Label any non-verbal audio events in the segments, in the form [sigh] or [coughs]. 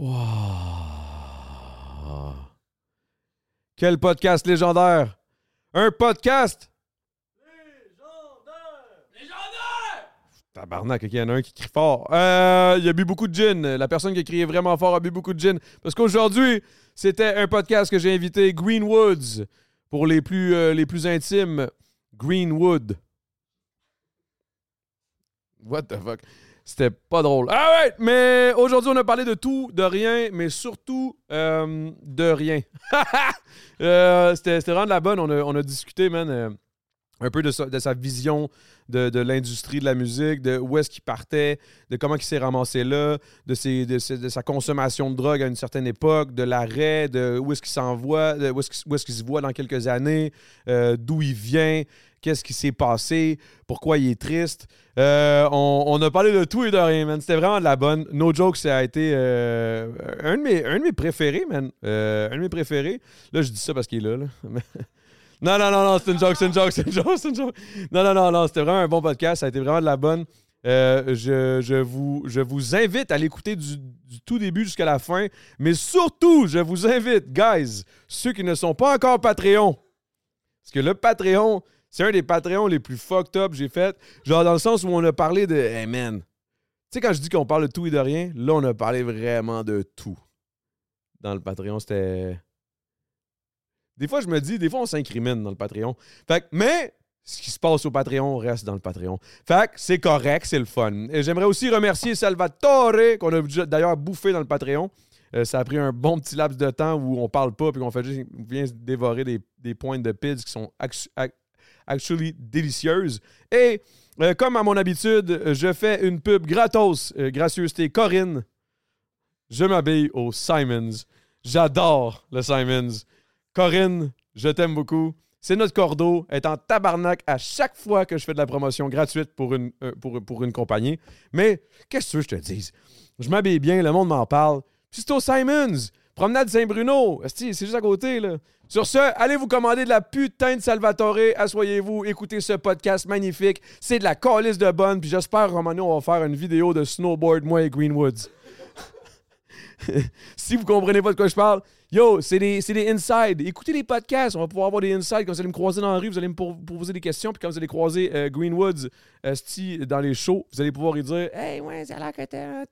Wow. Quel podcast légendaire! Un podcast! Tabarnak, il y en a un qui crie fort. Euh, il a bu beaucoup de gin. La personne qui a crié vraiment fort a bu beaucoup de gin. Parce qu'aujourd'hui, c'était un podcast que j'ai invité Greenwoods. Pour les plus, euh, les plus intimes, Greenwood. What the fuck? C'était pas drôle. Ah ouais, mais aujourd'hui, on a parlé de tout, de rien, mais surtout euh, de rien. [laughs] Euh, C'était vraiment de la bonne. On a, on a discuté, man, euh, un peu de sa, vision de, l'industrie de la musique, de où est-ce qu'il partait, de comment il s'est ramassé là, de, ses, de, ses- de sa consommation de drogue à une certaine époque, de l'arrêt, de où est-ce qu'il s'envoie, de où est-ce qu'il où est-ce qu'il se voit dans quelques années, euh, d'où il vient, qu'est-ce qui s'est passé, pourquoi il est triste? Euh, on, a parlé de tout et de rien, man. C'était vraiment de la bonne. No joke, ça a été euh, un, de mes, un de mes préférés, man. Euh, un de mes préférés. Là, je dis ça parce qu'il est là. là. [laughs] Non, non, non, non, c'est une joke, c'est une joke, c'est une joke, c'est une joke. Non, non, non, non, c'était vraiment un bon podcast. Ça a été vraiment de la bonne. Je, je vous, je vous invite à l'écouter du, du tout début jusqu'à la fin. Mais surtout, je vous invite, guys, ceux qui ne sont pas encore Patreon, parce que le Patreon, c'est un des Patreons les plus fucked up que j'ai fait. Genre dans le sens où on a parlé de. Hey man. Tu sais, quand je dis qu'on parle de tout et de rien, là, on a parlé vraiment de tout. Dans le Patreon, c'était. Des fois, je me dis, des fois, on s'incrimine dans le Patreon. Fait que, mais ce qui se passe au Patreon reste dans le Patreon. Fait c'est correct, c'est le fun. Et j'aimerais aussi remercier Salvatore, qu'on a d'ailleurs bouffé dans le Patreon. Euh, ça a pris un bon petit laps de temps où on parle pas puis qu'on fait juste on vient dévorer des, des pointes de pids qui sont actually délicieuses. Et euh, comme à mon habitude, je fais une pub gratos, euh, gracieuseté Corinne. Je m'habille au Simons. J'adore le Simons. Corinne, je t'aime beaucoup. C'est notre cordeau. Elle est en tabarnak à chaque fois que je fais de la promotion gratuite pour une, euh, pour, pour une compagnie. Mais qu'est-ce que je te dise? Je m'habille bien, le monde m'en parle. Puis c'est au Simons. Promenade Saint-Bruno. C'est juste à côté, là. Sur ce, allez vous commander de la putain de Salvatore? Assoyez-vous, écoutez ce podcast magnifique. C'est de la calice de bonne. Puis j'espère, Romano, on va faire une vidéo de snowboard, moi et Greenwoods. [laughs] si vous comprenez pas de quoi je parle, yo, c'est des, c'est des inside. Écoutez les podcasts, on va pouvoir avoir des insides. Quand vous allez me croiser dans la rue, vous allez me poser des questions. Puis quand vous allez croiser euh, Greenwoods euh, dans les shows, vous allez pouvoir lui dire Hey, ouais, ça a l'air que t'aimes.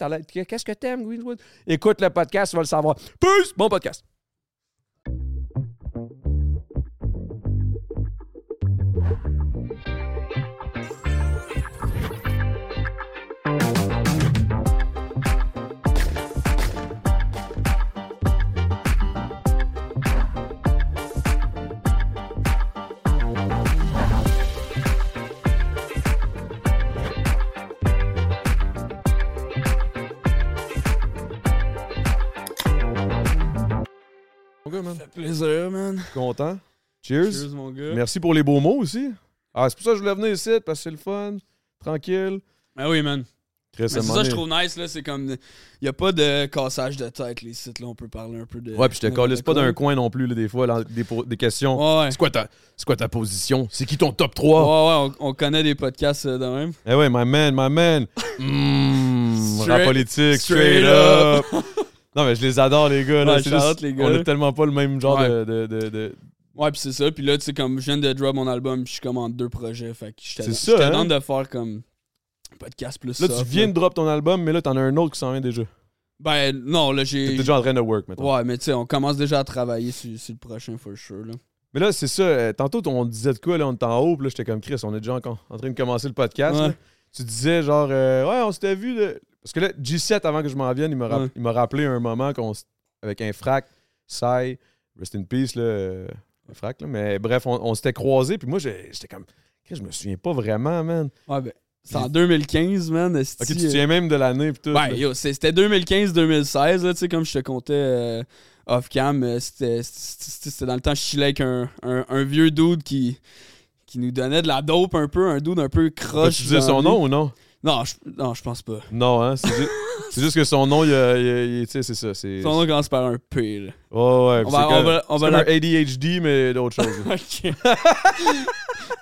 Qu'est-ce que t'aimes, Greenwoods Écoute le podcast, tu vas le savoir. Peace! Bon podcast. Gars, man. Plaisir, man. Content. Cheers. Cheers, mon gars. Merci pour les beaux mots aussi. Ah, c'est pour ça que je voulais venir ici, parce que c'est le fun. Tranquille. Ah oui, man. Mais c'est ça que je trouve nice, là. C'est comme. Il n'y a pas de cassage de tête, les sites, là. On peut parler un peu de. Ouais, puis je te calisse pas d'un coin non plus, là, des fois, là, des, questions. Ouais, ouais. C'est quoi, ta, c'est quoi ta position? C'est qui ton top Ouais, 3? ouais, on, on connaît des podcasts euh, de même. Eh ouais, my man, my man. [laughs] Mmh, Straight- rap politique, straight, straight up. [laughs] non, mais je les adore, les gars. Là. Ouais, C'est shout juste- out, les gars. On a tellement pas le même genre Ouais. de, de, de- de- Ouais, puis c'est ça. Puis là, tu sais, comme je viens de drop mon album, puis je commande deux projets. Fait que ça, j'étais hein? dans de faire comme. Podcast plus Là, soft, tu viens là. de drop ton album, mais là, t'en as un autre qui s'en vient déjà. Ben, non, là, T'es j'ai. déjà en train de work, maintenant. Ouais, mais tu sais, on commence déjà à travailler sur, sur le prochain, for sure, là. Mais là, c'est ça. euh, Tantôt, on disait de quoi, là, on était en haut, puis là, j'étais comme Chris, on est déjà en, en train de commencer le podcast. Ouais. Tu disais, genre, euh, ouais, on s'était vu. là. Parce que là, G7, avant que je m'en vienne, il m'a Ouais. rappelé un moment qu'on avec un frac, Sai, rest in peace, là, euh, un frac, là. Mais bref, on, on s'était croisés, puis moi, j'étais comme, je me souviens pas vraiment, man. Ouais, ben. C'est en 2015, man. Ok, tu te euh, souviens même de l'année, puis tout. Ben, yo, c'était 2015-2016, là, tu sais, comme je te comptais euh, off-cam, euh, c'était dans le temps, je chillais avec un, un, un vieux dude qui, qui nous donnait de la dope un peu, un dude un peu croche. tu disais son nom ou non? Non, je, non, je pense pas. Non, hein? C'est [laughs] juste, que son nom, il, il c'est ça. Son nom commence par un P, là. Ouais, ouais. On va- comme- on va- on va comme la- un ADHD, mais d'autres choses. [laughs] Ok. [laughs]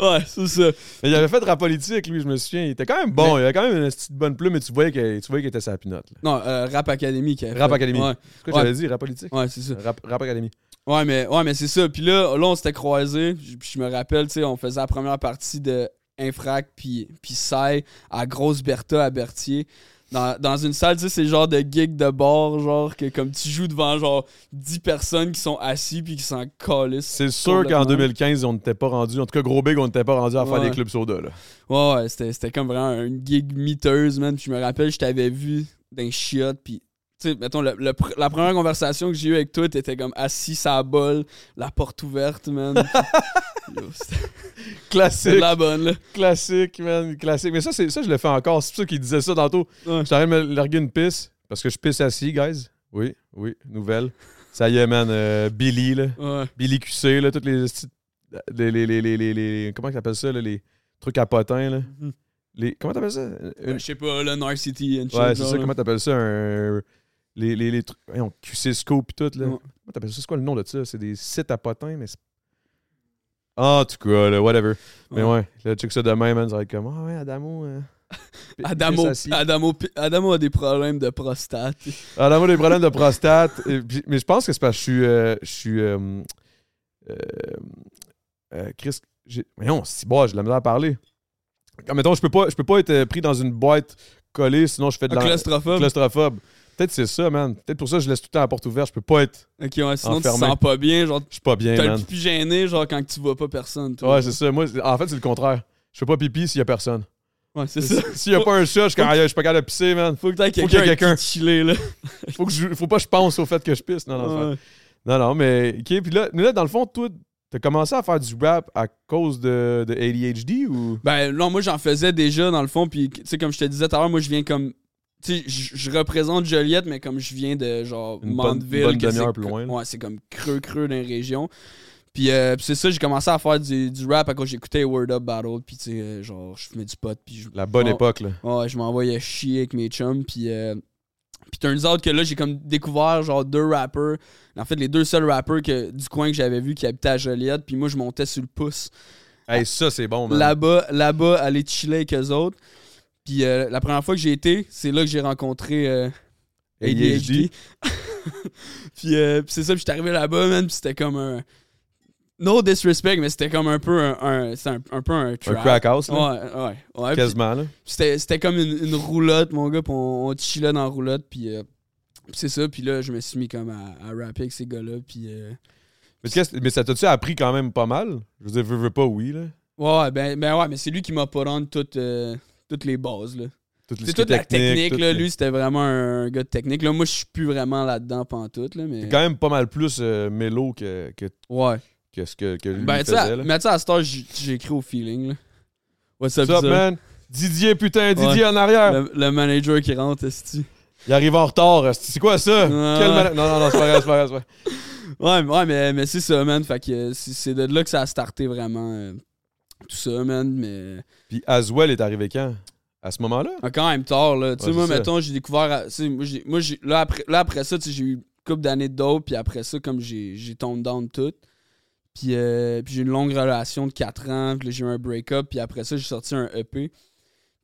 Ouais, c'est ça. Mais il avait fait rap politique, lui, je me souviens. Il était quand même bon. Il avait quand même une petite bonne plume, mais tu voyais qu'il tu voyais qu'il était sa pinote. là. Non, euh, Rap Academy qui avait Rap fait. Academy. Ouais, C'est quoi Ouais. j'avais dit, rap politique? ouais c'est ça. Rap, rap Academy. Ouais, mais, ouais, mais c'est ça. Puis là, là, on s'était croisés. Puis je me rappelle, tu sais, on faisait la première partie de Infrac puis, puis Sai à Grosse Bertha à Berthier. Dans, dans une salle, tu sais, c'est le genre de gig de bar, genre que comme tu joues devant genre 10 personnes qui sont assis puis qui s'en calissent. C'est sûr qu'en Complètement. 2015, on n'était pas rendu, en tout cas gros big, on n'était pas rendu à faire des clubs soda. Là. Ouais, ouais, c'était, c'était comme vraiment une gig miteuse, man. Puis je me rappelle, je t'avais vu d'un chiotte, puis tu sais, mettons, le- la première conversation que j'ai eue avec toi, t'étais comme assis à la bol, la porte ouverte, man. [laughs] Yo, Classique, de la bonne, là. classique, man, classique. Mais ça, c'est ça je le fais encore. C'est pour ça qu'il disait ça tantôt. Ouais. Je de me larguer une pisse, parce que je pisse assis, guys. Oui, oui, nouvelle. Ça y est, man, euh, Billy, là. Ouais. Billy QC, là, toutes les... Les, les, les, les, comment ils appellent ça, là, les trucs à potins, là. Mhm. Les, comment t'appelles ça? Une- Je sais pas, le Narcity and shit. Ouais, c'est ça. Comment t'appelles ça? Un... Les, les, les trucs. voyons, QC Scope et tout, là. Comment t'appelles ça? C'est quoi le nom de ça? C'est des sites à potins, mais c'est. Ah, en tout cas, là, whatever. Mais Ouais. là, check ça demain, man. Ça va être comme, ah ouais, Adamo. euh, [laughs] pi- Adamo, pisse assis. Adamo, Adamo a des problèmes de prostate. [laughs] Adamo a des problèmes de prostate. et puis- mais je pense que c'est parce que je suis. euh, je suis. Euh, euh, euh, Chris, j'ai. Voyons, si bon, j'ai de la misère à parler. Comme, mettons, je peux pas, je peux pas être euh, pris dans une boîte collée, sinon je fais de Un la. claustrophobe. claustrophobe. Peut-être c'est ça, man. Peut-être pour ça je laisse tout le temps la porte ouverte. Je peux pas être. Ok, ouais, sinon tu te Enfermé. sens pas bien, genre, Je suis pas bien, t'as le pipi gêné, genre, quand tu vois pas personne. toi. Ouais, c'est ça. Moi, en fait, c'est le contraire. Je fais pas pipi s'il y a personne. Ouais, c'est ça. S'il y a pas un chat, je suis je suis pas capable de pisser, man. Faut que t'aies Faut qu'il y ait quelqu'un quelqu'un. chiller, là. [laughs] Faut, que je, faut pas que je pense au fait que je pisse. Non, non, Ouais. non, non, mais. OK, puis là, mais là, dans le fond, toi, t'as commencé à faire du rap à cause de, de ADHD ou? Ben non, moi j'en faisais déjà dans le fond, puis tu sais, comme je te disais tout à l'heure, moi je viens comme. Tu sais, je représente Joliette, mais comme je viens de genre Une Mandeville. bonne demi-heure plus loin. Ouais, c'est comme creux-creux dans les régions. Puis, euh, puis c'est ça, j'ai commencé à faire du, du rap à cause j'écoutais Word Up Battle, puis tu sais, euh, genre, je fumais du pot, puis je. La bonne époque, là. Ouais, je m'envoyais chier avec mes chums, puis. euh, puis turns out que là, j'ai comme découvert genre deux rappers. En fait, les deux seuls rappers que, du coin que j'avais vu qui habitaient à Joliette, puis moi je montais sur le pouce Hey, ça, c'est bon, man. là-bas, là-bas, aller chiller avec eux autres. Puis euh, la première fois que j'ai été, c'est là que j'ai rencontré euh, ADHD. [laughs] puis euh, puis c'est ça, puis j'étais arrivé là-bas, man, puis c'était comme un... No disrespect, mais c'était comme un peu un... un- c'était un, un peu un Un trap. crack house, là? Ouais, ouais, Quasiment, là. C'était c'était comme une, une roulotte, mon gars, puis on, on chillait dans la roulotte, puis... euh, c'est ça, puis là, je me suis mis comme à, à rapper avec ces gars-là, puis... Mais, ça t'a-tu appris quand même pas mal? Je veux dire, veux, veux pas, oui, là. Ouais, ben, ben ouais, mais c'est lui qui m'a pas rendu toutes, euh, toutes les bases, là. C'est toute la technique, là. Lui, c'était vraiment un gars de technique. Là, moi, je suis plus vraiment là-dedans pantoute, là, mais... C'est quand même pas mal plus euh, mélo que, que, Ouais. que ce que, que lui Ben, faisait, là. mais tu sais, à cette heure, écrit au feeling, là. What's up, What's up, man? Didier, putain, Didier Ouais. en arrière. Le, le manager qui rentre, esti. Il arrive en retard. C'est quoi ça? Quel Non, non, non, c'est pas grave, c'est pas grave. Ouais, mais- ouais, mais, mais c'est ça, man. Fait que euh, c'est c'est de là que ça a starté vraiment euh, tout ça, man. Mais Puis Aswell est arrivé quand? À ce moment-là? ah, quand même tard, là. Tu sais, moi, ça. mettons, j'ai découvert. à- tu sais, Moi, j'ai- moi, j'ai- là, après, là, après ça, tu sais, j'ai eu une couple d'années de dope. Puis après ça, comme j'ai j'ai tombé down tout. Puis, euh, puis j'ai eu une longue relation de 4 ans. Puis là, j'ai eu un break-up. Puis après ça, j'ai sorti un EP.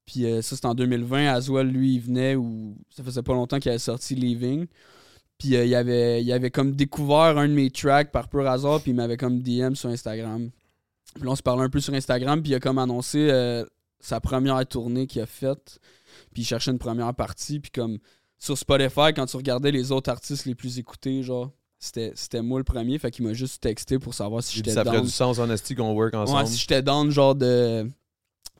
Puis euh, ça, c'était en 2020. Aswell, lui, il venait où ça faisait pas longtemps qu'il avait sorti Leaving. Puis euh, il, avait, il avait comme découvert un de mes tracks par pur hasard. Puis il m'avait comme DM sur Instagram. Puis là, on se parlait un peu sur Instagram. Puis il a comme annoncé euh, sa première tournée qu'il a faite. Puis il cherchait une première partie. Puis comme sur Spotify, quand tu regardais les autres artistes les plus écoutés, genre, c'était c'était moi le premier. Fait qu'il m'a juste texté pour savoir si j'étais ça ferait down. du sens en esti qu'on work ensemble. Ouais, si j'étais down, genre de,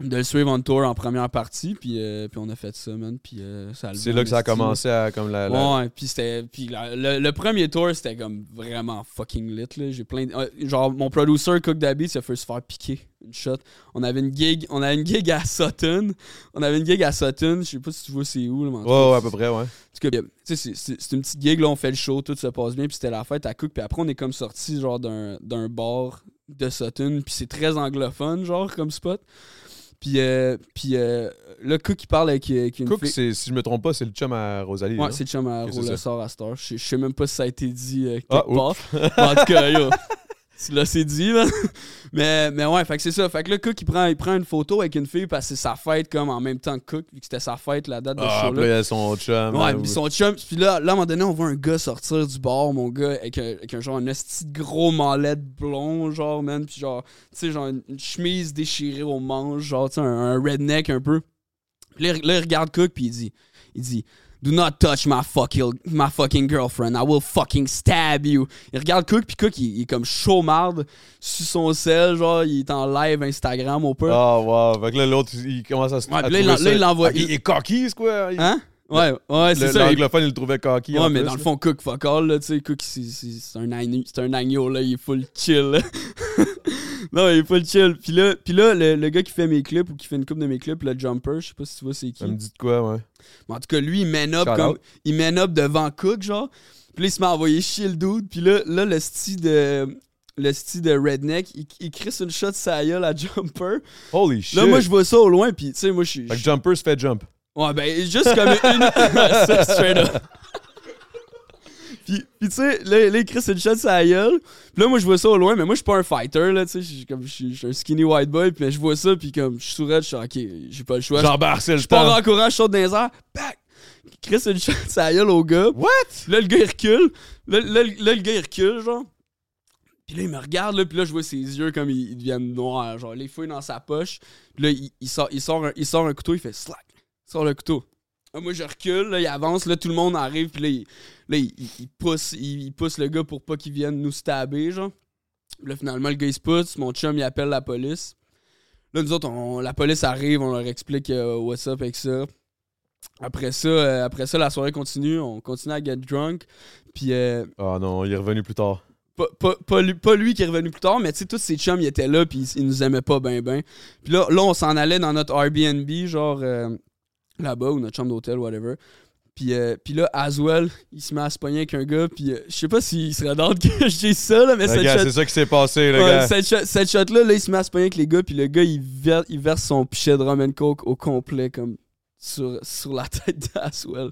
de le suivre en tour en première partie. Puis, euh, puis on a fait ça, man. Puis euh, ça a c'est là que ça a commencé à comme la. la- Ouais, puis c'était puis la- le, le premier tour c'était comme vraiment fucking lit là, j'ai plein de- euh, genre mon producer Cook Dabby s'est fait se faire piquer une shot. On avait une gig, on avait une gig à Sutton. On avait une gig à Sutton, je sais pas si tu vois c'est où là, mais en Ouais, ouais, à peu près, ouais. c'est une petite gig, là, on fait le show, tout se passe bien, puis c'était la fête à Cook, puis après, on est comme sorti, genre, d'un d'un bar de Sutton, puis c'est très anglophone, genre, comme spot. Puis, euh, puis euh, là, Cook, il parle avec, euh, avec une Cook, fille. si je me trompe pas, c'est le chum à Rosalie. Ouais, c'est le chum à sort à Star. Je je sais même pas si ça a été dit euh, quelque Ah, part. Mais en tout cas, yo. [laughs] tu l'as c'est dit, man. mais, mais ouais, fait que c'est ça. Fait que là, Cook, il prend, il prend une photo avec une fille parce que c'est sa fête, comme en même temps que Cook, vu que c'était sa fête, la date de Ah, show puis là, il y a son chum. Ouais, là, puis son chum. Puis là, là, à un moment donné, on voit un gars sortir du bar, mon gars, avec un, avec un genre un de gros mallette blond, genre, man. Puis genre, tu sais, genre une, une chemise déchirée au manche, genre, tu sais, un, un redneck un peu. Puis là, là, il regarde Cook, puis il dit, il dit, Do not touch my fucking, my fucking girlfriend. I will fucking stab you. Il regarde Cook, puis Cook, il, il est comme chaumarde sur son sel, genre, il est en live Instagram au peu. Ah, wow. Fait que là, l'autre, il commence à se. Ouais, là, il là, il l'envoie- Ah, Il est cocky, c'est quoi? Il- Hein? Ouais, ouais, c'est ça. L'anglophone, il le trouvait cocky. Ouais, mais plus, dans le fond, Cook fuck all, là, tu sais, Cook, c'est- un, agneau- là, il est full chill. [laughs] [laughs] non, il est full chill. Puis là, puis là le, le gars qui fait mes clips ou qui fait une coupe de mes clips, le Jumper, je sais pas si tu vois c'est qui. Ça me dit de quoi, ouais. Mais en tout cas, lui, il man up comme. Il man up devant Cook, genre. Puis là, il se met à envoyer chier le dude. Puis là, là le style de. Le style de redneck, il, il crisse une shot sa gueule à Jumper. Holy shit. Là, moi, je vois ça au loin, puis tu sais, moi, je suis. Fait que Jumper se fait jump. Ouais, ben, juste comme une. [laughs] Straight up. Puis, puis tu sais, là, là, il crie une shot sur la gueule. Puis là, moi, je vois ça au loin, mais moi, je suis pas un fighter, là, tu sais. Je suis comme, je suis je suis un skinny white boy, puis je vois ça, puis comme, je suis sourette, je suis ok, j'ai pas le choix. J'embarque, c'est le je pars temps. en courant, je saute dans les airs, pac! Il crie une shot sur la gueule au gars. What? Là, le gars, il recule. Là, là, là, le gars, il recule, genre. Puis là, il me regarde, là, puis là, je vois ses yeux comme ils, ils deviennent noirs. Genre, là, il fouille dans sa poche. Puis là, il, il sort, il, sort un, il sort un couteau, il fait slack. Il sort le couteau. Là, moi, je recule, là, il avance, là, tout le monde arrive, puis là, il, là, il, pousse, il, il pousse le gars pour pas qu'il vienne nous stabber, genre. Là, finalement, le gars, il se pousse. Mon chum, il appelle la police. Là, nous autres, on- la police arrive, on leur explique euh, what's up avec ça. Après ça, euh, après ça, la soirée continue. On continue à get drunk. Puis, euh, Ah non, il est revenu plus tard. pas, pas- pas lui, pas lui qui est revenu plus tard, mais tu sais, tous ses chums, ils étaient là, puis ils, ils nous aimaient pas ben ben. Puis là, là on s'en allait dans notre Airbnb, genre euh, là-bas, ou notre chambre d'hôtel, whatever. Puis, euh, puis là, Aswell, il se met à se pogner avec un gars, puis euh, je sais pas s'il serait d'ordre [laughs] que je dise ça, là, mais Le cette gars, shot- c'est ça qui s'est passé, le Ouais, gars. cette, shot- cette shot-là, là, il se met à se pogner avec les gars, puis le gars, il, ver- il verse son pichet de rum and coke au complet, comme sur, sur la [laughs] tête d'Aswell.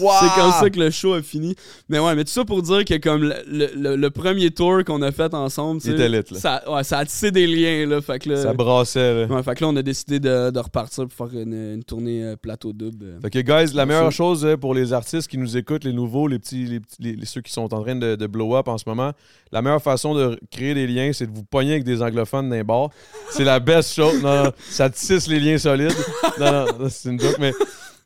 Wow! C'est comme ça que le show a fini. Mais ouais, mais tout ça pour dire que comme le, le- le- premier tour qu'on a fait ensemble, était lit, là. Ça, ouais, ça a tissé des liens, là. Fait que là, Ça brassait, là. ouais, fait que là, on a décidé de, de repartir pour faire une, une tournée euh, plateau double. euh. Fait que, guys, la meilleure chose euh, pour les artistes qui nous écoutent, les nouveaux, les petits, les, petits- les- les- ceux qui sont en train de, de blow up en ce moment, la meilleure façon de créer des liens, c'est de vous pogner avec des anglophones d'un bar. C'est la best chose. Non, non, ça tisse les liens solides. Non, non, [laughs] c'est une joke, mais.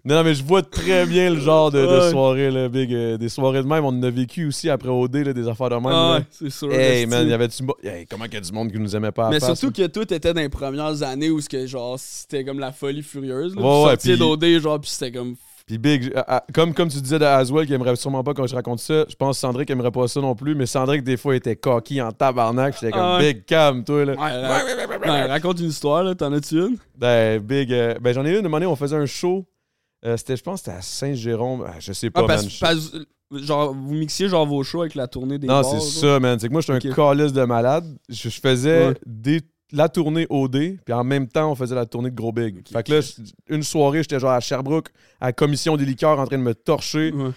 Non, non, mais je vois très bien le genre de, de soirée, là, big. euh, des soirées de même. On en a vécu aussi après OD, là, des affaires de même. Ah ouais, c'est sûr. Hey, man, il y avait du hey, comment qu'il y a du monde qui nous aimait pas à Mais face, surtout que tout était dans les premières années où que, genre, c'était comme la folie furieuse. Là, Ouais, Puis ouais, sortir puis- d'OD, genre, puis c'était comme. Puis Big, ah, ah, comme, comme tu disais de Aswell, qui aimerait sûrement pas quand je raconte ça, je pense que Sandrick aimerait pas ça non plus, mais Sandrick, des fois, était cocky en tabarnak. J'étais comme Ah ouais. Big, calme, toi, là. Ouais, ouais, ouais, raconte une histoire, là. T'en as-tu une? Ben, Big, euh, ben, j'en ai eu une, une année, on faisait un show. Euh, c'était, je pense, que c'était à Saint-Jérôme. Ah, je sais pas, Ah, parce, man. Je- parce- genre, vous mixiez, genre, vos shows avec la tournée des Non, c'est ça, man. C'est que moi, j'étais un calice de malade. Je, je faisais Ouais. des, la tournée OD, puis en même temps, on faisait la tournée de Gros Big. Fait que là, une soirée, j'étais genre à Sherbrooke, à la commission des liqueurs, en train de me torcher. Ouais.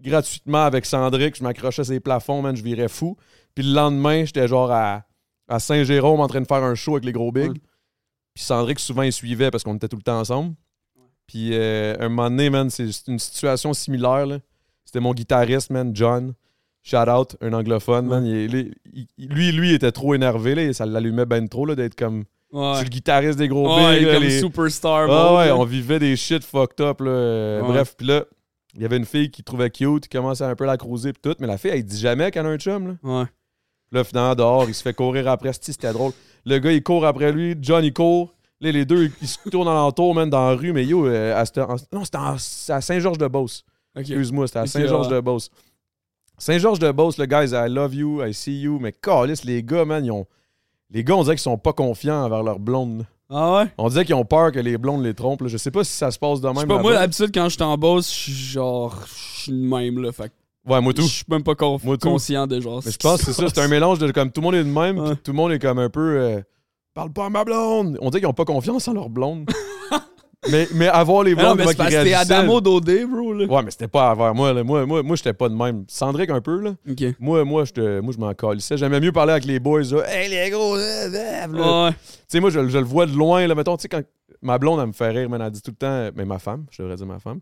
gratuitement avec Sandrick. Je m'accrochais à ses plafonds, man, je virais fou. Puis le lendemain, j'étais genre à, à Saint-Jérôme en train de faire un show avec les gros bigs. Ouais. Puis Sandrick, souvent, il suivait parce qu'on était tout le temps ensemble. Puis euh, un moment donné, man, c'est une situation similaire. là. C'était mon guitariste, man, John. Shout out, un anglophone, man. Il- lui, lui, il était trop énervé. Là, ça l'allumait ben trop là, d'être comme. Ouais. suis le guitariste des gros Ouais, là, comme les- superstar. ah ouais, on vivait des shit fucked up. Là. Bref, puis là, il y avait une fille qui trouvait cute, qui commençait un peu à la cruiser pis tout, mais la fille, elle dit jamais qu'elle a un chum. Là, Ouais. Là finalement, dehors, il se fait courir après. [laughs] C'était drôle. Le gars, il court après lui, John, il court. Là, les deux, ils se tournent alentour, même dans la rue, mais yo, euh, à non, c'était à Saint-Georges-de-Beauce. Excuse-moi, c'était à Saint-Georges-de-Beauce. Saint-Georges-de-Beauce, le guys, I love you, I see you, mais calice, les gars, man, ils ont. Les gars, on dirait qu'ils sont pas confiants envers leurs blondes. Ah ouais? On disait qu'ils ont peur que les blondes les trompent. là. Je sais pas si ça se passe de même. Pas, moi, d'habitude, quand je suis en boss, je suis genre. Je suis de même, là. Fait Ouais, moi tout. je suis même pas con- Moi tout. conscient de genre. Mais je pense que c'est ça. C'est un mélange de comme tout le monde est de même, Ouais. tout le monde est comme un peu. euh, Parle pas à ma blonde! On dirait qu'ils ont pas confiance en leur blonde. [laughs] mais, mais avoir les Mais non, blondes, mais que t'es réagissaient, Adamo Dodé, bro, là. Ouais, mais c'était pas envers moi. Là. Moi, moi, moi j'étais pas de même. Sandrick un peu, là. Ok. Moi, moi, moi je m'en calissais. J'aimais mieux parler avec les boys. Là. Hey, les gros, euh, euh, là. Ouais. Tu sais, moi, je, je le vois de loin. Là, mettons, tu sais, quand ma blonde, elle me fait rire, man, elle dit tout le temps, mais ma femme, je devrais dire ma femme,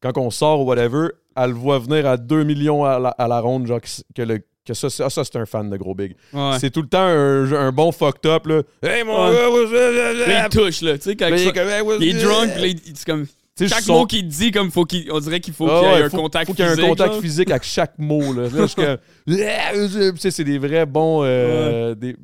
quand on sort ou whatever, elle le voit venir à 2 millions à la, à la ronde, genre que le- que ça, c'est- ah, ça, c'est un fan de Gros Big. Ouais. C'est tout le temps un, un bon fucked up, là. Hey, mon Ouais. gars? Là, il touche, là. Tu sais, quand il est comme, Hey, what's il est up? drunk, là, il- c'est comme. Chaque mot qu'il dit, comme faut qu'il. On dirait qu'il faut Ah qu'il y ait ouais, un contact faut qu'il y ait un physique, contact physique avec chaque mot. Là. Là, [laughs] c'est des vrais bons. euh, des- Tu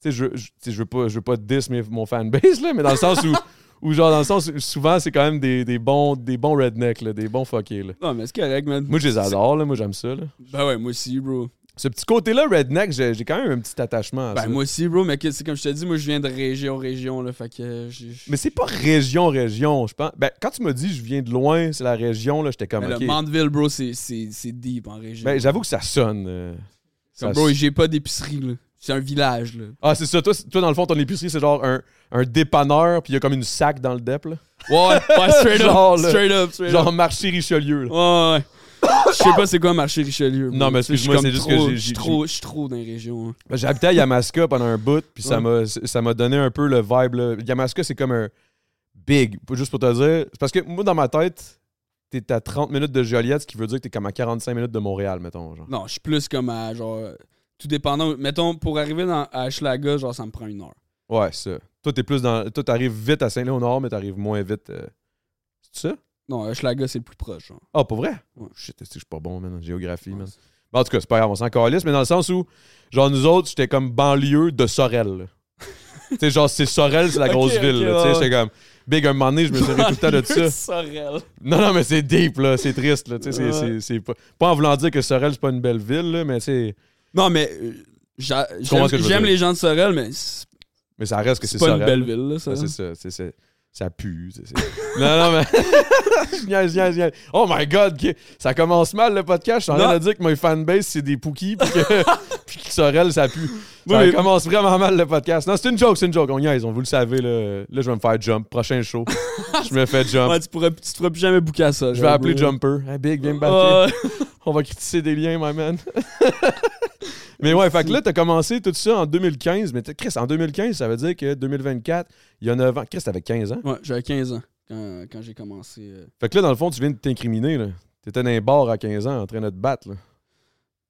sais, je, je, je veux pas, je veux pas diss mes- mon fanbase, là, mais dans le sens où, [laughs] où, genre, dans le sens souvent, c'est quand même des, des bons, des bons rednecks, là, des bons fuckés. Là. Non, mais c'est correct, man. Moi, je les adore, là, moi, j'aime ça. Là. Ben ouais, moi aussi, bro. Ce petit côté-là, redneck, j'ai quand même un petit attachement à Ben ça. moi aussi, bro, mais c'est comme je te dis, moi je viens de région, région, là, fait que... euh, Mais c'est pas région, région, je pense. Ben, quand tu m'as dit je viens de loin, c'est la région, là, j'étais comme, Mais ok. le Mandeville, bro, c'est- deep en région. Ben, j'avoue que ça sonne. euh, ça bro, j'ai pas d'épicerie, là. C'est un village, là. Ah, c'est ça. Toi, toi, dans le fond, ton épicerie, c'est genre un, un dépanneur, puis il y a comme une sac dans le dep, là. Ouais, ouais, [laughs] straight up, Genre, là. straight up, straight Genre up. marché Richelieu, là. Ouais, ouais. Je sais pas c'est quoi marché Richelieu. Non, mais excuse-moi, c'est juste que j'ai- Je suis trop, je suis trop dans les régions. hein. Ben, J'habitais à Yamaska pendant un bout, puis ça Ouais. m'a ça m'a donné un peu le vibe, là. Yamaska, c'est comme un big. Juste pour te dire. Parce que moi, dans ma tête, t'es à 30 minutes de Joliette, ce qui veut dire que t'es comme à 45 minutes de Montréal, mettons. Genre. Non, je suis plus comme à, genre... Tout dépendant. Mettons, pour arriver dans, à genre, ça me prend une heure. Ouais, ça. Toi, t'es plus dans. Toi, t'arrives vite à Saint-Léonard, mais t'arrives moins vite. euh, C'est ça? Non, Hochelaga, c'est le plus proche, genre. Ah, pas vrai? Ouais. Shit, que je suis pas bon, man, en géographie, man. En tout cas, c'est pas grave, on s'en calisse, mais dans le sens où, genre, nous autres, j'étais comme banlieue de Sorel. [laughs] tu sais, genre, c'est Sorel, c'est la grosse ville. là, tu sais, ouais. comme. Big, un moment donné, je me suis tout le temps de ça. Sorel. Non, non, mais c'est deep, là. C'est triste, là. Tu sais, c'est- pas. Pas en voulant dire que Sorel, c'est pas une belle ville, là, mais c'est. Non, mais euh, j'aime les gens de Sorel, mais Mais ça reste que c'est c'est pas une belle ville, là, ça. c'est ça. ça pue. [laughs] non, non, mais. [laughs] niaise, niaise, niaise. Oh my god, ça commence mal le podcast. Je suis en train de dire que mon fanbase, c'est des pookies, puis que, [laughs] puis que Sorel, ça pue. Ça Oui, mais- commence vraiment mal le podcast. Non, c'est une joke, c'est une joke. On niaise, on vous le savez. Là, là je vais me faire jump. Prochain show. je me fais jump. Ouais, tu, pourrais, tu te feras plus jamais booker à ça. je vais appeler Jumper. Hey, Big, viens me battre. On va critiquer des liens, my man. Mais ouais, fait que là, t'as commencé tout ça en 2015. Mais Chris, en 2015, ça veut dire que 2024, il y a 9 ans. Chris, t'avais 15 ans? Ouais, j'avais 15 ans quand, quand j'ai commencé. euh. Fait que là, dans le fond, tu viens de t'incriminer. là. T'étais dans un bar à 15 ans en train de te battre. Là.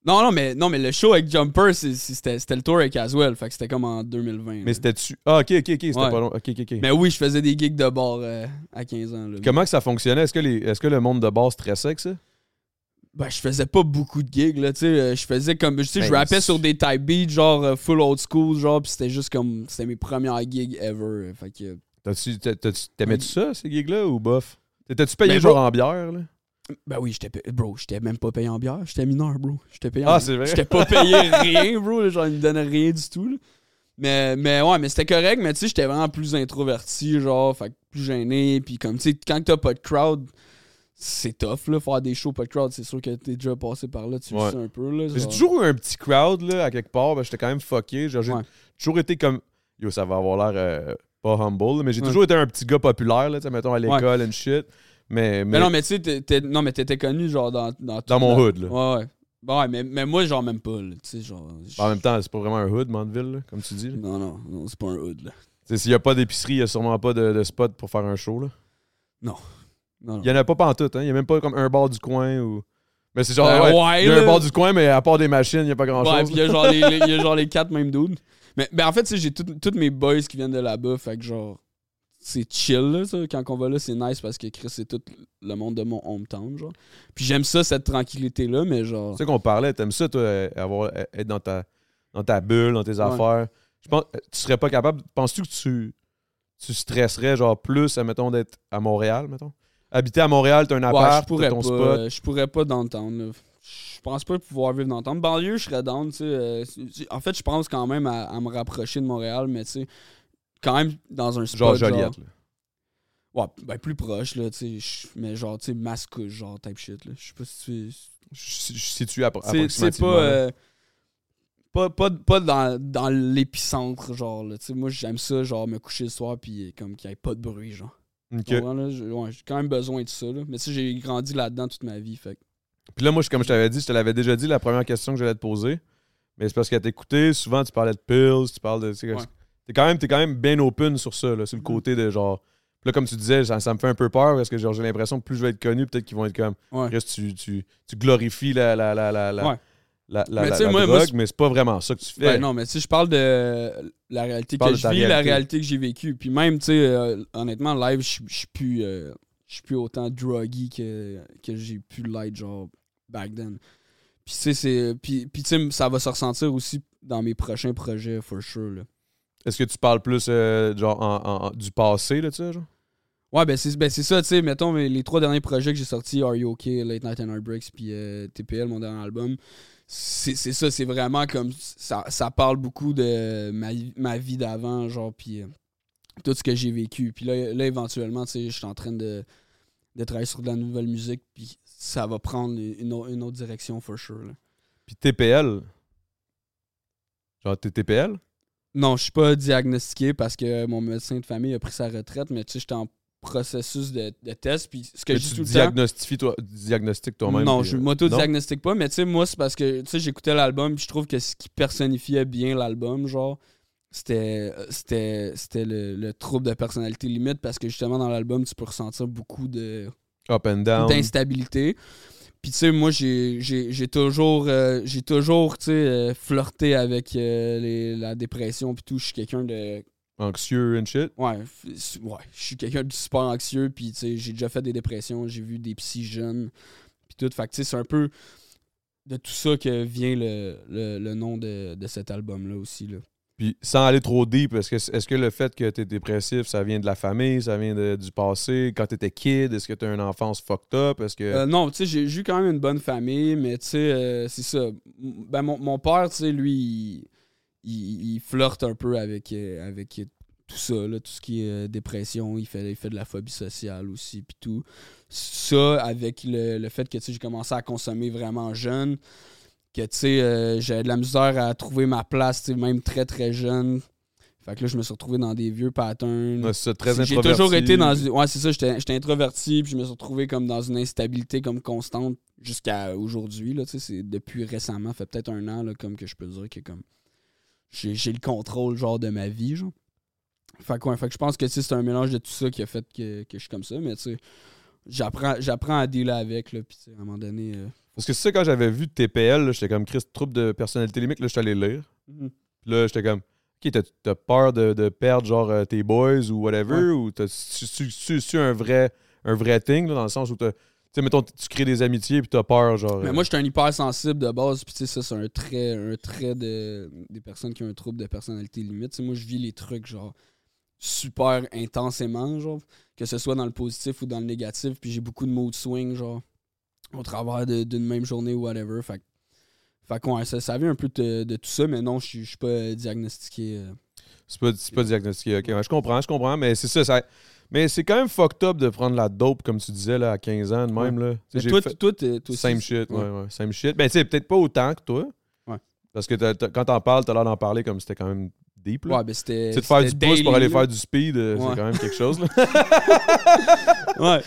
Non, non, mais, non, mais le show avec Jumper, c'était c'était le tour avec Aswell. Fait que c'était comme en 2020. Mais là. c'était-tu? Ah, ok, ok, ok. C'était Ouais. pas long. Ok, ok, ok. Mais oui, je faisais des gigs de bar euh, à 15 ans. Là. Comment que ça fonctionnait? Est-ce que, les... Est-ce que le monde de bar stressait avec ça? Ben, je faisais pas beaucoup de gigs, là, tu sais. euh, Je faisais comme. Tu sais, je Ben, rappais c'est- sur des type beats, genre euh, full old school, genre, pis c'était juste comme. C'était mes premières gigs ever. euh, Fait que. T'as-tu- t'as- t'as-tu- T'aimais-tu ça, ces gigs-là, ou bof? T'étais-tu payé Ben, genre en bière, là? Ben oui, j'étais payé. Bro, j'étais même pas payé en bière. J'étais mineur, bro. J'étais payé Ah, en c'est vrai? J'étais pas payé rien, bro. Genre, ils me donnaient rien du tout, là. Mais, mais ouais, mais c'était correct, mais tu sais, j'étais vraiment plus introverti, genre, fait plus gêné. Puis comme, tu sais, quand t'as pas de crowd, c'est tough, là, faire des shows pas de crowd. C'est sûr que t'es déjà passé par là, tu Ouais. sais un peu, là. J'ai toujours eu un petit crowd, là, à quelque part. Ben, j'étais quand même fucké. Genre, j'ai Ouais. toujours été comme. Yo, ça va avoir l'air euh, pas humble, mais j'ai Ouais. toujours été un petit gars populaire, là, tu sais, mettons, à l'école and shit. Mais, mais, Mais non, mais tu sais, non, mais t'étais connu, genre, dans. Dans, dans mon hood, là. Ouais, ouais. Bon, ouais, mais, mais moi, genre, même pas, là. Tu sais, genre. En même temps, c'est pas vraiment un hood, Mandeville, là, comme tu dis. là. Non, non, non, c'est pas un hood, là. Tu sais, S'il y a pas d'épicerie, il y a sûrement pas de, de spot pour faire un show. Là. Non, non. Il y en a pas pantoute, hein. Il y a même pas comme un bar du coin ou. Mais c'est genre. Ouais, ouais, il y a un bar du coin, mais à part des machines, il y a pas grand Ouais, chose. puis il y a genre les, les- il y a genre les quatre mêmes dudes. Mais ben en fait, tu sais, j'ai tous mes boys qui viennent de là-bas, fait que genre c'est chill là, ça. quand on va là, c'est nice parce que Chris c'est tout le monde de mon hometown genre. Puis j'aime ça cette tranquillité là, mais genre Tu sais qu'on parlait, t'aimes ça, toi, euh, avoir, euh, être dans ta, dans ta bulle, dans tes affaires. Je pense, euh, tu serais pas capable. Penses-tu que tu, tu stresserais, genre, plus, mettons, d'être à Montréal, mettons? Habiter à Montréal, t'as un ouais, appart, je pourrais ton pas spot. euh, je pourrais pas downtown. Je pense pas pouvoir vivre downtown. Banlieue, je serais down, tu sais. euh, en fait, je pense quand même à, à me rapprocher de Montréal, mais tu sais quand même dans un spot Genre Joliette. Ouais, ben plus proche, là, tu sais. Mais genre, tu sais, mascouche, genre, type shit, là. Je sais pas si tu. Je situe appro- C'est approximativement. pas, euh, pas. Pas, pas dans, dans l'épicentre, genre, là. Tu sais, moi, j'aime ça, genre, me coucher le soir, puis comme qu'il n'y ait pas de bruit, genre. Ok. Tu comprends, là? J'ai ouais, quand même besoin de ça. Là. Mais sais, j'ai grandi là-dedans toute ma vie. Fait Puis là, moi, je- comme je t'avais dit, je te l'avais déjà dit, la première question que j'allais te poser. Mais c'est parce qu'à t'écouter, souvent, tu parlais de pills, tu parles de. tu sais, Ouais. T'es quand, même- t'es quand même bien open sur ça, là, sur le Mhm. côté de genre. Puis là, comme tu disais, ça, ça me fait un peu peur parce que genre, j'ai l'impression que plus je vais être connu, peut-être qu'ils vont être comme. Ouais. Chris, tu, tu, tu glorifies la, la, la, la, la, Ouais. La, la- Mais la- tu sais, la moi- moi, drogue, mais c'est pas vraiment ça que tu fais. Ben non, mais sais, je parle de la réalité que je vis, la réalité. que j'ai vécue. Puis même, tu sais, euh, honnêtement, live, je suis plus, euh, plus autant druggy que, que j'ai pu l'être, genre, back then. Puis, tu sais. Puis, puis, ça va se ressentir aussi dans mes prochains projets, for sure. Est-ce que tu parles plus euh, genre en- en- en- du passé, là, tu sais, genre? Ouais, ben c'est ben ça, tu sais, mettons, les trois derniers projets que j'ai sortis, Are You OK, Late Night and Heartbreaks, puis TPL, mon dernier album, c'est ça, c'est vraiment comme, ça, ça parle beaucoup de ma, ma vie d'avant, genre, puis euh, tout ce que j'ai vécu. Puis là, là, éventuellement, tu sais, je suis en train de, de travailler sur de la nouvelle musique, puis ça va prendre une autre direction, for sure. là. Puis TPL. Genre, t'es TPL? Non, je suis pas diagnostiqué parce que mon médecin de famille a pris sa retraite, mais tu sais, j'étais en processus de, de test, puis ce que Mais je dis tu tout le temps... diagnostifies toi, diagnostiques toi-même. Non, puis, je euh, m'auto-diagnostique pas, mais tu sais, moi, c'est parce que, tu sais, j'écoutais l'album, puis je trouve que ce qui personnifiait bien l'album, genre, c'était euh, c'était le, le trouble de personnalité limite, parce que justement, dans l'album, tu peux ressentir beaucoup de. Up and down. d'instabilité. Puis tu sais, moi, j'ai toujours, euh, j'ai toujours tu sais, euh, flirté avec euh, les- la dépression, puis tout. Je suis quelqu'un de Anxieux and shit? Ouais, ouais, je suis quelqu'un de super anxieux, puis tu j'ai déjà fait des dépressions, j'ai vu des psys jeunes, puis tout. Fait que tu c'est un peu de tout ça que vient le, le, le nom de, de cet album-là aussi. Là. Puis sans aller trop deep, est-ce que, est-ce que le fait que t'es dépressif, ça vient de la famille, ça vient de- du passé? Quand t'étais kid, est-ce que t'as une enfance fucked up? Est-ce que. Euh, non, tu sais, j'ai eu quand même une bonne famille, mais tu sais, euh, c'est ça. Ben, mon, mon père, tu sais, lui, il, flirte un peu avec, euh, avec tout ça, là, tout ce qui est euh, dépression. Il fait, il fait de la phobie sociale aussi, puis tout. Ça, avec le, le fait que, j'ai commencé à consommer vraiment jeune, que, tu sais, euh, j'avais de la misère à trouver ma place, même très, très jeune. Fait que là, je me suis retrouvé dans des vieux patterns. Ouais, c'est très J'ai toujours été dans une- ouais c'est ça j'étais j'étais introverti puis je me suis retrouvé comme dans une instabilité comme constante jusqu'à aujourd'hui là tu sais c'est depuis récemment fait peut-être un an là comme que je peux dire que comme j'ai j'ai le contrôle genre de ma vie genre fait que, ouais, fait que je pense que tu c'est un mélange de tout ça qui a fait que, que je suis comme ça mais tu sais j'apprends j'apprends à dealer avec là puis tu à un moment donné euh, Parce que c'est ça, quand j'avais vu TPL, j'étais comme Chris, trouble de personnalité limite, là, je suis allé lire. Puis là, j'étais comme, OK, t'as, t'as peur de, de perdre genre euh, tes boys ou whatever, ou t'as su un vrai un vrai thing, là, dans le sens où t'as. Tu sais, mettons, tu crées des amitiés puis t'as peur, genre. Mais euh, moi, je suis un hypersensible de base, puis tu sais, ça, c'est un trait, un trait de, des personnes qui ont un trouble de personnalité limite. Sais, moi, je vis les trucs, genre, super intensément, genre, que ce soit dans le positif ou dans le négatif, puis j'ai beaucoup de mood swing, genre, au travers d'une même journée ou whatever. Fait, fait ouais, ça, ça vient un peu de, de tout ça, mais non, je suis- pas diagnostiqué. euh. C'est pas, c'est pas diagnostiqué. Ok, ouais, je comprends, je comprends, mais c'est ça, ça- Mais c'est quand même fucked up de prendre la dope, comme tu disais, là, à 15 ans, de même, là. Mais toi, fait- toi, t'es- toi aussi, Same shit, ouais, ouais. Same shit. Ben, tu sais, peut-être pas autant que toi. Ouais. Parce que quand t'en parles, t'as l'air d'en parler comme c'était quand même deep, là. Ouais, ben c'était. Tu sais, de faire du pouce pour aller là. faire du speed, euh, Ouais. c'est quand même quelque chose, là. [laughs] Ouais.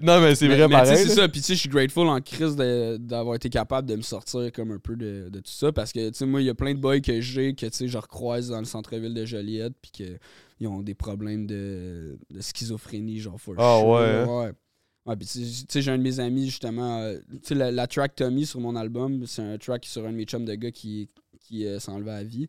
Non, mais c'est vrai mais pareil. C'est ça. Puis tu sais, je suis grateful en crise d'avoir été capable de me sortir comme un peu de, de tout ça. Parce que tu sais, moi, il y a plein de boys que j'ai que tu sais, je recroise dans le centre-ville de Joliette. Puis qu'ils ont des problèmes de, de schizophrénie, genre for Ah, sure, ouais, hein? Ouais. Ouais, puis tu sais, j'ai un de mes amis, justement. euh, tu sais, la, la track Tommy sur mon album, c'est un track sur un de mes chums de gars qui, qui euh, s'enlevait à vie.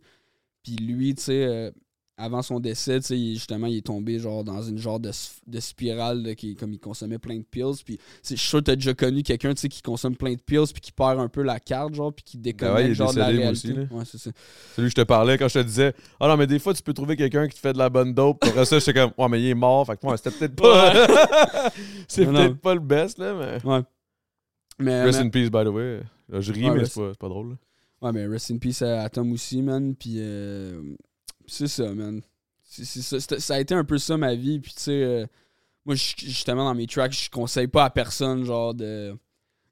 Puis lui, tu sais, euh, avant son décès, justement, il est tombé genre dans une genre de, de spirale, là, qui, comme il consommait plein de pills. Puis je suis sûr que t'as déjà connu quelqu'un, qui consomme plein de pills, puis qui perd un peu la carte, genre, puis qui déconnecte, Ben ouais, genre, de la réalité. aussi, ouais, c'est ça. Celui que je te parlais quand je te disais Ah non, mais des fois, tu peux trouver quelqu'un qui te fait de la bonne dope. Après ça, j'étais comme Ouais, mais il est mort. Fait que ouais, c'était peut-être pas. [laughs] c'est peut-être pas le best, là, mais. Ouais. Mais, Rest mais- in peace, by the way. Là, je ris, Ouais, mais c'est pas, pas drôle. là. Ouais, mais rest in peace à, à Tom aussi, man. Puis euh, c'est ça, man. C'est- c'est ça, ça a été un peu ça ma vie. Puis tu sais, euh, moi, justement, dans mes tracks, je conseille pas à personne, genre, de.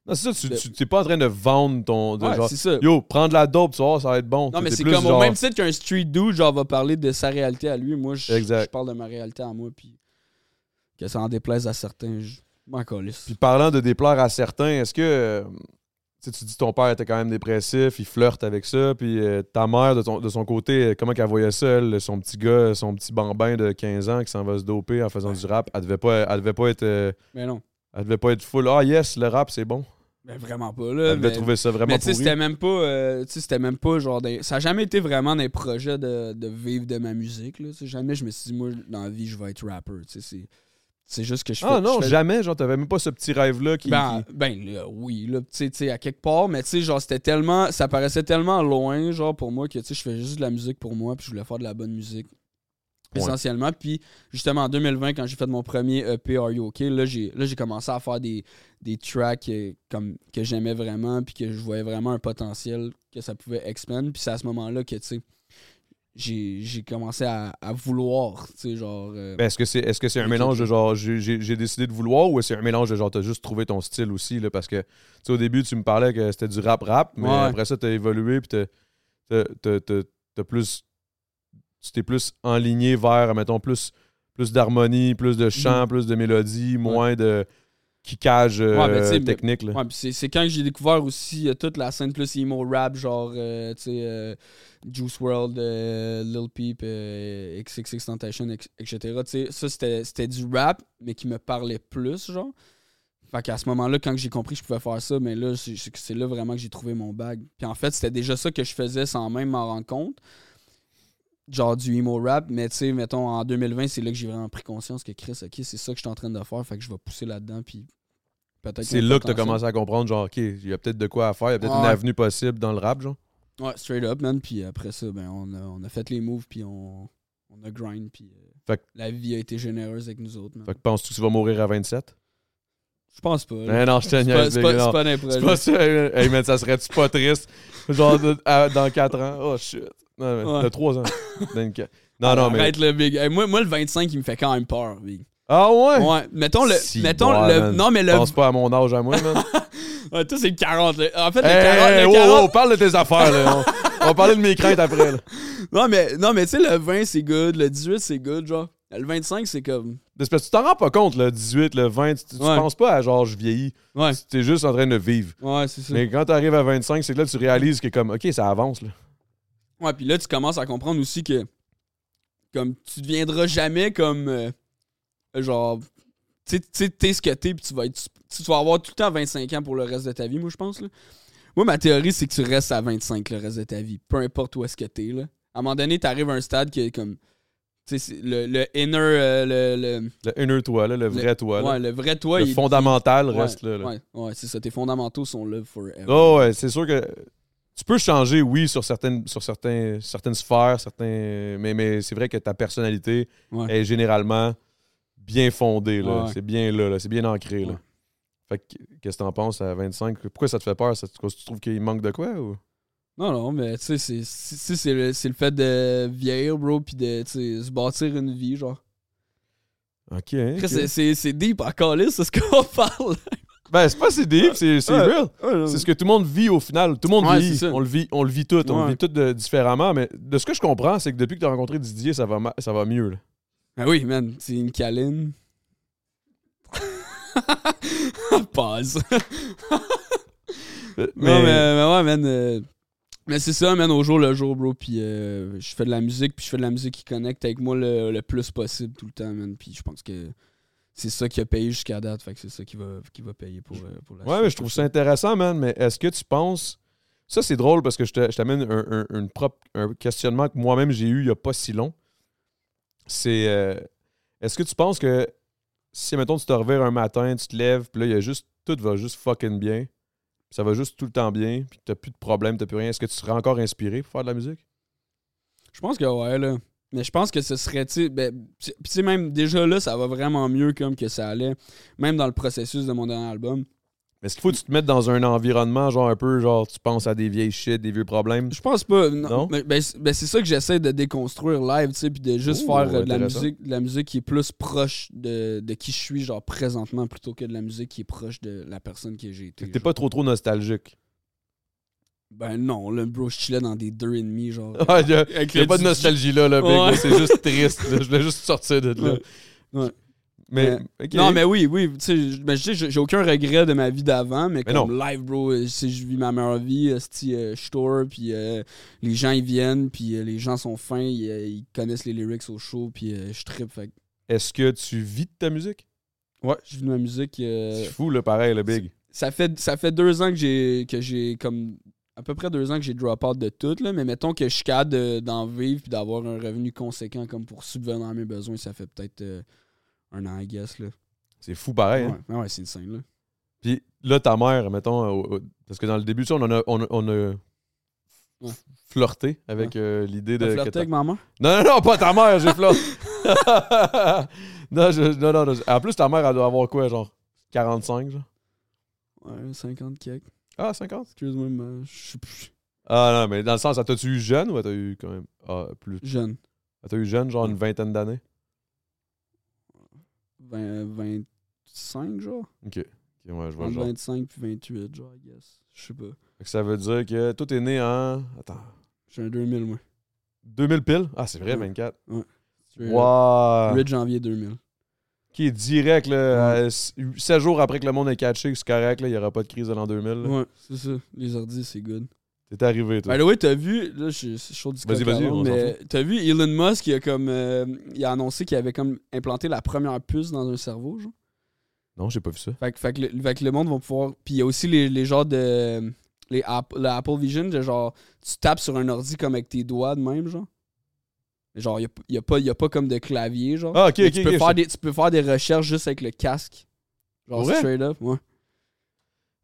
Non, c'est ça, tu, t'es pas en train de vendre ton. de Ouais, genre, c'est ça. Yo, prends de la dope, tu vois, ça va être bon. Non, mais c'est comme genre- au même titre qu'un street dude, genre, va parler de sa réalité à lui. Moi, je, parle de ma réalité à moi. Puis que ça en déplaise à certains, je m'en. Puis parlant de déplaire à certains, est-ce que. Tu sais, tu dis ton père était quand même dépressif, il flirte avec ça, puis euh, ta mère, de, ton- de son côté, euh, comment qu'elle voyait ça, elle, son petit gars, son petit bambin de 15 ans qui s'en va se doper en faisant du rap, elle devait pas, elle devait pas être. euh, Mais non. elle devait pas être full. Ah yes, le rap, c'est bon. Mais vraiment pas, Elle là. devait mais- trouver ça vraiment Mais tu sais, pourri. c'était même pas. euh, tu sais, c'était même pas genre. des- Ça a jamais été vraiment des projets de, de vivre de ma musique, là. Jamais je me suis dit, moi, dans la vie, je vais être rapper. Tu sais, c'est. C'est juste que je fais. Ah non, fais- jamais, genre, t'avais même pas ce petit rêve-là qui. Ben, qui- ben là, oui, là, tu sais, à quelque part, mais tu sais, genre, c'était tellement. Ça paraissait tellement loin, genre, pour moi, que tu sais, je fais juste de la musique pour moi, puis je voulais faire de la bonne musique. Ouais. Essentiellement. Puis, justement, en 2020, quand j'ai fait mon premier EP Are You OK, là, j'ai, là, j'ai commencé à faire des, des tracks euh, comme, que j'aimais vraiment, puis que je voyais vraiment un potentiel que ça pouvait expand. Puis c'est à ce moment-là que, tu sais, j'ai, j'ai commencé à, à vouloir, tu sais, genre. euh, Ben, est-ce que c'est est -ce que c'est un mélange de genre j'ai- décidé de vouloir ou c'est un mélange de genre t'as juste trouvé ton style aussi là parce que tu sais au début tu me parlais que c'était du rap rap mais Ouais. après ça t'as évolué puis t'as- plus tu t'es plus enligné vers mettons plus plus d'harmonie plus de chant plus de mélodie moins de kickage euh. Ouais, ben, technique là. Ouais, c'est, quand j'ai découvert aussi euh, toute la scène plus emo rap, genre, euh, tu sais, euh, Juice World, euh, Lil Peep, XXX Tentation, etc. Tu sais, ça, c'était, du rap, mais qui me parlait plus, genre. Fait qu'à ce moment-là, quand j'ai compris que je pouvais faire ça, mais là, c'est, c'est- c'est là vraiment que j'ai trouvé mon bag. Puis en fait, c'était déjà ça que je faisais sans même m'en rendre compte. Genre du emo rap, mais tu sais, mettons, en 2020, c'est là que j'ai vraiment pris conscience que Chris, ok, c'est ça que je suis en train de faire, fait que je vais pousser là-dedans, puis peut-être. C'est là que t'as commencé à comprendre genre OK, il y a peut-être de quoi à faire, il y a peut-être une avenue possible dans le rap genre. Ouais, straight up, man. Puis après ça, ben, on, a, on a fait les moves, puis on, on a grind, puis euh, Fait que- la vie a été généreuse avec nous autres, man. Fait que penses-tu que tu vas mourir à 27 Je pense pas. là. Ben non, je te niaise, c'est pas, pas pas ça. Hey, man, ça serait-tu pas triste? Genre, de- à- dans 4 ans? Oh, shit. Non, mais, Ouais. de 3 ans. [laughs] Non, non, mais. Arrête le big. Hey, moi, moi, le 25, il me fait quand même peur, big. Ah ouais? Ouais, mettons le. Si, mettons le. man. Non, mais le. Pense pas à mon âge à moi, man. [laughs] Ouais, toi, c'est le 40. là. En fait, le hey, 40. hey, le wow, 40 wow, parle de tes affaires, là. On, va parler de mes craintes après, là. [laughs] Non, mais, non, mais tu sais, le 20, c'est good. Le 18, c'est good, genre. Le 25, c'est comme. C'est parce que tu t'en rends pas compte, le 18, le 20. Tu, tu Ouais. penses pas à genre, je vieillis. Ouais. Tu es juste en train de vivre. Ouais, c'est ça. Mais quand t'arrives à 25, c'est que là, tu réalises que, comme, OK, ça avance, là. Ouais, puis là, tu commences à comprendre aussi que comme tu deviendras jamais comme euh, genre tu sais- tu t'es ce que t'es puis tu vas être tu vas avoir tout le temps 25 ans pour le reste de ta vie, moi je pense là. Moi ma théorie c'est que tu restes à 25 le reste de ta vie, peu importe où est-ce que t'es là. À un moment donné, t'arrives à un stade qui est comme tu sais c'est le, le inner euh, le, le- Le inner toi, là, le vrai toi, là. ouais, le vrai toi le il- fondamental il- reste ouais, là. là. Ouais, ouais, c'est ça, tes fondamentaux sont là forever. Oh ouais, c'est sûr que tu peux changer, oui, sur certaines, sur certains, certaines sphères, certains, mais, mais c'est vrai que ta personnalité Ouais. est généralement bien fondée. là. Ouais. C'est bien là, là, c'est bien ancré. Là. Ouais. Fait que, qu'est-ce que t'en penses à 25? Pourquoi ça te fait peur? Ça, tu tu trouves qu'il manque de quoi? Ou? Non, non, mais tu sais, c'est- c'est le, c'est le fait de vieillir, bro, puis de se bâtir une vie, genre. Ok. hein, Après, ok. c'est- deep à caler, c'est ce qu'on [laughs] parle. Ben, c'est pas deep, c'est, c'est Ouais. real. C'est ce que tout le monde vit au final. Tout le monde Ouais, vit. On le vit. On le vit tout. On le vit tout de- différemment. Mais de ce que je comprends, c'est que depuis que tu as rencontré Didier, ça va, ma- ça va mieux. là. Ah oui, man, c'est une câline. [laughs] Pause. Euh, Non, mais, mais ouais, man. euh, mais c'est ça, man, au jour le jour, bro. Puis euh, je fais de la musique, puis je fais de la musique qui connecte avec moi le, le plus possible tout le temps, man. Puis je pense que c'est ça qui a payé jusqu'à date. Fait que c'est ça qui va, qui va payer pour, euh, pour la Ouais, mais je trouve ça intéressant, man. Mais est-ce que tu penses. Ça, c'est drôle parce que je te- je t'amène un, un- une propre, un questionnement que moi-même j'ai eu il n'y a pas si long. C'est. euh, est-ce que tu penses que si, mettons, tu te revires un matin, tu te lèves, puis là, il y a juste. Tout va juste fucking bien. puis ça va juste tout le temps bien, puis t'as plus de problème, t'as plus rien. Est-ce que tu serais encore inspiré pour faire de la musique? Je pense que ouais, là. Mais je pense que ce serait, tu sais, ben, tu sais, même déjà là, ça va vraiment mieux comme que ça allait, même dans le processus de mon dernier album. Mais est-ce qu'il faut que tu te mettes dans un environnement, genre un peu, genre, tu penses à des vieilles shit, des vieux problèmes? Je pense pas. Non. Non? Mais, ben, c'est ben, c'est ça que j'essaie de déconstruire live, tu sais, puis de juste faire euh, de la musique, de la musique qui est plus proche de, de qui je suis, genre présentement, plutôt que de la musique qui est proche de la personne que j'ai été. T'es pas trop trop nostalgique. Ben non, là, bro, je chillais dans des deux et demi, genre. Il n'y a, Avec y a le pas de nostalgie là, là, big, Ouais. c'est juste triste. là. Je voulais juste sortir de là. Ouais. Ouais. Mais. Non, mais oui, oui. Tu sais, j- ben, j'ai aucun regret de ma vie d'avant, mais, Mais comme live, bro, euh, si je vis ma meilleure vie, euh, je tour, puis euh, les gens, ils viennent, puis euh, les gens sont fins, ils, ils connaissent les lyrics au show, puis euh, je trippe. Fait Est-ce que tu vis de ta musique? ouais, je vis de ma musique. C'est fou, là, pareil, le big. ça fait ça fait deux ans que j'ai que j'ai comme à peu près deux ans que j'ai drop out de tout là mais mettons que je suis capable de- d'en vivre puis d'avoir un revenu conséquent comme pour subvenir à mes besoins ça fait peut-être euh, un an I guess là C'est fou, pareil. hein? ouais, ouais c'est insane là Puis là, ta mère, mettons, au- parce que dans le début, ça, on, en a, on, a, on a Ouais. flirté avec euh, l'idée de. Ta- avec maman? Non, non, non, pas ta mère, j'ai flirté. [laughs] [laughs] non, je- non, non, non. En plus, ta mère, elle doit avoir quoi, genre 45, genre? Ouais 50 quelques Ah, 50 excuse-moi mais je suis plus Ah, non, mais dans le sens, t'a-tu eu jeune ou elle t'a eu quand même. Ah, plus. jeune Elle t'a eu jeune, genre une vingtaine d'années? 20, 25 genre Ok. Ok, ouais, je vois entre genre. 25 puis 28 genre I guess je sais pas Fait que ça veut dire que toi, t'es né en. Attends. j'ai un 2000 moi 2000 piles Ah, c'est vrai, Ouais. 24. Straight up. Wow. 8 janvier 2000 Qui est direct, là. 7 jours après que le monde est catché, c'est correct, là. Il n'y aura pas de crise de l'an 2000. là. ouais c'est ça les ordis c'est good T'es arrivé, toi. The way, t'as vu, là, je suis chaud du Vas-y, vas-y, mais t'as vu Elon Musk, il a comme, euh, il a annoncé qu'il avait comme implanté la première puce dans un cerveau, genre? Non, j'ai pas vu ça. Fait que, fait que le, fait que le monde va pouvoir, puis il y a aussi les, les genres de, les le Apple Vision, de genre, tu tapes sur un ordi comme avec tes doigts de même, genre? Genre, il y a, y a pas, y a pas comme de clavier, genre. Ah, ok, Mais ok. tu, peux ok, faire je- des, tu peux faire des recherches juste avec le casque. Genre, straight up, ouais.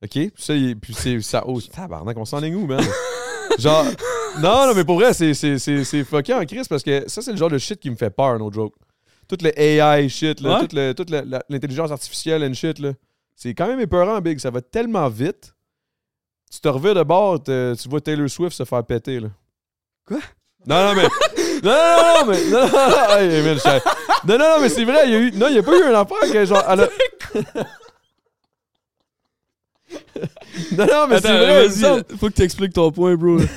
Ok, puis ça, il- puis c'est. Ça, oh, tabarnak, on s'en est où, man? [laughs] genre. Non, non, mais pour vrai, c'est, c'est, c'est, c'est fucké en crise parce que ça, c'est le genre de shit qui me fait peur, no joke. Tout le AI shit, là, Ouais? tout le- toute la- la- l'intelligence artificielle and shit, là. C'est quand même épeurant, Big. Ça va tellement vite. Tu te reviens de bord, tu vois Taylor Swift se faire péter, là. Quoi? Non, non, mais. Non, non, non, mais. Non, non, non, hey, man, je- non, non, non, mais c'est vrai, il y a eu. Non, il n'y a pas eu un affaire que genre. elle a- [laughs] non, non, mais c'est vrai, il vas-y, faut que t'expliques ton point, bro. [laughs]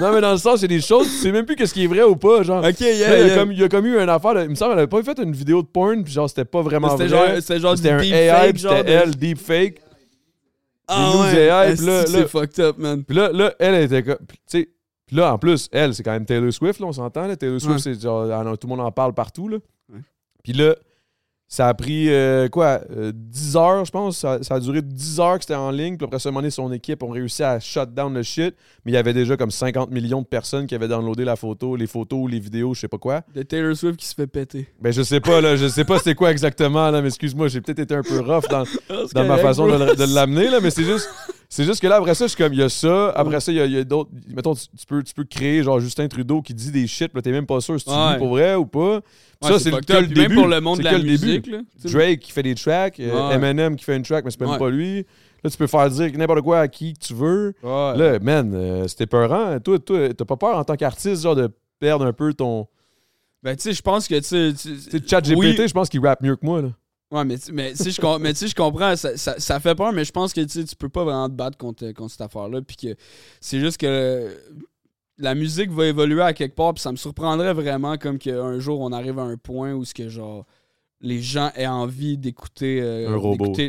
Non, mais dans le sens, c'est des choses, tu sais même plus qu'est-ce qui est vrai ou pas, genre. ok, Là, yeah, il, y a yeah. comme, il y a comme eu une affaire, il me semble, elle avait pas fait une vidéo de porn, puis genre, c'était pas vraiment C'était vrai. genre, c'était genre C'était un deep AI, fake, genre. c'était de- elle, deepfake. Ah ouais, AI, là- que là- c'est fucked up, man. Puis là, là, elle était comme. Tu sais, puis là, en plus, elle, c'est quand même Taylor Swift, là, on s'entend, là. Taylor Swift, Ouais. c'est genre, tout le monde en parle partout, là. Ouais. Puis là, ça a pris, euh, quoi, euh, 10 heures, je pense. Ça, ça a duré 10 heures que c'était en ligne. Puis après, ça, donné, son équipe ont réussi à shut down le shit. Mais il y avait déjà comme 50 millions de personnes qui avaient downloadé la photo, les photos, les vidéos, je sais pas quoi. De Taylor Swift qui se fait péter. Ben, je sais pas, là. Je sais pas c'est quoi exactement, là. Mais excuse-moi, j'ai peut-être été un peu rough dans, [laughs] dans ma façon de, de l'amener, là, mais c'est juste. C'est juste que là, après ça, je suis comme, il y a ça. Après ça, il y a, d'autres. Mettons, tu, tu peux, tu peux créer, genre, Justin Trudeau qui dit des shit, là, t'es même pas sûr si tu Ouais. lui pour vrai ou pas. Ouais, ça, c'est le, début. Même pour le monde C'est de la musique, là. Drake qui fait des tracks, euh, Ouais. Eminem qui fait une track, mais c'est même pas lui. Là, tu peux faire dire n'importe quoi à qui que tu veux. Là, man, euh, c'était peurant. Toi, toi, t'as pas peur en tant qu'artiste, genre, de perdre un peu ton. Ben, tu sais, je pense que, tu sais. Tu sais, Oui. je pense qu'il rappe mieux que moi, là. Ouais, mais, tu- mais, tu sais, je, com- mais tu sais, je comprends, ça, ça, ça fait peur, mais je pense que tu sais, tu peux pas vraiment te battre contre, contre cette affaire-là. Puis que c'est juste que la musique va évoluer à quelque part, puis ça me surprendrait vraiment comme qu'un jour on arrive à un point où ce que genre les gens aient envie d'écouter euh,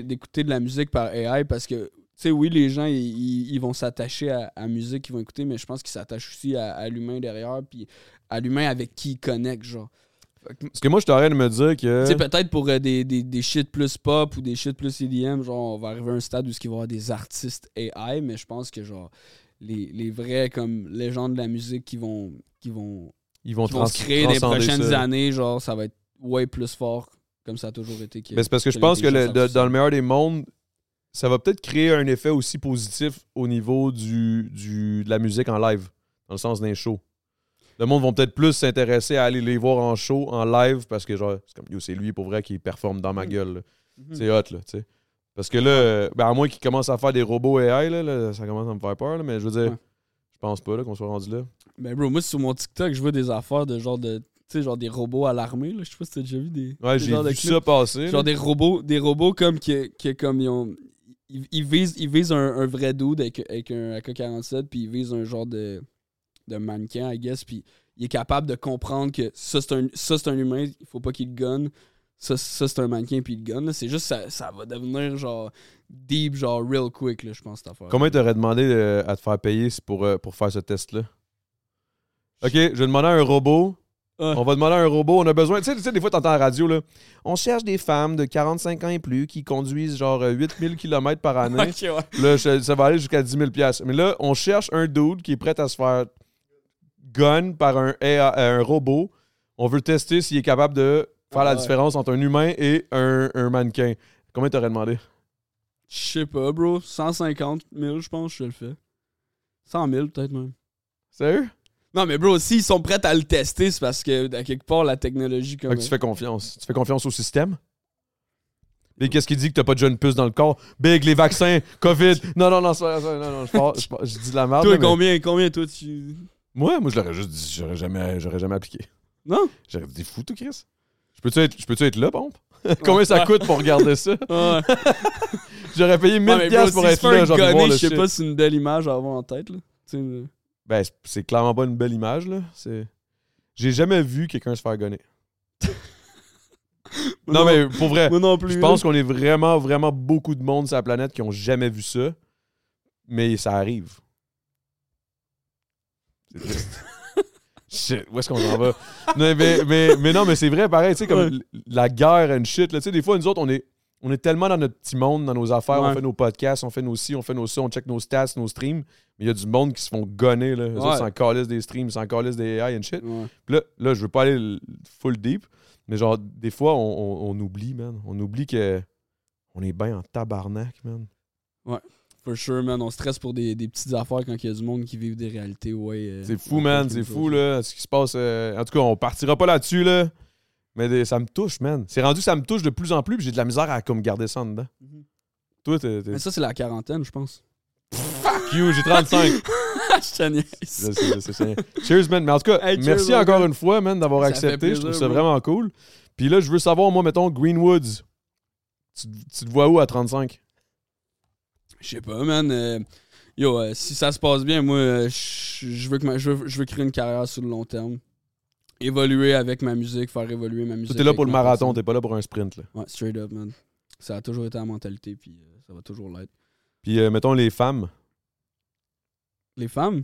d'écouter- de la musique par AI parce que tu sais oui les gens ils, ils- vont s'attacher à, la musique qu'ils vont écouter mais je pense qu'ils s'attachent aussi à, à l'humain derrière puis à l'humain avec qui ils connectent genre Parce que moi, je t'aurais de me dire que. tu sais, peut-être pour euh, des, des, des shit plus pop ou des shit plus EDM, genre, on va arriver à un stade où il va y avoir des artistes AI, mais je pense que, genre, les, les vrais, comme, légendes de la musique qui vont, qui vont, ils vont, qui vont trans- se créer transcender prochaines ça. années, genre, ça va être way plus fort, comme ça a toujours été. que- Ben, c'est parce que je pense que le- l'intelligence de- dans le meilleur des mondes, ça va peut-être créer un effet aussi positif au niveau du, du, de la musique en live, dans le sens d'un show. Le monde va peut-être plus s'intéresser à aller les voir en show, en live, parce que genre, c'est comme, yo, c'est lui pour vrai qui performe dans ma Mm. gueule. Mhm. C'est hot, là, tu sais. Parce que là, ben, à moins qu'il commence à faire des robots AI, là, là, ça commence à me faire peur, là, mais je veux dire, Ouais. je pense pas là, qu'on soit rendu là. Ben, bro, moi, sur mon TikTok, je vois des affaires de genre de. Tu sais, genre des robots à l'armée, là. Je sais pas si t'as déjà vu des. Ouais, des j'ai vu clips. ça passer. Genre là. des robots, des robots comme qui, qui comme ils ont. Ils, ils visent, ils visent un, un vrai dude avec, avec un AK-47, puis ils visent un genre de, de mannequin, I guess, puis il est capable de comprendre que ça, c'est un, ça, c'est un humain, il faut pas qu'il le gonne. ça, ça c'est un mannequin puis le gun. là. C'est juste ça, ça va devenir genre deep, genre real quick, là, je pense, cette affaire. Combien t'aurais demandé euh, à te faire payer pour, euh, pour faire ce test-là? OK, je vais demander à un robot. Ouais. On va demander à un robot. On a besoin. Tu sais, tu sais, des fois, t'entends à la radio, là. On cherche des femmes de 45 ans et plus qui conduisent genre euh, 8000 km par année. [laughs] Ouais. Là, ça va aller jusqu'à 10 000 piastres. Mais là, on cherche un dude qui est prêt à se faire gun par un, AI un robot. On veut tester s'il est capable de faire Ah la ouais. différence entre un humain et un, un mannequin. Combien t'aurais demandé? Je sais pas, bro. 150 000, je pense, je le fais. 100 000, peut-être même. Sérieux? Non, mais bro, s'ils sont prêts à le tester, c'est parce que, à quelque part, la technologie comme. Que tu fais confiance. Tu fais confiance au système? Et qu'est-ce qui dit que t'as pas de jeune puce dans le corps? Big, les vaccins, COVID. [laughs] Non, non, non, c'est pas ça. Non, non, je, je, dis de la merde. Toi, mais- combien, combien, toi, tu. Moi, moi, je l'aurais juste dit. J'aurais jamais, j'aurais jamais appliqué. Non? J'aurais dit, fou, toi, Chris. Je peux-tu être, je peux être là, pompe? Combien ça coûte pour regarder ça? [laughs] J'aurais payé 1000 Ouais, mais piastres bro, pour si être là, genre, pour gunner, voir le je sais shit. pas si c'est une belle image à avoir en tête, là. Euh, Ben, c'est- clairement pas une belle image, là. C'est... J'ai jamais vu quelqu'un se faire gonner. [laughs] non, mais pour vrai, Moi non plus. je pense qu'on est vraiment, vraiment beaucoup de monde sur la planète qui ont jamais vu ça. Mais ça arrive. [laughs] Shit, où est-ce qu'on s'en va? Non, mais, mais, mais non, mais c'est vrai, pareil, tu sais, comme Ouais. la guerre and shit, là, tu sais, des fois, nous autres, on est, on est tellement dans notre petit monde, dans nos affaires, on Ouais. fait nos podcasts, on fait nos ci, on fait nos ça, on check nos stats, nos streams, mais il y a du monde qui se font gonner, là. Eux Ouais. autres des streams, s'en calissent des AI and shit. Ouais. Puis là, là, je veux pas aller full deep, mais genre, des fois, on, on- on oublie, man. On oublie que on est bien en tabarnak, man. For sure, man. On stresse pour des, des petites affaires quand il y a du monde qui vivent des réalités, ouais. euh, C'est fou, man, c'est fou, là, ce qui se passe. euh, En tout cas, on partira pas là-dessus, là. Mais des- ça me touche, man. C'est rendu ça me touche de plus en plus, puis j'ai de la misère à comme garder ça en dedans. Mhm. Toi, t'es. Mais ça, c'est la quarantaine, je pense. Fuck you, j'ai 35. [laughs] je. Je. Cheers, man. Mais en tout cas, Hey, merci encore une fois, man, d'avoir accepté. je trouve ça bro. vraiment cool. Puis là, je veux savoir, moi, mettons, Greenwoods. Tu, tu te vois où à 35? Je sais pas, man. euh, yo, euh, si ça se passe bien, moi, euh, je veux, que ma- je veux, je veux créer une carrière sur le long terme. Évoluer avec ma musique, faire évoluer ma musique. Toi, t'es là pour le ma marathon, t'es pas là pour un sprint, là. Ouais, straight up, man. Ça a toujours été la mentalité, puis euh, ça va toujours l'être. Puis, mettons, les femmes. Les femmes?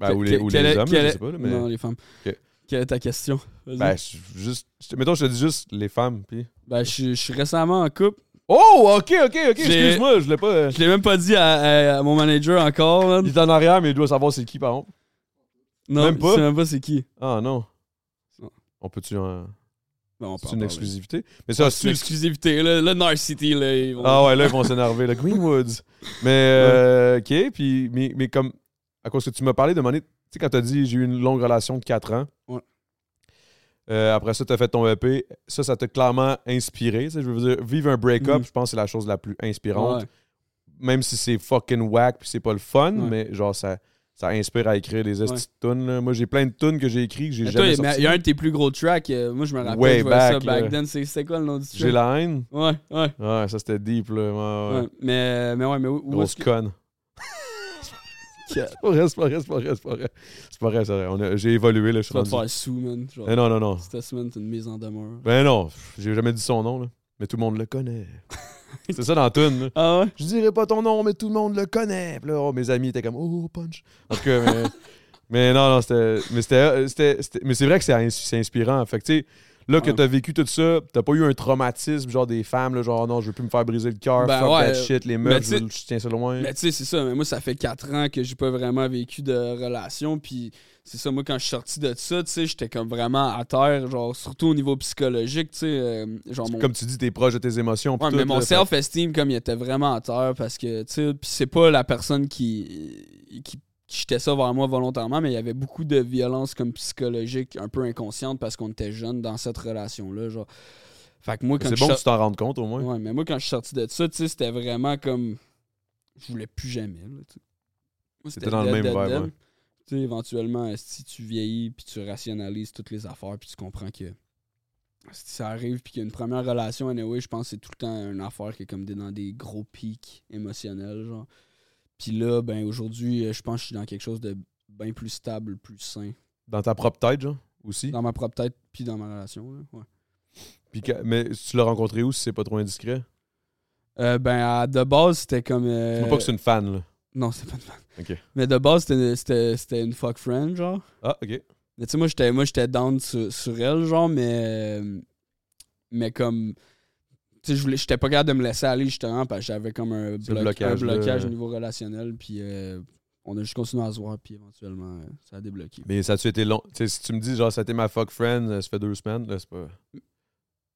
Ben, Que- ou les, que- ou quelle les est- hommes, je sais pas, là, mais. Non, les femmes. Quelle est ta question? Ben, je- juste. je- Mettons, je te dis juste les femmes, puis. Ben, je, je suis récemment en couple. Oh, ok, ok, ok, excuse-moi, je l'ai pas. euh, Je l'ai même pas dit à, à- à mon manager encore, man. Il est en arrière, mais il doit savoir c'est qui, par contre. Non, même pas? je sais même pas c'est qui. Ah, non. Non. On peut-tu. en- Ben, on peut C'est une exclusivité? Mais ça, Ah, c'est une exclusivité, là. Le Narcity, là. ils vont- Ah ouais, là, ils vont s'énerver. Le Greenwoods. Mais, [laughs] euh, OK, puis, mais, mais comme, à cause que tu m'as parlé de monnaie, tu sais, quand t'as dit j'ai eu une longue relation de 4 ans, Ouais. Euh, après ça, t'as fait ton EP, ça, ça t'a clairement inspiré. tu Je veux dire, vivre un break-up, Mhm. je pense que c'est la chose la plus inspirante. Ouais. Même si c'est fucking whack puis c'est pas le fun, Ouais. mais genre, ça, ça inspire à écrire des estis de tunes. Moi, j'ai plein de tunes que j'ai écrits que j'ai jamais il y a- sortis. il y a un de tes plus gros tracks. euh, moi, je me rappelle, Way je ça back, là. then. C'est c'était quoi le nom du track? J'ai la haine. Ouais, ouais. Ouais, ça, c'était deep, là. Ouais, ouais. ouais. Mais, mais ouais, mais où, où Grosse est-ce que... c'est pas vrai, c'est pas vrai, c'est pas vrai, c'est pas vrai. C'est pas vrai, c'est vrai. J'ai évolué, là, je suis Tu vas te rendu. faire sous, man. Genre, Eh non, non, non. T'as une mise en demeure. Ben non, j'ai jamais dit son nom, là. Mais tout le monde le connaît. [laughs] c'est ça dans tune, là. Ah ouais? Je dirais pas ton nom, mais tout le monde le connaît. Puis là, oh, mes amis étaient comme, oh, punch. En tout cas, mais, [laughs] mais non, non, c'était. Mais c'était. c'était- c'était- Mais c'est vrai que c'est c'est inspirant. Fait que, tu sais, là que t'as vécu tout ça, t'as pas eu un traumatisme, genre des femmes, là, genre, non, je veux plus me faire briser le cœur, Ben fuck ouais, that shit, les meufs, je, je tiens ça loin. Mais tu sais, c'est ça. Mais moi, ça fait 4 ans que j'ai pas vraiment vécu de relation. Puis c'est ça, moi, quand je suis sorti de ça, tu sais, j'étais comme vraiment à terre, genre, surtout au niveau psychologique, tu sais. euh, genre, mon, Comme tu dis, t'es proche de tes émotions. Ouais, tout, mais mon self-esteem, comme il était vraiment à terre, parce que, tu sais, c'est pas la personne qui, qui jetait ça vers moi volontairement, mais il y avait beaucoup de violence comme psychologique, un peu inconsciente, parce qu'on était jeunes dans cette relation-là, genre. Fait que moi, quand C'est bon que tu t'en rendes compte, au moins. Ouais, mais moi, quand je suis sorti de ça, c'était vraiment comme. Je voulais plus jamais, C'était dans le même vibe, ouais. Tu sais, éventuellement, si tu vieillis, puis tu rationalises toutes les affaires, puis tu comprends que si ça arrive, puis qu'il y a une première relation, anyway, je pense que c'est tout le temps une affaire qui est comme dans des gros pics émotionnels, genre. Puis là, ben aujourd'hui, euh, je pense que je suis dans quelque chose de bien plus stable, plus sain. Dans ta propre tête, genre, aussi? Dans ma propre tête, puis dans ma relation, là, ouais. Puis mais tu l'as rencontré où si c'est pas trop indiscret? Euh, ben, à- de base, c'était comme. euh, Dis-moi pas que c'est une fan, là. Non, c'est pas de fan. Ok. Mais de base, c'était- c'était c'était une fuck friend, genre. Ah, ok. Mais tu sais, moi, j'étais moi, j'étais down sur, sur elle, genre, mais. euh, Mais comme. Je voulais- j'étais pas capable de me laisser aller, justement, parce que j'avais comme un, bloc- blocage, un blocage au niveau relationnel, puis euh, on a juste continué à se voir, puis éventuellement, euh, ça a débloqué. Mais ça a-tu été long? Tu sais, si tu me dis, genre, ça a été ma fuck friend, euh, ça fait deux semaines, là, c'est pas.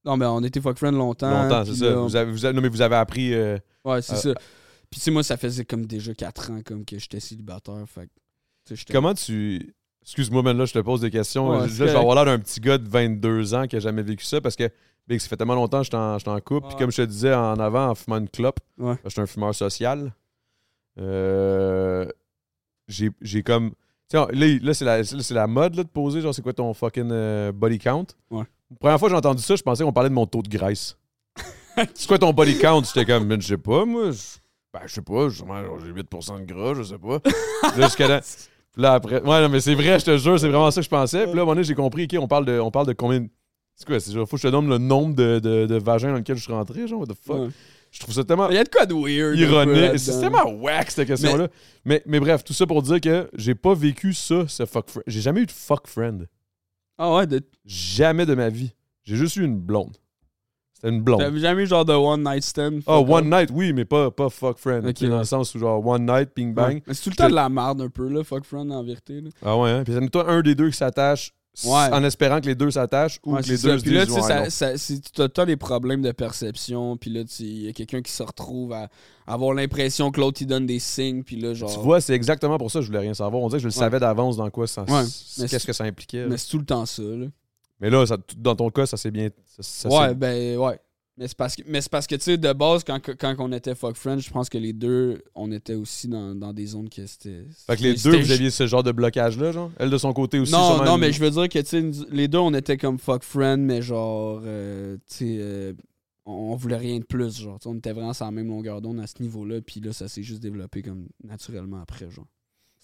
Non, mais on était fuck friend longtemps. Longtemps, c'est ça. là, Vous avez, vous avez- non, mais vous avez appris. euh, Ouais, c'est Euh, ça. Puis tu sais, moi, ça faisait comme déjà 4 ans comme que j'étais célibataire, fait Comment tu. Excuse-moi, mais là, je te pose des questions. Ouais, là, je vais avoir l'air d'un petit gars de 22 ans qui a jamais vécu ça parce que Big, ça fait tellement longtemps que j'étais en, j'étais en couple. Puis comme je te disais en avant, en fumant une clope, Ouais. je suis un fumeur social. Euh, j'ai j'ai comme. Tu sais, là, là, c'est la, là, c'est la mode là, de poser, genre, c'est quoi ton fucking euh, body count? Ouais. La première fois que j'ai entendu ça, je pensais qu'on parlait de mon taux de graisse. c'est quoi ton body count? J'étais comme, Ben, je sais pas, moi. je- Ben, je sais pas, sûrement, genre, j'ai 8% de gras, je sais pas. jusqu'à là, puis là, après. Ouais, non, mais c'est vrai, je te jure, c'est vraiment ça que je pensais. Puis là, à un moment donné, j'ai compris, OK, on parle de, on parle de combien. de- C'est quoi? C'est genre, faut que je te donne le nombre de, de, de vagins dans lequel je suis rentré, genre, what the fuck? Ouais. Je trouve ça tellement Il y a de quoi de weird. ironique. C'est tellement whack, cette question-là. Mais, mais, bref, tout ça pour dire que j'ai pas vécu ça, ce fuck friend. J'ai jamais eu de fuck friend. Ah ouais, de- Jamais de ma vie. J'ai juste eu une blonde. C'était une blonde. t'avais jamais eu genre de one night stand? Oh, fuck one night, oui, mais pas, pas fuck friend. Ok, Tu sais, dans le sens où genre one night, ping bang. Ouais. Mais c'est tout le temps de la merde un peu, là, fuck friend, en vérité. Là. Ah ouais, hein? Puis c'est toi un des deux qui s'attache Ouais. en espérant que les deux s'attachent ou Ouais, que les deux ça. se Puis là, disent tu ça, c'est- t'as, t'as des problèmes de perception, puis là, tu- il y a quelqu'un qui se retrouve à avoir l'impression que l'autre, il donne des signes, puis là, genre... Tu vois, c'est exactement pour ça que je voulais rien savoir. On dirait que je le Ouais. savais d'avance dans quoi ça. Qu'est-ce que ça impliquait. là. Mais c'est tout le temps ça, là. Mais là, ça- dans ton cas, ça s'est bien. ça- ouais, ben, ouais. Mais c'est parce que, mais c'est parce que tu sais, de base, quand, quand on était fuck friends, je pense que les deux, on était aussi dans, dans des zones que c'était... Fait que les deux, vous aviez ce genre de blocage-là, genre? Elle de son côté aussi. Non, non, une- mais je veux dire que, tu sais, les deux, on était comme fuck friends, mais genre, euh, tu sais, euh, on, on voulait rien de plus, genre. On était vraiment sur la même longueur d'onde à ce niveau-là, puis là, ça s'est juste développé comme naturellement après, genre.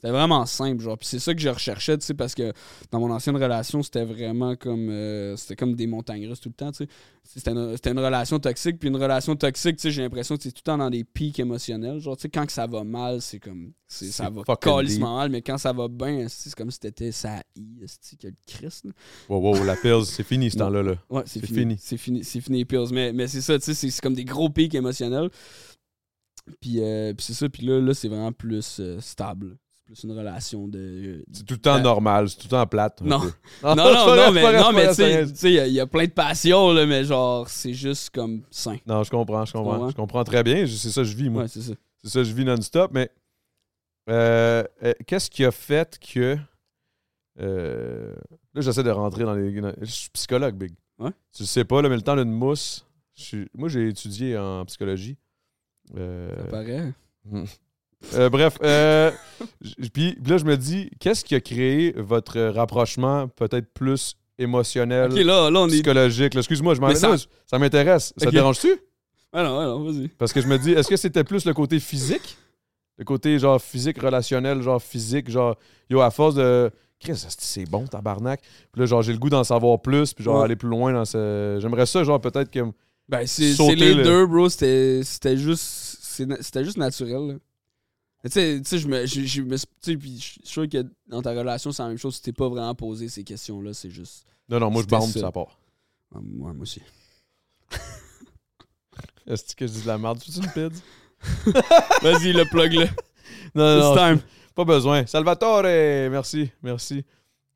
C'était vraiment simple, genre. Puis c'est ça que je recherchais, tu sais, parce que dans mon ancienne relation, c'était vraiment comme. euh, c'était comme des montagnes russes tout le temps, tu sais. C'était une, c'était une relation toxique, puis une relation toxique, tu sais, j'ai l'impression que c'est tout le temps dans des pics émotionnels. Genre, tu sais, quand que ça va mal, c'est comme. c'est- ça va calissement mal, mais quand ça va bien, c'est comme si t'étais ça I, que le Christ, là? Wow, wow, la pills, c'est fini ce temps-là. Là. Ouais, c'est fini. C'est fini, c'est fini les pills. Mais, mais c'est ça, tu sais, c'est- c'est comme des gros pics émotionnels. Puis, euh, puis c'est ça, puis là, là c'est vraiment plus euh, stable. C'est plus une relation de. C'est tout le temps normal, c'est tout le temps plate. [laughs] Non. Non, [laughs] non, non, vrai, mais, non, mais tu sais, il y a- il y, a plein de passions, là, mais genre, c'est juste comme sain. Non, je comprends, je comprends. comprends? Je comprends très bien. C'est ça que je vis, moi. Ouais, c'est ça. C'est ça que je vis non-stop. Mais euh, euh, qu'est-ce qui a fait que. euh, là, j'essaie de rentrer dans les. dans- je suis psychologue, Big. Ouais. Tu le sais pas, là, mais le temps d'une mousse. je suis- moi, j'ai étudié en psychologie. Ça paraît. [laughs] Euh, bref, euh, puis là, je me dis, qu'est-ce qui a créé votre rapprochement peut-être plus émotionnel, Ok, là, là, on est. psychologique? Excuse-moi, je m'en ça- ça m'intéresse. Ça te dérange-tu? Ah non, ah non, vas-y. Parce que je me dis, est-ce que c'était plus le côté physique? Le côté genre physique, relationnel, genre physique, genre, yo, à force de. Chris, c'est bon, tabarnak? Puis là, genre, j'ai le goût d'en savoir plus, puis genre, Ouais. aller plus loin dans ce. J'aimerais ça, genre, peut-être que. Ben, c'est les le- deux, bro. C'était juste, c'était juste naturel. là. Tu sais, je me, je, je puis je suis sûr que dans ta relation, c'est la même chose. Tu t'es pas vraiment posé ces questions-là. C'est juste. Non, non, moi, je ça. puis ça part. Moi moi aussi. [laughs] Est-ce que je dis de la merde? Tu une pide? [laughs] Vas-y, le plug-le. [laughs] Non, non, This time. Pas besoin. Salvatore, merci, merci.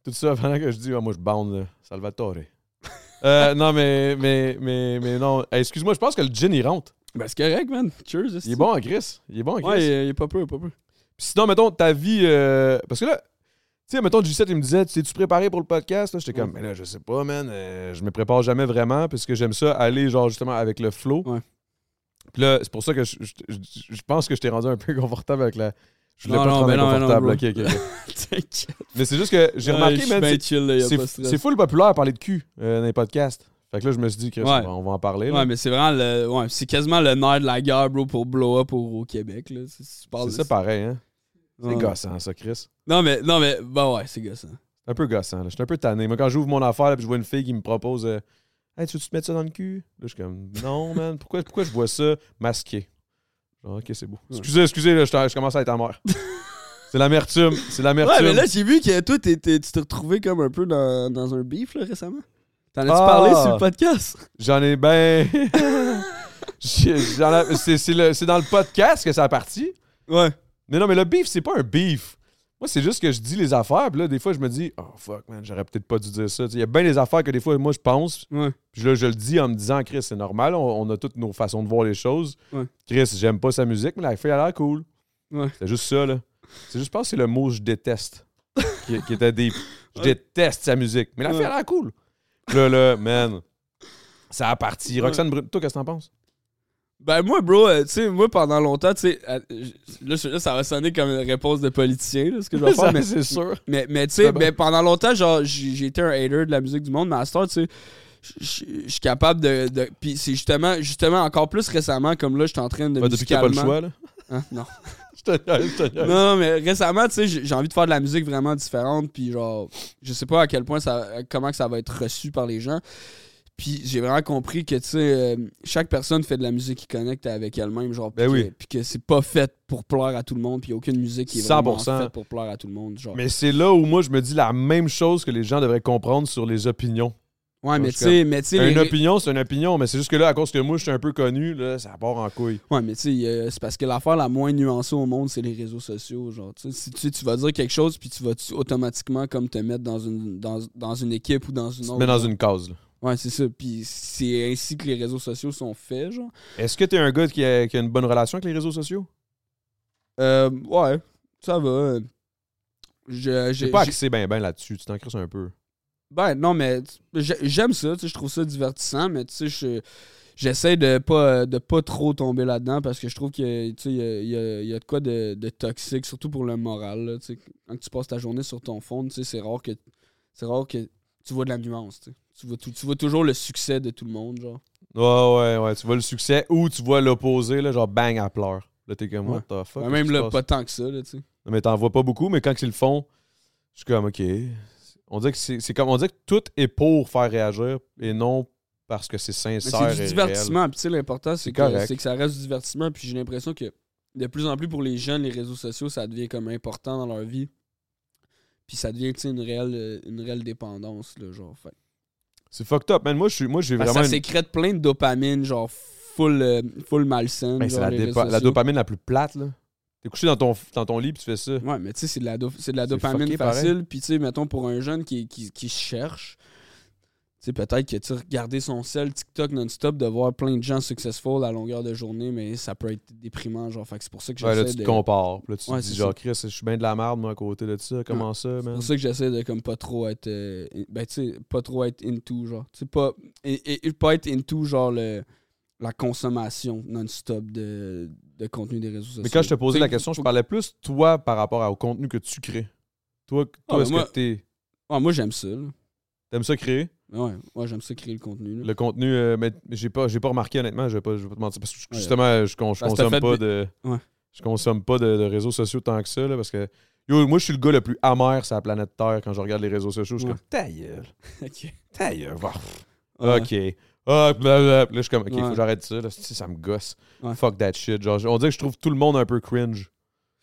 Tout ça pendant que je dis, ah, moi je bande, là. Salvatore. Euh, non, mais, mais, mais, mais non. Hey, Excuse-moi, je pense que le gin, il rentre. Ben, c'est correct, man. Cheers. Il est bon en Chris. Il est bon en Chris. Ouais, il, il est pas peu, pas peu. Puis sinon, mettons, ta vie. euh, Parce que là, tu sais, mettons, G7, il me disait, t'es-tu préparé pour le podcast? Là, J'étais comme, mais là, je sais pas, man. euh, je me prépare jamais vraiment parce que j'aime ça aller, genre, justement, avec le flow. Ouais. Puis là, c'est pour ça que je, je- je- je pense que je t'ai rendu un peu [laughs] confortable avec la. Je voulais Non, pas te non, rendre mais non, mais non, inconfortable. bro. ok, ok, ok. [laughs] T'inquiète. Mais c'est juste que j'ai remarqué, Ouais, je suis man, bien c'est- chill, là, y a c'est pas de stress. c'est full populaire à parler de cul euh, dans les podcasts. Fait que là, je me suis dit que Ouais. on va en parler. là. Ouais, mais c'est vraiment le. Ouais, c'est quasiment le nerf de la guerre, bro, pour blow up au, au Québec, là. C'est tu ça pareil, hein? C'est Ouais. gossant, ça, Chris. Non, mais, non, mais, bah ouais, c'est gossant. C'est un peu gossant. là. Je suis un peu tanné. Moi, quand j'ouvre mon affaire et je vois une fille qui me propose euh, Hey, tu veux-tu te mettre ça dans le cul? Là, je suis comme, non, [laughs] man, pourquoi, pourquoi je vois ça masqué? Genre, ok, c'est beau. Excusez, excusez, là, je, commence à être amer. [laughs] c'est l'amertume, c'est l'amertume. Ouais, mais là, j'ai vu que toi, tu t'es retrouvé comme un peu dans, dans un beef là, récemment. T'en as-tu Ah! parlé sur le podcast? J'en ai ben. [laughs] C'est, dans le podcast que ça a parti. Ouais. Mais non, mais le beef, c'est pas un beef. Moi, c'est juste que je dis les affaires, puis là, des fois, je me dis, oh fuck, man, j'aurais peut-être pas dû dire ça. Il y a bien des affaires que des fois, moi, je pense, Ouais. puis là, je le dis en me disant, Chris, c'est normal, on, on a toutes nos façons de voir les choses. Ouais. Chris, j'aime pas sa musique, mais la fille, a l'air cool. Ouais. C'est juste ça, là. C'est juste, je pense que c'est le mot je déteste qui, qui était deep. [laughs] Je déteste sa musique, mais la fille, a l'air cool. Là, là, man, ça a parti. Roxane Brune, toi, qu'est-ce que t'en penses? Ben moi, bro, euh, tu sais, moi, pendant longtemps, tu sais, euh, là, ça va sonner comme une réponse de politicien, là, ce que je vais [laughs] faire, mais, c'est sûr. mais, mais tu sais, ben, pendant longtemps, genre, j'ai été un hater de la musique du monde, mais à ce temps, tu sais, je- suis capable de... de Puis c'est justement, justement, encore plus récemment, comme là, je suis en train de Ouais, depuis qu'il n'y a pas le choix, là. Hein? Non. Je te niaise, je te niaise. Non, mais récemment, tu sais, j'ai envie de faire de la musique vraiment différente, puis genre, je sais pas à quel point ça, comment que ça va être reçu par les gens. Puis j'ai vraiment compris que, tu sais, euh, chaque personne fait de la musique qui connecte avec elle-même, genre, Ben puis oui. que, c'est pas fait pour plaire à tout le monde, puis aucune musique qui est vraiment 100%. faite pour plaire à tout le monde, genre. Mais c'est là où moi, je me dis la même chose que les gens devraient comprendre sur les opinions. Ouais, mais tu sais, mais tu sais, Une les- opinion, c'est une opinion, mais c'est juste que là, à cause que moi, je suis un peu connu, là, ça part en couille. Ouais, mais tu sais, euh, c'est parce que l'affaire la moins nuancée au monde, c'est les réseaux sociaux. Genre, si tu, vas dire quelque chose, puis tu vas tu- automatiquement comme te mettre dans une, dans, dans une équipe ou dans une Tu autre. mets dans genre? une case, là. Ouais, c'est ça. Puis c'est ainsi que les réseaux sociaux sont faits, genre. Est-ce que t'es un gars qui a, qui a une bonne relation avec les réseaux sociaux? Euh, ouais, ça va. Je, J'ai pas axé ben ben là-dessus, tu t'en crisses un peu. Ben, non, mais j'aime ça, tu sais, je trouve ça divertissant, mais tu sais, je- j'essaie de pas, de pas trop tomber là-dedans parce que je trouve qu'il y, a- tu sais, il y a, il y a- il y a de quoi de, de toxique, surtout pour le moral. là, tu sais. Quand tu passes ta journée sur ton phone, tu sais, c'est rare que c'est rare que tu vois de la nuance. tu sais. Tu vois, tu vois toujours le succès de tout le monde, genre. Ouais, ouais, ouais. Tu vois le succès ou tu vois l'opposé, là, genre bang, elle pleure. Là, t'es comme, Ouais. what the fuck? Qu'est-ce même là, pas tant que ça, là, tu sais. Non, mais t'en vois pas beaucoup, mais quand ils le font, je suis comme, OK. On dirait que c'est c'est comme, on dirait que tout est pour faire réagir et non parce que c'est sincère. C'est du divertissement. Puis l'important, c'est que, que ça reste du divertissement. Puis j'ai l'impression que de plus en plus pour les jeunes, les réseaux sociaux, ça devient comme important dans leur vie. Puis ça devient, une réelle, euh, une réelle dépendance, là, genre. Fait. C'est fucked up, man. Moi, je suis- moi, j'ai vraiment. ça une- sécrète plein de dopamine, genre full, euh, full malsaine. Ben, c'est la, la dopamine la plus plate, là. T'es couché dans ton, dans ton lit puis tu fais ça. Ouais, mais tu sais, c'est de la, do- c'est de la C'est dopamine facile. Puis tu sais, mettons, pour un jeune qui, qui, cherche, tu sais, peut-être que tu sais, regarder son sel TikTok non-stop, de voir plein de gens successful à longueur de journée, mais ça peut être déprimant, genre. Fait que c'est pour ça que Ouais, là, j'essaie tu te de... compares. Là, tu Ouais, te dis, c'est genre, Chris, je suis bien de la merde, moi, à côté de ça. Comment ça, C'est man? pour ça que j'essaie de comme pas trop être euh, ben tu sais pas trop être into genre tu sais pas et, et- pas être into genre le la consommation non-stop de, de contenu des réseaux sociaux. Mais quand je te posais la question, je parlais plus toi par rapport au contenu que tu crées. Toi, toi Ah, ben est-ce moi- que t'es- Ah, moi j'aime ça. là. t'aimes ça créer? Ouais, ouais j'aime ça créer le contenu. là. Le contenu, euh, mais j'ai pas, j'ai pas remarqué honnêtement, je vais pas, je vais pas te mentir. Parce que justement, je, con- consomme fait pas de. Ouais. Je consomme pas de, de réseaux sociaux tant que ça. Là, parce que. Yo, moi, je suis le gars le plus amer sur la planète Terre quand je regarde les réseaux sociaux. Je suis Ouais. comme ta gueule. [laughs] Ok. Ta gueule. Ouais. Ok. Ah, blablabla. Là, je suis comme, ok, faut que j'arrête ça. Là, ça me gosse. Ouais. Fuck that shit. Genre, on dirait que je trouve tout le monde un peu cringe.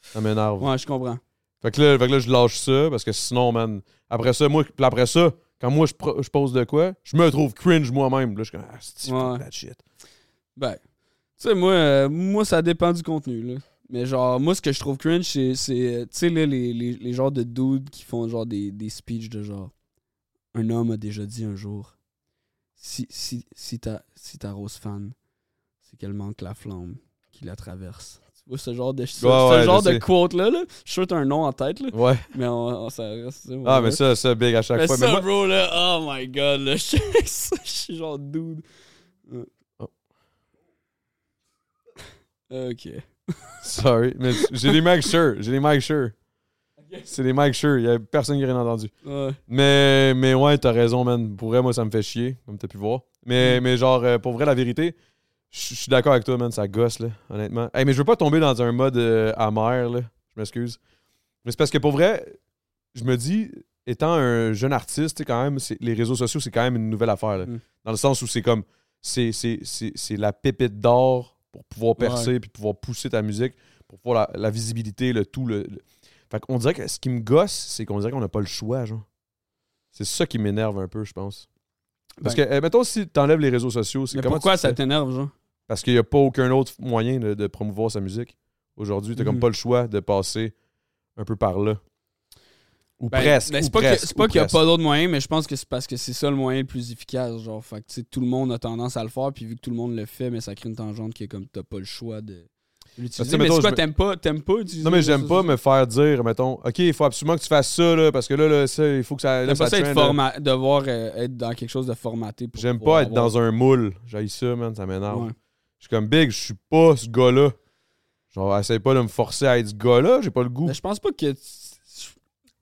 Ça m'énerve. Ouais, je comprends. Fait que, là, fait que là, je lâche ça parce que sinon, man, après ça, moi, après ça, quand moi je, je pose de quoi, je me trouve cringe moi-même. Là, je suis comme, ah, c'est Ouais. fuck that shit. Ben, tu sais, moi, euh, moi, ça dépend du contenu, là. Mais genre, moi, ce que je trouve cringe, c'est, euh, tu sais, là, les, les, les genres de dudes qui font genre des, des speeches de genre, un homme a déjà dit un jour, si, si, si, ta, si ta rose fan, c'est qu'elle manque la flamme qui la traverse. Tu vois ce genre de, ce, Ouais, ce ouais, genre de sais. quote-là, là? Je suis sûr que t'as un nom en tête, là. Ouais. Mais on, on- ça reste... Ah, mais ça, ça, big à chaque Mais fois. ça, mais moi, bro, là, oh my god, là, je [laughs] je suis genre dude. Oh. Ok. sorry. Mais j'ai des mics sure. J'ai des mics sure. C'est des mics sure. Il y a personne qui a rien entendu. Ouais. Mais, mais ouais, t'as raison, man. Pour vrai, moi, ça me fait chier, comme t'as pu voir. Mais, mais genre, euh, pour vrai, la vérité, je suis d'accord avec toi, man. Ça gosse, là, honnêtement. Hey, mais je veux pas tomber dans un mode euh, amer, là. Je m'excuse. Mais c'est parce que pour vrai, je me dis, étant un jeune artiste, quand même, les réseaux sociaux, c'est quand même une nouvelle affaire. là. Mm. Dans le sens où c'est comme. C'est la pépite d'or pour pouvoir percer puis pouvoir pousser ta musique, pour pouvoir la, la visibilité, le tout. Le, le- Fait qu'on dirait que ce qui me gosse, c'est qu'on dirait qu'on n'a pas le choix, genre. C'est ça qui m'énerve un peu, je pense. Parce Ben- que, eh, mettons, si tu enlèves les réseaux sociaux, c'est comment pourquoi ça t'énerve, genre? Parce qu'il n'y a pas aucun autre moyen de, de promouvoir sa musique. Aujourd'hui, tu comme Mhm. pas le choix de passer un peu par là. Ou Ben, presque. ben, c'est pas presque, c'est pas qu'il n'y a pas d'autre moyen, mais je pense que c'est parce que c'est ça le moyen le plus efficace. Genre, fait que, tu sais, tout le monde a tendance à le faire, puis vu que tout le monde le fait, mais ça crée une tangente qui est comme t'as pas le choix de l'utiliser. Mais c'est quoi, je me- t'aimes pas, t'aimes pas utiliser Non, mais j'aime pas me faire dire, mettons, OK, il faut absolument que tu fasses ça, là, parce que là, là ça, il faut que ça. là, T'aimes pas ça être forma- devoir euh, être dans quelque chose de formaté. J'aime pas être avoir- dans un moule. J'aille ça, man, ça m'énerve. Ouais. Je suis comme Big, je suis pas ce gars-là. Genre, essaye pas de me forcer à être ce gars-là, j'ai pas le goût. Mais je pense pas que.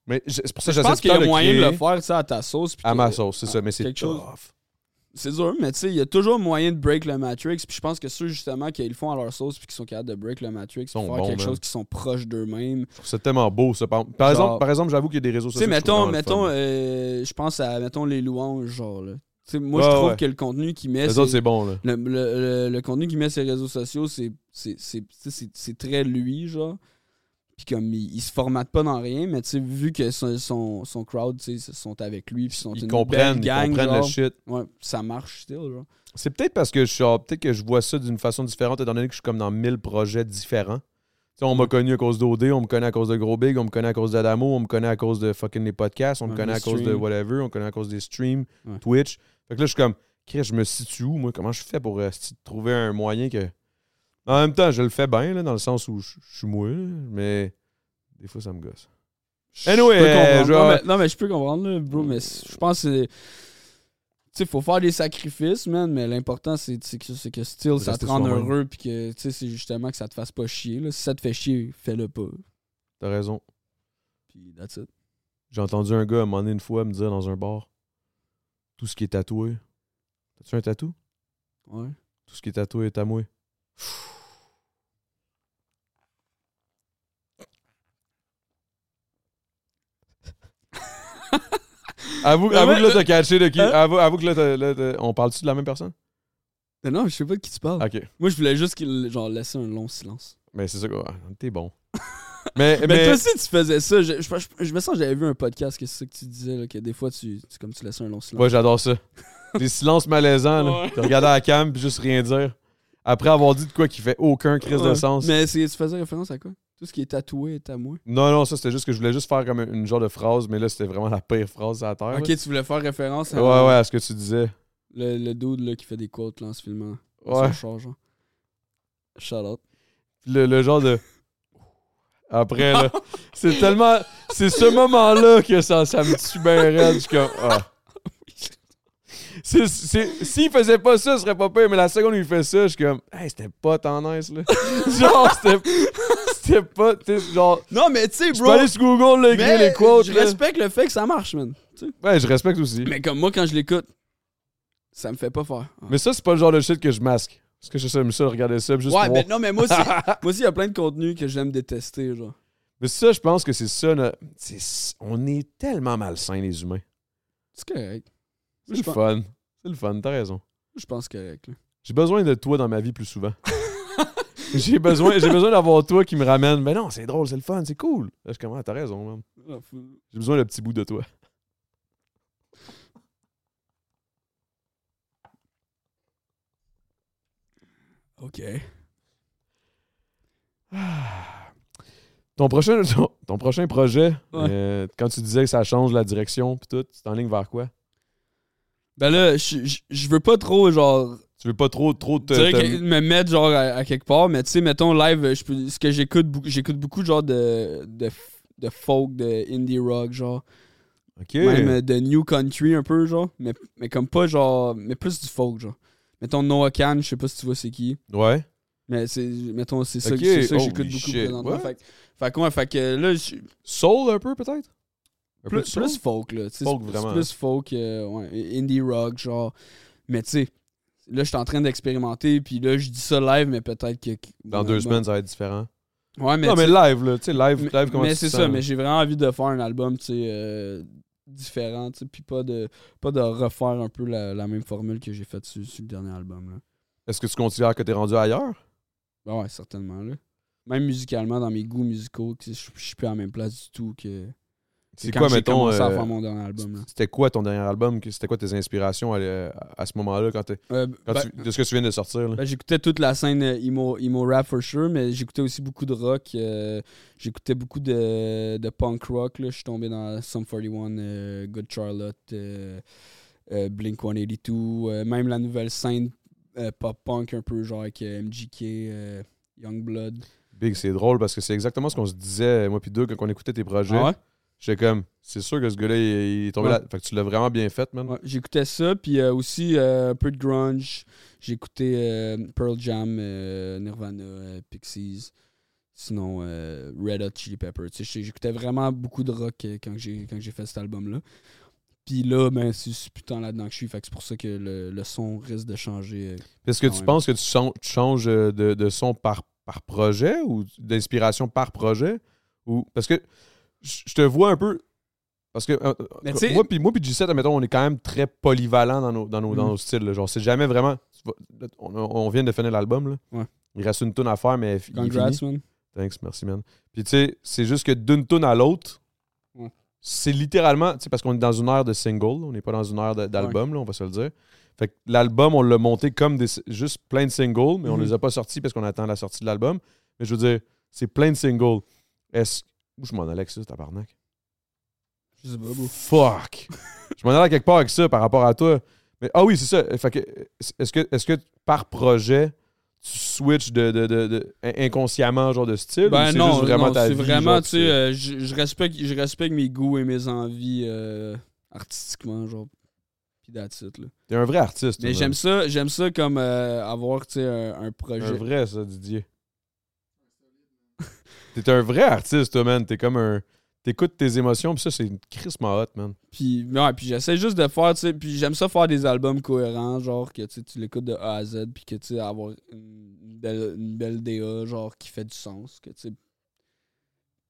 Mais c'est pour ça que Je j'essaie pense tout le qu'il y a moyen de le faire, sais, à ta sauce. À ma sauce, c'est ça, mais c'est tough. C'est dur, mais tu sais, il y a toujours moyen de break le Matrix. Puis je pense que ceux justement qui le font à leur sauce puis qui sont capables de break le Matrix, Sont faire bons, quelque man. chose qui sont proches d'eux-mêmes. Ça tellement beau, ça. Par, par Genre- exemple, par exemple j'avoue qu'il y a des réseaux Tu sociaux. sais, mettons, mettons euh, je pense à, mettons, les louanges, genre, là. Moi, Ouais, je trouve ouais. que le contenu qu'il met, Les c'est- autres, c'est bon, là. le, le- le- contenu met réseaux sociaux, c'est c'est- c'est- c'est- c'est très lui, genre. Puis comme, il, il se formate pas dans rien, mais tu sais, vu que son, son, son crowd, tu sais, sont avec lui, puis sont Ils une comprennent, belle ils gang, comprennent genre, le shit. ouais, ça marche still, genre. C'est peut-être parce que je suis, peut-être que je vois ça d'une façon différente, étant donné que je suis comme dans mille projets différents. Tu sais, on m'a connu à cause d'OD, on me connaît à cause de Gros Big, on me connaît à cause d'Adamo, on me connaît à cause de fucking les podcasts, on me connaît à cause de whatever, on me connaît à cause des streams, Ouais. Twitch. Fait que là, je suis comme, Chris, je me situe où, moi? Comment je fais pour euh, trouver un moyen que. En même temps, je le fais bien, là, dans le sens où je suis là, mais des fois, ça me gosse. Anyway, Je euh, genre- non, mais, non, mais je peux comprendre, là, bro, mais je pense que c'est. Tu sais, faut faire des sacrifices, man, mais l'important, c'est que, que still, ça te rend soi-même. heureux, puis que, tu sais, c'est justement que ça te fasse pas chier, là. Si ça te fait chier, fais-le pas. T'as raison. Puis that's it. J'ai entendu un gars à un moment donné une fois me dire dans un bar Tout ce qui est tatoué. T'as-tu un tatou? Ouais. Tout ce qui est tatoué est à moi. Avoue, Mais avoue ouais, que là, t'as catché de qui? hein? Avoue, avoue que là, t'as- là, on parle-tu de la même personne? Non, je sais pas de qui tu parles. Moi, je voulais juste qu'il genre laisser un long silence. Mais c'est ça, quoi. T'es bon. [laughs] mais, Mais, mais, toi aussi, tu faisais ça. Je, je, je- je me sens que j'avais vu un podcast que c'est ça que tu disais, là, que des fois, tu, tu- comme tu laissais un long silence. Ouais, j'adore ça. Des silences malaisants, là. Ouais. Tu regardes à la cam puis juste rien dire. Après avoir dit de quoi qui fait aucun crise de sens. Mais c'est- tu faisais référence à quoi? Tout ce qui est tatoué est à moi. Non, non, ça c'était juste que je voulais juste faire comme une genre de phrase, mais là c'était vraiment la pire phrase à la terre. Ok, tu voulais faire référence à Ouais, ouais, à ce que tu disais. Le, le dude là, qui fait des quotes là, en se filmant. Ouais. Son char, genre. Shout out. Le, le genre de. [laughs] Après, là. c'est tellement. C'est ce moment-là que ça, ça me tue bien raide. Je suis comme. Ah. S'il faisait pas ça, ce serait pas pire, mais la seconde où il fait ça, je suis comme. Hey, c'était pas tant nice, là. [laughs] genre, c'était. C'était pas. Genre. Non, mais tu sais, Je bro. peux aller sur Google, là, écrire mais les quotes, je là. respecte le fait que ça marche, man. Ouais, je respecte aussi. Mais comme moi, quand je l'écoute, ça me fait pas faire. Mais ça, c'est pas le genre de shit que je masque. Parce que j'aime ça, regarder ça, juste ouais, pour mais voir. non, mais moi aussi, moi aussi, il y a plein de contenus que j'aime détester, genre. Mais ça, je pense que c'est ça. là. On est tellement malsains, les humains. C'est correct. C'est le fun. C'est le fun, t'as raison. Je pense correct, là. J'ai besoin de toi dans ma vie plus souvent. [laughs] j'ai besoin, j'ai besoin d'avoir toi qui me ramène. Mais non, c'est drôle, c'est le fun, c'est cool. Là, je suis comme, ah, t'as raison, man. Ah. J'ai besoin d'un petit bout de toi. Ok. [sighs] Ton prochain, ton, [laughs] ton prochain projet, Ouais. euh, quand tu disais que ça change la direction pis tout, c'est en ligne vers quoi? Ben là, je veux pas trop, genre, Tu veux pas trop, trop te. te- me mettre genre à, à quelque part, mais tu sais, mettons live, peux, ce que j'écoute j'écoute beaucoup genre de, de, de folk, de indie rock, genre. Ok. Même euh, de new country un peu, genre. Mais, mais comme pas genre. Mais plus du folk, genre. Mettons Noah Khan, je sais pas si tu vois c'est qui. Ouais. Mais c'est. Mettons, c'est ça, Ok, c'est ça que j'écoute beaucoup présentement. Fait, que- fait ouais, fait que là, Soul un peu, peut-être? Plus, folk, là. Folk, vraiment. Plus folk, euh, ouais, indie rock, genre. Mais tu sais, là, je suis en train d'expérimenter, puis là, je dis ça live, mais peut-être que. Dans deux semaines, ça va être différent. Ouais, mais. non, mais live, là. Tu sais, live, live comment mais c'est ça, mais j'ai vraiment envie de faire un album, tu sais, euh, différent, tu sais, puis pas de, pas de refaire un peu la, la même formule que j'ai faite sur, sur le dernier album. Là. Est-ce que tu considères que t'es rendu ailleurs? Ben ouais, certainement. Là. Même musicalement, dans mes goûts musicaux, je suis plus à la même place du tout que C'est quoi, mettons. à euh, faire mon dernier album. C'était quoi ton dernier album? C'était quoi tes inspirations à, à ce moment-là quand, Euh, quand ben- tu- de ce que tu viens de sortir? Ben, j'écoutais toute la scène euh, emo, emo rap for sure, mais j'écoutais aussi beaucoup de rock. euh, j'écoutais beaucoup de, de punk rock. Je suis tombé dans Sum 41, euh, Good Charlotte, Blink 182, euh, même la nouvelle scène pop punk un peu, genre avec MGK, Youngblood. Big, c'est drôle parce que c'est exactement ce qu'on se disait, moi puis deux, quand on écoutait tes projets. Ah ouais? J'étais comme, c'est sûr que ce gars-là, il, il est tombé Ouais. là. Fait que tu l'as vraiment bien fait, man. Ouais, j'écoutais ça, puis euh, aussi euh, un peu de grunge. J'écoutais euh, Pearl Jam, euh, Nirvana, Pixies. Sinon, euh, Red Hot Chili Pepper. Tu sais, j'ai- j'écoutais vraiment beaucoup de rock quand j'ai fait cet album-là. Puis là, ben, c'est tant là-dedans que je suis. Fait que c'est pour ça que le, le son risque de changer. Est-ce que tu même. penses que tu, tu changes de, de son par, par projet ou d'inspiration par projet? Ou parce que je te vois un peu. Parce que euh, sais- moi puis moi puis G7, admettons, on est quand même très polyvalent dans nos, dans nos, dans Mhm. nos styles. là. Genre, c'est jamais vraiment. On, on vient de finir l'album. là. Ouais. Il reste une tonne à faire, mais il Congrats, man. Thanks, merci, man. Puis tu sais, c'est juste que d'une tune à l'autre, c'est littéralement, tu sais, parce qu'on est dans une ère de single, on n'est pas dans une ère de- d'album, là, on va se le dire. Fait que l'album, on l'a monté comme des, juste plein de singles, mais on Mhm. les a pas sortis parce qu'on attend la sortie de l'album. Mais je veux dire, c'est plein de singles. Est-ce. Où je m'en allais avec ça, tabarnak? Je sais pas. Fuck! [laughs] je m'en allais quelque part avec ça par rapport à toi. Mais, ah oui, c'est ça. Fait que, est-ce que, est que par projet, tu switches de, de- de- de- inconsciemment genre de style? ou Ben c'est non, juste vraiment non, ta c'est vie, vraiment, genre, tu sais, euh, je, je respecte, je respecte mes goûts et mes envies euh, artistiquement, genre. Puis that's it, là. T'es un vrai artiste. Mais j'aime ça, j'aime ça comme euh, avoir, tu sais, un, un projet. Un vrai, ça, Didier. T'es un vrai artiste, toi, man. T'es comme un. T'écoutes tes émotions, puis ça, c'est une crissement hot, man. Puis, ouais, puis j'essaie juste de faire, tu sais, puis j'aime ça faire des albums cohérents, genre que tu l'écoutes de A à Z, puis que tu sais, avoir une belle, une belle DA, genre qui fait du sens, que tu.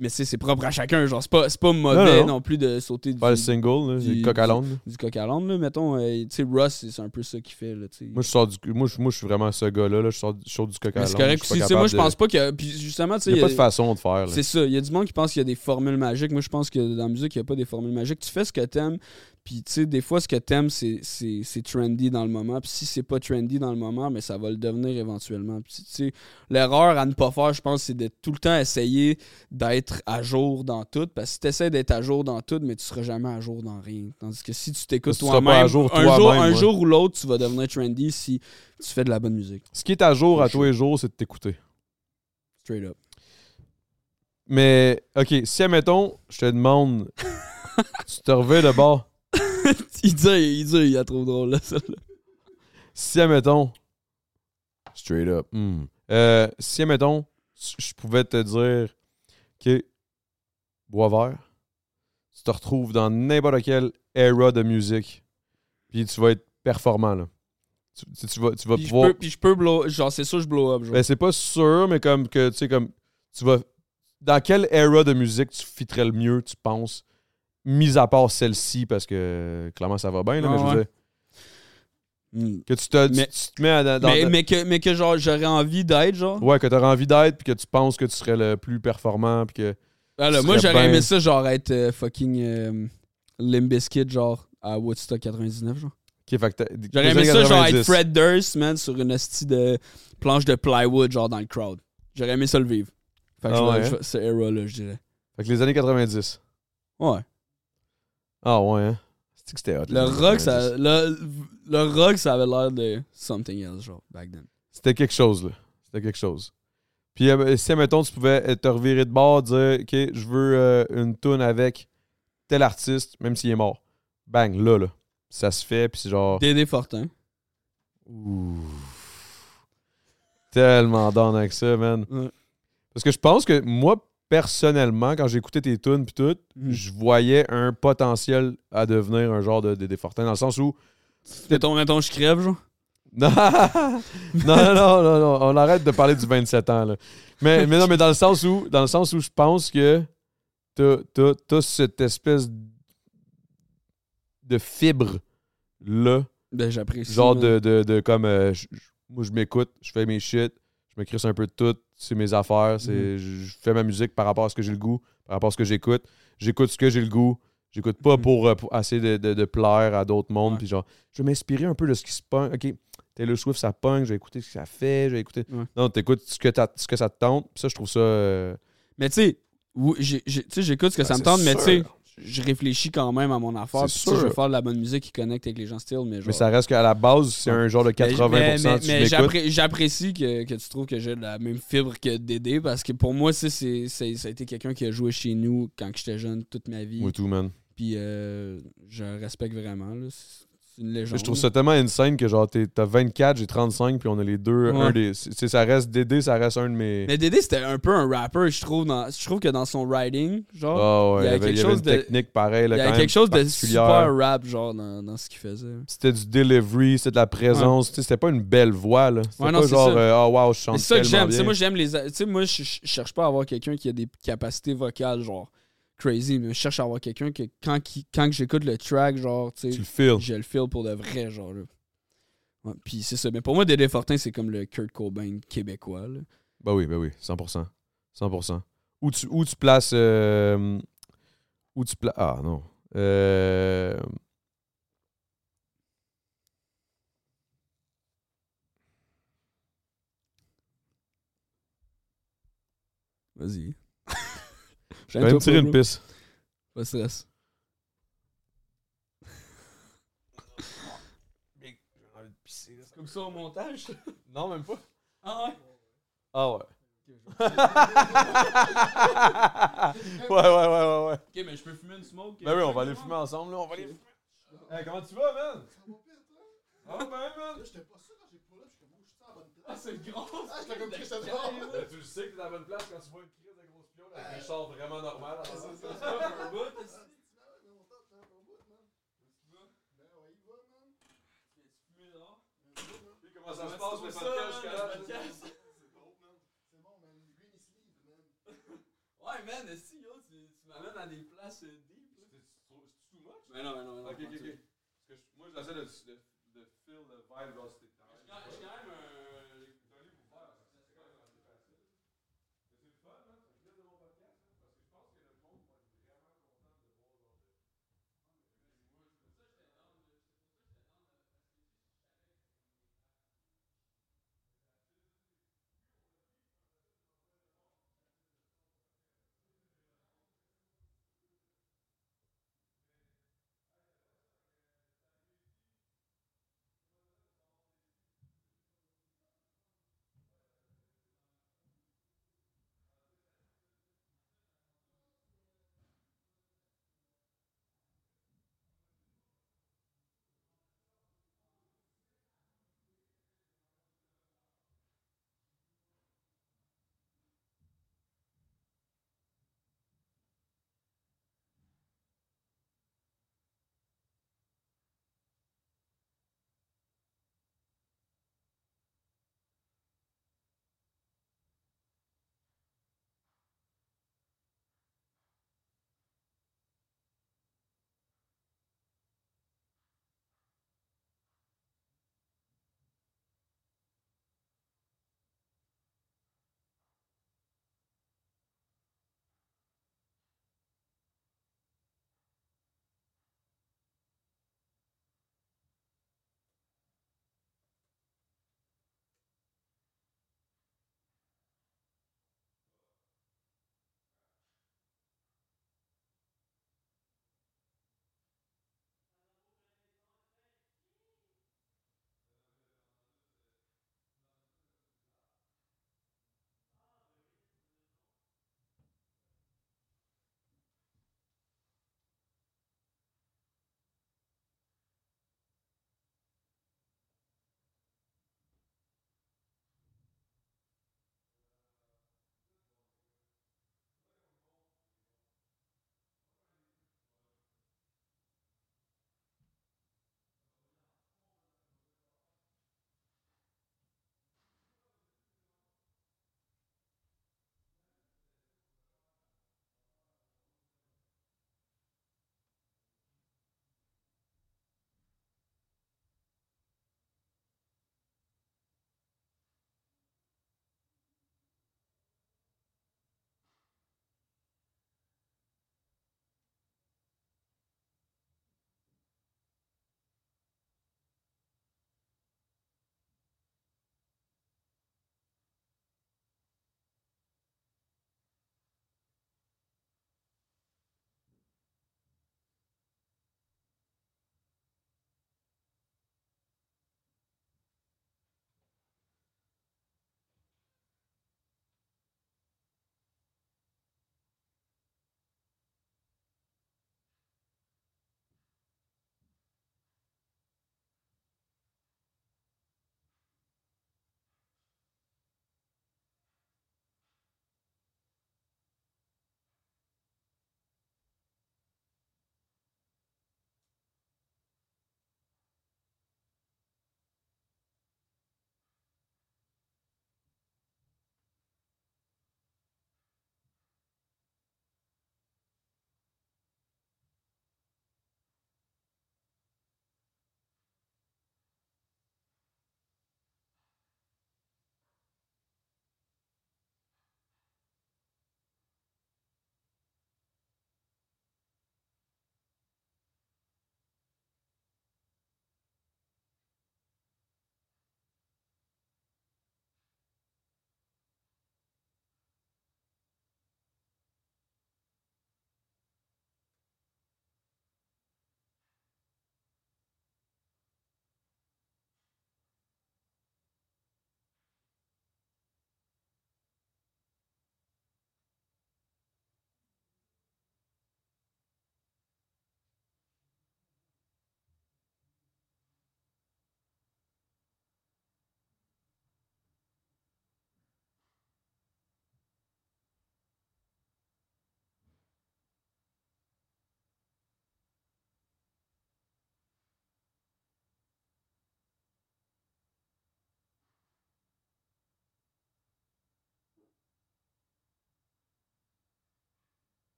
Mais c'est propre à chacun, genre, c'est pas, c'est pas mauvais Non, non, non. plus de sauter du, Pas le single, là, du- coq à l'âne, là. du coq à l'âne, là, mettons. euh, tu sais, Russ, c'est un peu ça qu'il fait, là, tu sais. Moi, je sors du. Moi, je, moi, je suis vraiment ce gars-là, là. Je sors, je sors du coq à l'âne. c'est correct sais, moi, je pense pas que. Puis justement, tu sais. Il n'y a pas de façon de faire. C'est ça. Il y a du monde qui pense qu'il y a des formules magiques. Moi, je pense que dans la musique, il n'y a pas des formules magiques. Tu fais ce que t'aimes. Puis, tu sais, des fois, ce que t'aimes, c'est, c'est, c'est trendy dans le moment. Puis, si c'est pas trendy dans le moment, mais ça va le devenir éventuellement. Puis, tu sais, l'erreur à ne pas faire, je pense, c'est de tout le temps essayer d'être à jour dans tout. Parce que si tu essaies d'être à jour dans tout, mais tu seras jamais à jour dans rien. Tandis que si tu t'écoutes toi-même, un, jour, toi-même, un ouais. jour ou l'autre, tu vas devenir trendy si tu fais de la bonne musique. Ce qui est à jour à tous les jours, c'est de t'écouter. Straight up. Mais, OK, si, admettons, je te demande, [laughs] tu te reviens de bord. [laughs] il dit, il dit, il est trop drôle, là, celle-là. Si, admettons, straight up, hmm. Euh, si, admettons, je pouvais te dire, OK, bois vert, tu te retrouves dans n'importe quelle era de musique, puis tu vas être performant, là. Tu, tu- tu vas, tu vas Puis je, pouvoir... peux, puis je peux blow, genre c'est sûr je blow up genre. Ben, c'est pas sûr, mais comme que, tu sais, comme, tu vas... Dans quelle era de musique tu fitterais le mieux, tu penses, mis à part celle-ci, parce que, clairement, ça va bien, là, Ah mais je veux ouais. dire, que tu te, Mais- tu te mets à- dans... mais, que, mais que genre j'aurais envie d'être genre. Ouais, que tu envie d'être, puis que tu penses que tu serais le plus performant, puis que... Ah, là, tu moi j'aurais ben- aimé ça genre être euh, fucking euh, Limp Bizkit genre à Woodstock 99 genre. Ok, fait que t'as- J'aurais aimé ça genre 90. être Fred Durst man sur une hostie de planche de plywood genre dans le crowd. J'aurais aimé ça le vivre. Fait que Ah ouais, je hein? vais- ce era là je dirais. Fait que les années 90. Ouais. Ah ouais, hein? C'est que c'était hot. Le rock 90. ça le, le rock ça avait l'air de something else genre back then. C'était quelque chose, là. C'était quelque chose. Puis euh, si, mettons, tu pouvais te revirer de bord, dire, OK, je veux euh, une tune avec tel artiste, même s'il est mort. Bang, là, là. Ça se fait, puis c'est genre... Dédé Fortin. Ouh. Tellement down avec ça, man. Ouais. Parce que je pense que moi, personnellement, quand j'écoutais tes tunes puis tout, Mhm. je voyais un potentiel à devenir un genre de Dédé Fortin, dans le sens où... Mettons, mettons, je crève, genre? [laughs] Non, non, non, non, non, non, on arrête de parler du 27 ans, là. Mais, mais non, mais dans le sens où, dans le sens où je pense que t'as, cette espèce de fibre là. Ben, j'apprécie. Genre de, de, de comme. euh, je- je- moi, je m'écoute, je fais mes shit, je me crisse un peu de tout, c'est mes affaires, c'est, Mhm. je fais ma musique par rapport à ce que j'ai le goût, par rapport à ce que j'écoute. J'écoute ce que j'ai le goût. J'écoute pas Mhm. pour, euh, pour essayer de, de- de plaire à d'autres mondes. Ouais. Puis genre, je vais m'inspirer un peu de ce qui se punk. OK, Taylor Swift, ça punk, je vais écouter ce que ça fait, je vais écouter. Ouais. Non, t'écoutes ce que, ce que ça te tente. Puis ça, je trouve ça. euh, Mais tu sais, j'écoute ce que Ah, ça me tente, mais tu sais. Je réfléchis quand même à mon affaire. Puis sais, Je veux sûr. faire de la bonne musique qui connecte avec les gens style, mais genre. Mais ça reste qu'à la base, c'est un genre de 80%. Mais, mais- mais j'appré- j'apprécie que, que tu trouves que j'ai la même fibre que Dédé parce que pour moi, c'est, c'est, c'est- ça a été quelqu'un qui a joué chez nous quand j'étais jeune toute ma vie. Moi, tout, man. Puis euh, je respecte vraiment. là. Une légende. Je trouve ça tellement insane que genre t'as 24, j'ai 35, puis on a les deux. Ouais. Un des, ça reste Dédé, ça reste un de mes. Mais Dédé, c'était un peu un rapper, je trouve. Dans, je trouve que dans son writing, genre, Ah ouais, il y avait, quelque chose de- technique pareille. Là, il y a quelque chose de super rap, genre, dans, dans ce qu'il faisait. C'était du delivery, c'était de la présence. C'était pas une belle voix. là. C'était pas c'est genre, euh, ah wow, je chante c'est ça que j'aime. Moi, j'aime les. Tu sais, moi, je cherche pas à avoir quelqu'un qui a des capacités vocales, genre, crazy, mais je cherche à avoir quelqu'un que quand, qui- quand que j'écoute le track, genre, tu sais, je le feel pour de vrai, genre, là. Ouais, puis c'est ça. Mais pour moi, Dédé Fortin, c'est comme le Kurt Cobain québécois, là. Bah oui, bah oui, 100%. 100%. Où tu, où tu places. euh, où tu places. Ah non. Euh, Vas-y. Je vais me tirer une piste. Pas de stress. Comme ça au montage? [laughs] Non, même pas. Ah ouais? Ah ouais. [laughs] ouais, ouais, ouais, ouais, ouais. Ok, mais je peux fumer une smoke? Ben oui, on va aller fumer ensemble, là. On va aller fumer. Hey, comment tu vas, man? Ah, ben, man. J'étais pas sûr quand j'ai pull up, j'étais comme, je suis à la bonne Ah, place. c'est gros! Ah, j'étais comme [laughs] Dior. Ben, tu le sais que t'es à la bonne place quand tu vois une crise de grosse pion avec un char vraiment normal. C'est ça. C'est pas un bout, ici. Fumer dehors. Puis comment ça se passe, le podcast jusqu'à là? C'est bon, man. Green is leave, man. Ouais, man, si, yo, tu, tu m'amènes dans des places euh, deep. C'est too much? Mais non, mais non, mais non. Ok, ok, pas ok. tout. Parce que je- moi, j'essaie de, de, de feel le vibe, quand- je suis quand même un.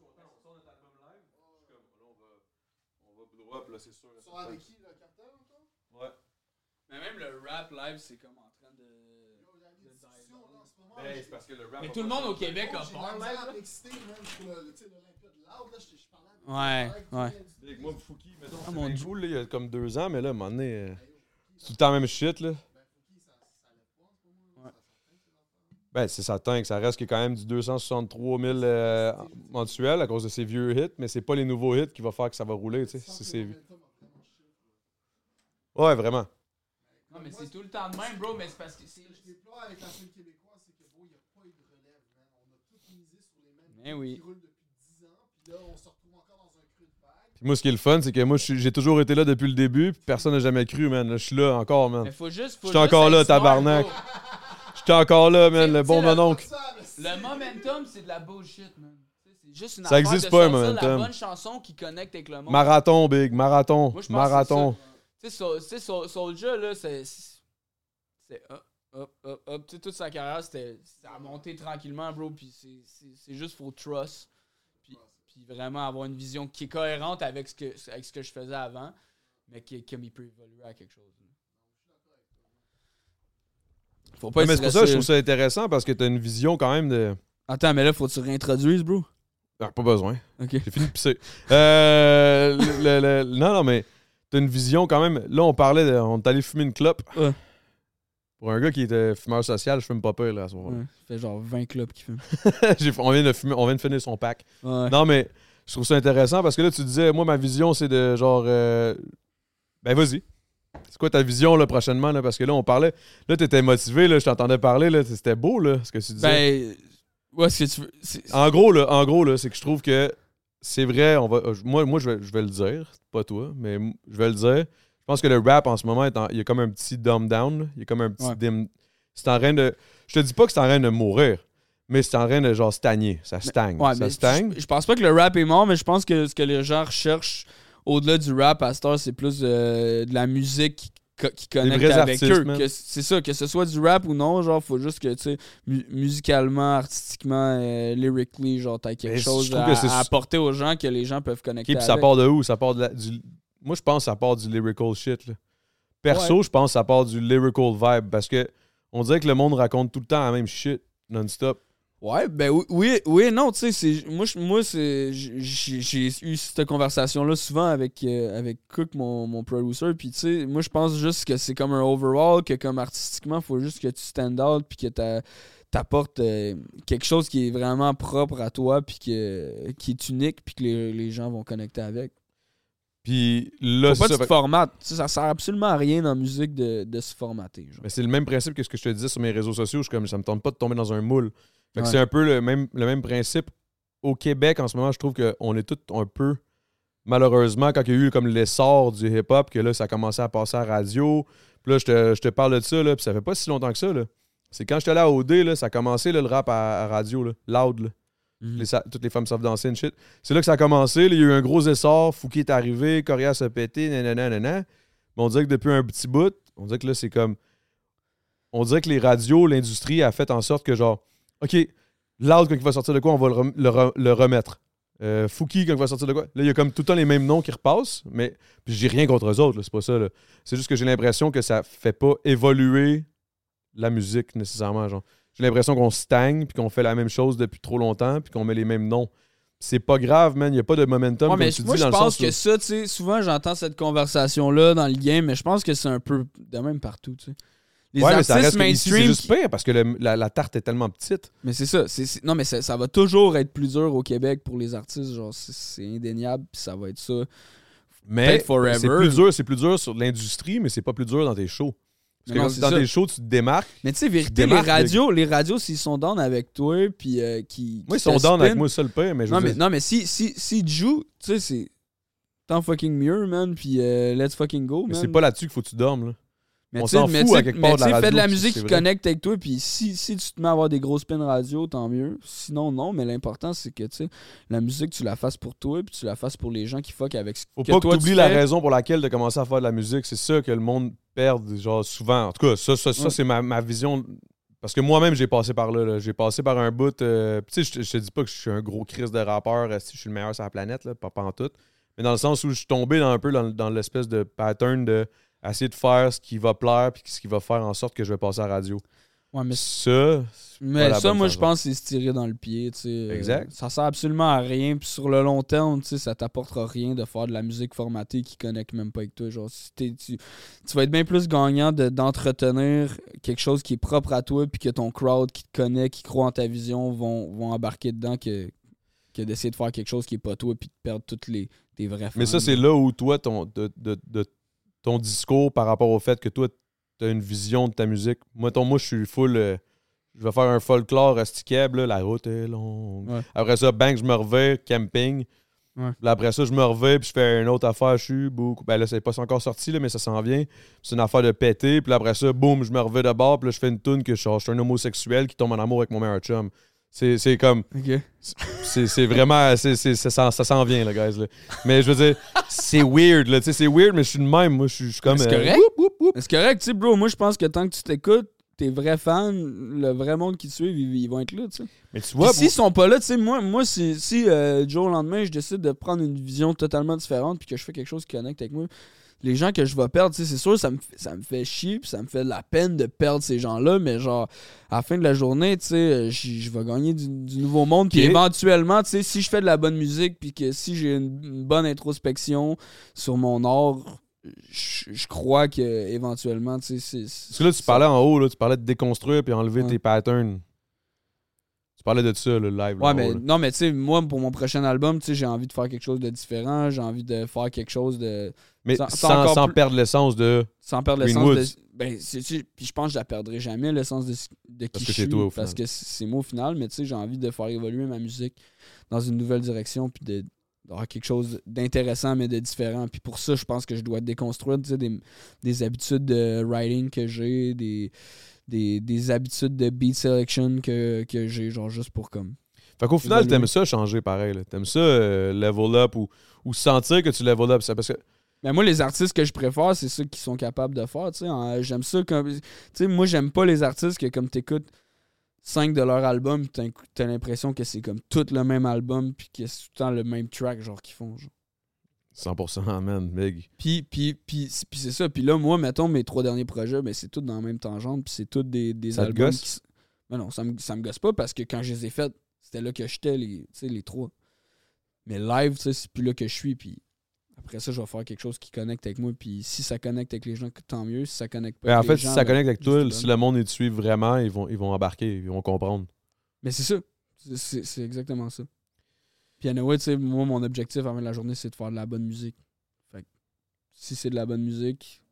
Content. On sort notre album live. Je suis comme, là, on va, on va là, c'est sûr. Tu sors avec qui, le cartel, encore? Ouais. Mais même le rap live, c'est comme en train de. Yo, il y a des de discussions, là, en ce moment. Ben, c'est parce que le rap. Mais a tout le monde au. Québec a de la peur live. là. pour l'Olympia de je je parlais avec Ouais, ouais. Moi, Fouki, mettons, Ah, mon là, il y a comme deux ans, mais là, à un moment donné, euh, c'est tout le temps la même shit, là. Ben, Fouki, ça, ça lève pas en ce moment. Ouais. Ça s'atteint, ces affaires. Ben, c'est certain que ça reste que quand même du 263 000 euh, mensuel à cause de ces vieux hits, mais c'est pas les nouveaux hits qui vont faire que ça va rouler, tu sais. C'est-. Ouais, vraiment. Non, mais c'est tout le temps de même, bro, mais c'est parce que c'est. Ce que je déplore avec la scène québécoise, c'est que, bro, il n'y a pas eu de relève, man. On a tout misé sur les mêmes Ben groupes oui. qui roulent depuis 10 ans, puis là, on se retrouve encore dans un creux de vague. Puis moi, ce qui est le fun, c'est que moi, je suis- j'ai toujours été là depuis le début, puis personne n'a jamais cru, man. Là, je suis là encore, man. Mais faut juste. faut J'étais juste encore là, tabarnak. J'étais encore là, man, le bon le- mononcle. Le momentum, c'est de la bullshit, man. C'est juste une Ça existe de pas, un momentum. la bonne chanson qui connecte avec le monde. Marathon, big, marathon, Moi, je pense marathon. Tu sais, Soul- tu sais, Soul- Soulja, là, c'est. C'est hop, hop, hop, hop. Tu sais, toute sa carrière, c'était. Ça a monté tranquillement, bro. Puis c'est- juste faut trust. Puis, puis vraiment avoir une vision qui est cohérente avec ce que, avec ce que je faisais avant, mais qui, comme il peut évoluer à quelque chose. Faut pas être mais c'est pour ça que je trouve ça intéressant parce que t'as une vision quand même de. Attends, mais là, faut que tu réintroduises, bro. Ah, pas besoin. J'ai fini de pisser. Euh, le- le- le- non, non, mais t'as une vision quand même. Là, on parlait, de, on est allé fumer une clope. Ouais. Pour un gars qui était fumeur social, je fume pas peur là, à ce moment-là. Ouais, ça fait genre 20 clubs qui fument. [laughs] J'ai- on, vient de fumer, on vient de finir son pack. Ouais. Non, mais je trouve ça intéressant parce que là, tu disais, moi, ma vision, c'est de genre. euh, Ben, vas-y. C'est quoi ta vision là, prochainement? Là? Parce que là, on parlait. Là, t'étais motivé, là, je t'entendais parler. Là, c'était beau, là, ce que tu disais. Ben, ouais, ce que tu veux. En gros, là, en gros, là, c'est que je trouve que c'est vrai. On va, moi, moi je, vais, je vais le dire, pas toi, mais je vais le dire. Je pense que le rap en ce moment, est en- il y a comme un petit dumb down. Il y a comme un petit Ouais. dim. C'est en train de. Je te dis pas que c'est en train de mourir, mais c'est en train de genre stagner. Ça stagne. Ouais, ça stagne. Je, je pense pas que le rap est mort, mais je pense que ce que les gens recherchent au-delà du rap à heure, c'est plus euh, de la musique qui, co- qui connecte avec artistes, eux. C'est ça, que ce soit du rap ou non, genre, faut juste que, tu sais, mu- musicalement, artistiquement, euh, lyrically, genre, t'as quelque Mais chose à, apporter aux gens que les gens peuvent connecter Ok, puis ça part de où? Ça part de la- du... Moi, je pense que ça part du lyrical shit. là. Perso, je pense que ça part du lyrical vibe parce que on dirait que le monde raconte tout le temps la même shit non-stop. Ouais, ben oui, oui, non, tu sais, c'est moi, moi c'est j'ai eu cette conversation-là souvent avec, euh, avec Cook, mon, mon producer, puis tu sais, moi, je pense juste que c'est comme un overall, que comme artistiquement, faut juste que tu stand out, puis que t'a- t'apportes euh, quelque chose qui est vraiment propre à toi, puis que, qui est unique, puis que les, les gens vont connecter avec. Puis là, Faut pas c'est que ça. ça sert absolument à rien dans la musique de, de se formater. c'est le même principe que ce que je te disais sur mes réseaux sociaux. Je suis comme, ça me tente pas de tomber dans un moule. Fait que Ouais. c'est un peu le même, le même principe. Au Québec, en ce moment, je trouve qu'on est tous un peu. Malheureusement, quand il y a eu comme l'essor du hip-hop, que là, ça a commencé à passer à la radio. Puis là, je te, je te parle de ça, là, puis ça fait pas si longtemps que ça. Là. C'est quand j'étais allé à OD, là, ça a commencé là, le rap à, à radio, là, loud. Là. Mhm. Les toutes les femmes savent danser, and shit. C'est là que ça a commencé. là, il y a eu un gros essor. Fouki est arrivé, Corias a pété, nanana, nanana. Mais on dirait que depuis un petit bout, on dirait que là, c'est comme. On dirait que les radios, l'industrie a fait en sorte que, genre, OK, Loud, quand il va sortir de quoi, on va le, rem- le re- le remettre. Euh, Fouki, quand il va sortir de quoi. Là, il y a comme tout le temps les mêmes noms qui repassent, mais. Puis j'ai rien contre eux autres, là, c'est pas ça. là. C'est juste que j'ai l'impression que ça fait pas évoluer la musique nécessairement, genre. J'ai l'impression qu'on stagne, puis qu'on fait la même chose depuis trop longtemps, puis qu'on met les mêmes noms. C'est pas grave, man. Il n'y a pas de momentum, Ouais, comme mais tu moi, dis, je dans le pense sens où- que ça, tu sais, souvent j'entends cette conversation-là dans le game, mais je pense que c'est un peu de même partout, tu sais. Les ouais, mais ça artistes reste ici, c'est mainstream. juste pire parce que le- la, la tarte est tellement petite. Mais c'est ça. Non, mais ça, va toujours être plus dur au Québec pour les artistes. Genre, c'est- indéniable, puis ça va être ça. Mais c'est plus dur, c'est plus dur sur l'industrie, mais c'est pas plus dur dans tes shows. Parce Mais que non, dans ça. tes shows, tu te démarques. Mais tu sais, vérité, les radios, les radios, s'ils sont down avec toi, puis euh, qui. Moi, ils sont down avec moi, le pire, mais je Non, veux mais, dire- non, mais si, si, si tu sais, c'est. Tant fucking mieux, man, puis euh, let's fucking go, mais man. c'est pas là-dessus qu'il faut que tu dormes. Là. Mais on s'en mais fout tu sais- à quelque mais part de la sais, fais de la radio, musique qui connecte avec toi, puis si, si tu te mets à avoir des grosses spins radio, tant mieux. Sinon, non, mais l'important, c'est que, la musique, tu la fasses pour toi, puis tu la fasses pour les gens qui fuck avec ce Faut que pas toi, que tu oublies la raison pour laquelle tu as commencé à faire de la musique. C'est ça que le monde perd, genre, souvent. En tout cas, ça, ça, ça Ouais. c'est ma, ma vision parce que moi-même, j'ai passé par là. là. J'ai passé par un bout. euh, tu sais, je te- je te dis pas que je suis un gros crise de rappeur, euh, si je suis le meilleur sur la planète, là, pas, pas en tout. Mais dans le sens où je suis tombé dans un peu dans, dans l'espèce de pattern de essayer de faire ce qui va plaire puis ce qui va faire en sorte que je vais passer à la radio. Ouais, mais Ça, Mais ça, moi, je pense que c'est se tirer dans le pied. tu sais. Euh, Exact. Ça sert absolument à rien. Puis sur le long terme, tu sais, ça t'apportera rien de faire de la musique formatée qui connecte même pas avec toi. Genre, si t'es- tu, tu vas être bien plus gagnant de- d'entretenir quelque chose qui est propre à toi, puis que ton crowd qui te connaît, qui croit en ta vision, vont, vont embarquer dedans que, que d'essayer de faire quelque chose qui est pas toi, puis de perdre toutes les tes vrais fans. Mais ça, c'est là où toi, ton, de, de- de- ton discours par rapport au fait que toi, tu as une vision de ta musique. Moi, ton, moi je suis full. euh, je vais faire un folklore rusticable, là, la route est longue. Ouais. Après ça, bang, je me reviens, camping. Ouais. Après ça, je me reviens, puis je fais une autre affaire, je suis beaucoup. Ben là, c'est pas encore sorti, là, mais ça s'en vient. C'est une affaire de péter. Puis après ça, boum, je me reviens de bord, puis là, je fais une tune que je, je suis un homosexuel qui tombe en amour avec mon meilleur chum. C'est c'est comme. Ok. C'est c'est vraiment. c'est c'est- ça s'en- ça s'en vient, là, guys. là. Mais je veux dire, c'est weird, là. Tu sais, c'est weird, mais je suis de même. Moi, je suis comme. C'est euh, correct. C'est correct, tu sais, bro. Moi, je pense que tant que tu t'écoutes, tes vrais fans, le vrai monde qui te suit, ils, ils vont être là, tu sais. Mais tu vois, s'ils sont pas là, tu sais, moi, moi si, si euh, du jour au lendemain, je décide de prendre une vision totalement différente puis que je fais quelque chose qui connecte avec moi, les gens que je vais perdre, c'est sûr, ça me, ça me fait chier puis ça me fait de la peine de perdre ces gens-là, mais genre, à la fin de la journée, tu sais, euh, je vais gagner du, du nouveau monde puis éventuellement, tu sais, si je fais de la bonne musique puis que si j'ai une, une bonne introspection sur mon art, je je crois que éventuellement, tu sais, c'est... Parce que là, tu parlais en haut, là, tu parlais de déconstruire puis enlever Ouais. tes patterns. Tu parlais de ça, le live. là, Ouais, en mais là. non, mais tu sais, moi, pour mon prochain album, tu sais, j'ai envie de faire quelque chose de différent. J'ai envie de faire quelque chose de. Mais sans- sans, sans sans plus- perdre l'essence de. Sans perdre l'essence de. Ben, puis je pense que je la perdrai jamais, l'essence de, de qui Parce je suis. toi, au parce que c'est moi au final, mais tu sais, j'ai envie de faire évoluer ma musique dans une nouvelle direction, puis de d'avoir quelque chose d'intéressant, mais de différent. Puis pour ça, je pense que je dois déconstruire tu sais, des, des habitudes de writing que j'ai, des, des, des habitudes de beat selection que, que j'ai, genre juste pour comme. Fait qu'au final, t'aimes ça changer pareil. là. T'aimes ça euh, level up ou, ou sentir que tu level up. Parce que. Mais moi, les artistes que je préfère, c'est ceux qui sont capables de faire. En- J'aime ça comme. Tu sais, moi, j'aime pas les artistes que, comme t'écoutes 5 de leur album, t'as t'as l'impression que c'est comme tout le même album, puis que c'est tout le temps le même track, genre, qu'ils font. genre. 100% [laughs] man, big. Puis, puis, puis, c'est- puis c'est ça. Puis là, moi, mettons, mes trois derniers projets, ben, c'est tout dans la même tangente, puis c'est tout des, des Ça te albums. gosse? qui Ben non, ça me, ça me gosse pas parce que quand je les ai faits, c'était là que j'étais, les, les trois. Mais live, c'est plus là que je suis, puis après ça, je vais faire quelque chose qui connecte avec moi, puis si ça connecte avec les gens, tant mieux. Si ça connecte pas Ben, en avec fait, les si gens, ça ben, connecte avec toi, si le monde te suit vraiment, ils vont, ils vont embarquer, ils vont comprendre. Mais c'est ça. C'est exactement ça. Puis anyway, tu sais, moi, mon objectif avant la journée, c'est de faire de la bonne musique. Fait que si c'est de la bonne musique,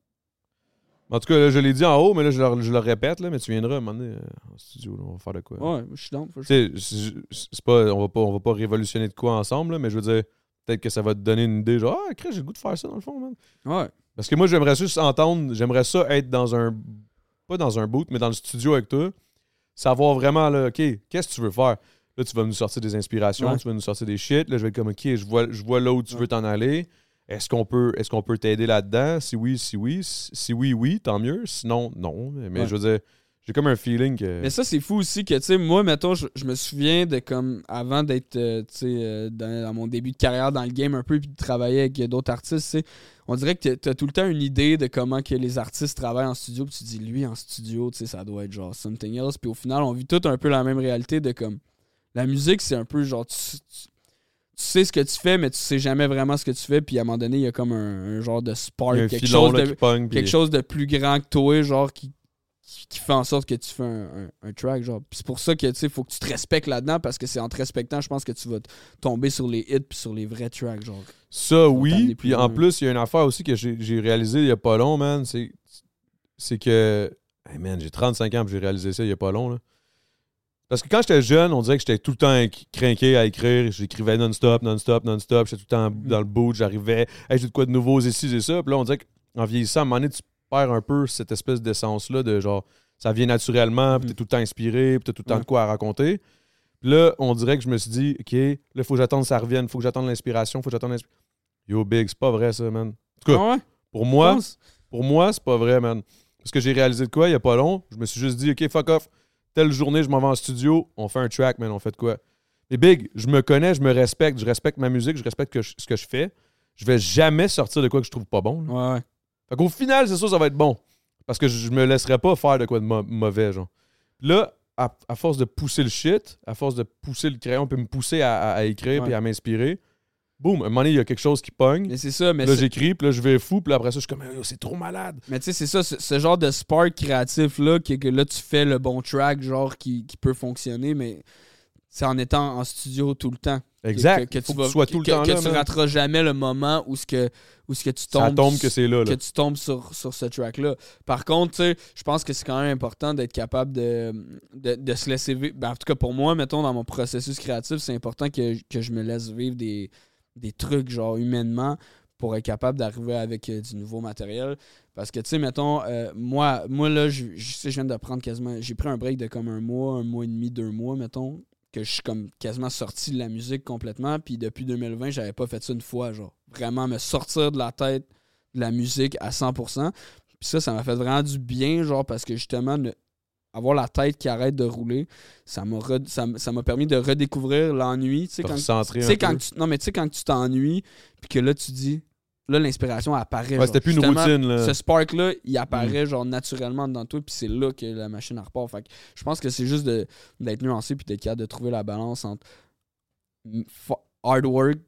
En tout cas, là, je l'ai dit en haut, mais là, je le, je le répète, là, mais tu viendras à un moment donné euh, en studio. là, on va faire de quoi. ouais, je suis sais, c'est- pas, on va pas, on va pas révolutionner de quoi ensemble, là, mais je veux dire, peut-être que ça va te donner une idée, genre, ah, j'ai le goût de faire ça dans le fond, man. Ouais. Parce que moi, j'aimerais juste entendre, j'aimerais ça être dans un, pas dans un boot, mais dans le studio avec toi, savoir vraiment, là, OK, qu'est-ce que tu veux faire? Là, tu vas nous sortir des inspirations, Ouais. tu vas nous sortir des shit. Là, je vais être comme, OK, je vois, je vois là où tu Ouais. veux t'en aller. Est-ce qu'on peut, est-ce qu'on peut t'aider là-dedans? Si oui, si oui. Si oui, oui, tant mieux. Sinon, non. Mais Ouais. je veux dire, j'ai comme un feeling que. Mais ça, c'est fou aussi que, tu sais, moi, mettons, je, je me souviens de comme, avant d'être, euh, tu sais, euh, dans, dans mon début de carrière dans le game un peu, puis de travailler avec d'autres artistes, tu sais, on dirait que tu as tout le temps une idée de comment que les artistes travaillent en studio, puis tu dis, lui, en studio, tu sais, ça doit être genre something else, puis au final, on vit tout un peu la même réalité de comme, la musique, c'est un peu genre, tu, tu- tu sais ce que tu fais, mais tu sais jamais vraiment ce que tu fais, puis à un moment donné, il y a comme un, un genre de spark, quelque chose là, de, chose plus grand que toi, genre qui, qui, qui fait en sorte que tu fais un, un- un track, genre. Puis c'est pour ça que tu sais, faut que tu te respectes là-dedans parce que c'est en te respectant, je pense que tu vas tomber sur les hits puis sur les vrais tracks, genre. Ça, oui. Puis en plus, il y a une affaire aussi que j'ai réalisé il y a pas long, man. C'est que. Hey, man, j'ai 35 ans puis j'ai réalisé ça il y a pas long, là. Parce que quand j'étais jeune, on dirait que j'étais tout le temps craqué à écrire. J'écrivais non-stop, non-stop, non-stop. J'étais tout le temps dans le boot. J'arrivais. Hey, j'ai de quoi de nouveau, c'est ci, c'est ça. Puis là, on dirait qu'en vieillissant, à un moment donné, tu perds un peu cette espèce d'essence-là de genre. Ça vient naturellement, puis t'es tout le temps inspiré, puis t'as tout le temps de quoi à raconter. Puis là, on dirait que je me suis dit, OK, là, il faut que j'attende que ça revienne, faut que j'attende l'inspiration, faut que j'attende l'inspiration. Yo, Big, c'est pas vrai, ça, man. En tout cas, Ah ouais? pour moi, pour moi, c'est pas vrai, man. Parce que j'ai réalisé de quoi il y a pas long. Je me suis juste dit, OK, fuck off. Telle journée, je m'en vais en studio, on fait un track, man, on fait de quoi? Et Big, je me connais, je me respecte, je respecte ma musique, je respecte que je- ce que je fais. Je vais jamais sortir de quoi que je trouve pas bon. là. Ouais. Fait qu'au final, c'est sûr, ça va être bon. Parce que je me laisserai pas faire de quoi de mauvais, genre. Là, à, à force de pousser le shit, à force de pousser le crayon, puis me pousser à, à- à écrire, puis à m'inspirer, boum, à un moment donné, il y a quelque chose qui pogne. Mais c'est ça, mais là, j'écris, puis là, je vais fou, puis là, après ça, je suis comme, c'est trop malade. Mais tu sais, c'est ça, ce, ce genre de spark créatif-là, que, que là, tu fais le bon track, genre, qui, qui peut fonctionner, mais c'est en étant en studio tout le temps. Exact. Que, que tu vas, sois tout le que, temps que là, tu rateras jamais le moment où ce que, où ce que tu tombes. Tombe que c'est là, là. que tu tombes sur, sur ce track-là. Par contre, tu sais, je pense que c'est quand même important d'être capable de, de, de se laisser vivre. Ben, en tout cas, pour moi, mettons, dans mon processus créatif, c'est important que, que je me laisse vivre des, des trucs, genre, humainement, pour être capable d'arriver avec euh, du nouveau matériel. Parce que, tu sais, mettons, euh, moi, moi, là, je, je je viens de prendre quasiment... J'ai pris un break de comme un mois, un mois et demi, deux mois, mettons, que je suis comme quasiment sorti de la musique complètement. Puis depuis 2020, j'avais pas fait ça une fois, genre. Vraiment me sortir de la tête de la musique à 100%. Puis ça, ça m'a fait vraiment du bien, genre, parce que justement, avoir la tête qui arrête de rouler, ça m'a re- ça permis de redécouvrir l'ennui. Tu sais, quand, tu un sais, quand peu. tu, non, mais tu sais, quand tu t'ennuies, puis que là, tu dis, là, l'inspiration apparaît. Ouais, genre. c'était plus une routine, là. Ce spark-là, il apparaît, genre, naturellement dans toi, puis c'est là que la machine repart. Fait que je pense que c'est juste de- d'être nuancé, puis d'être capable de trouver la balance entre mm, hard work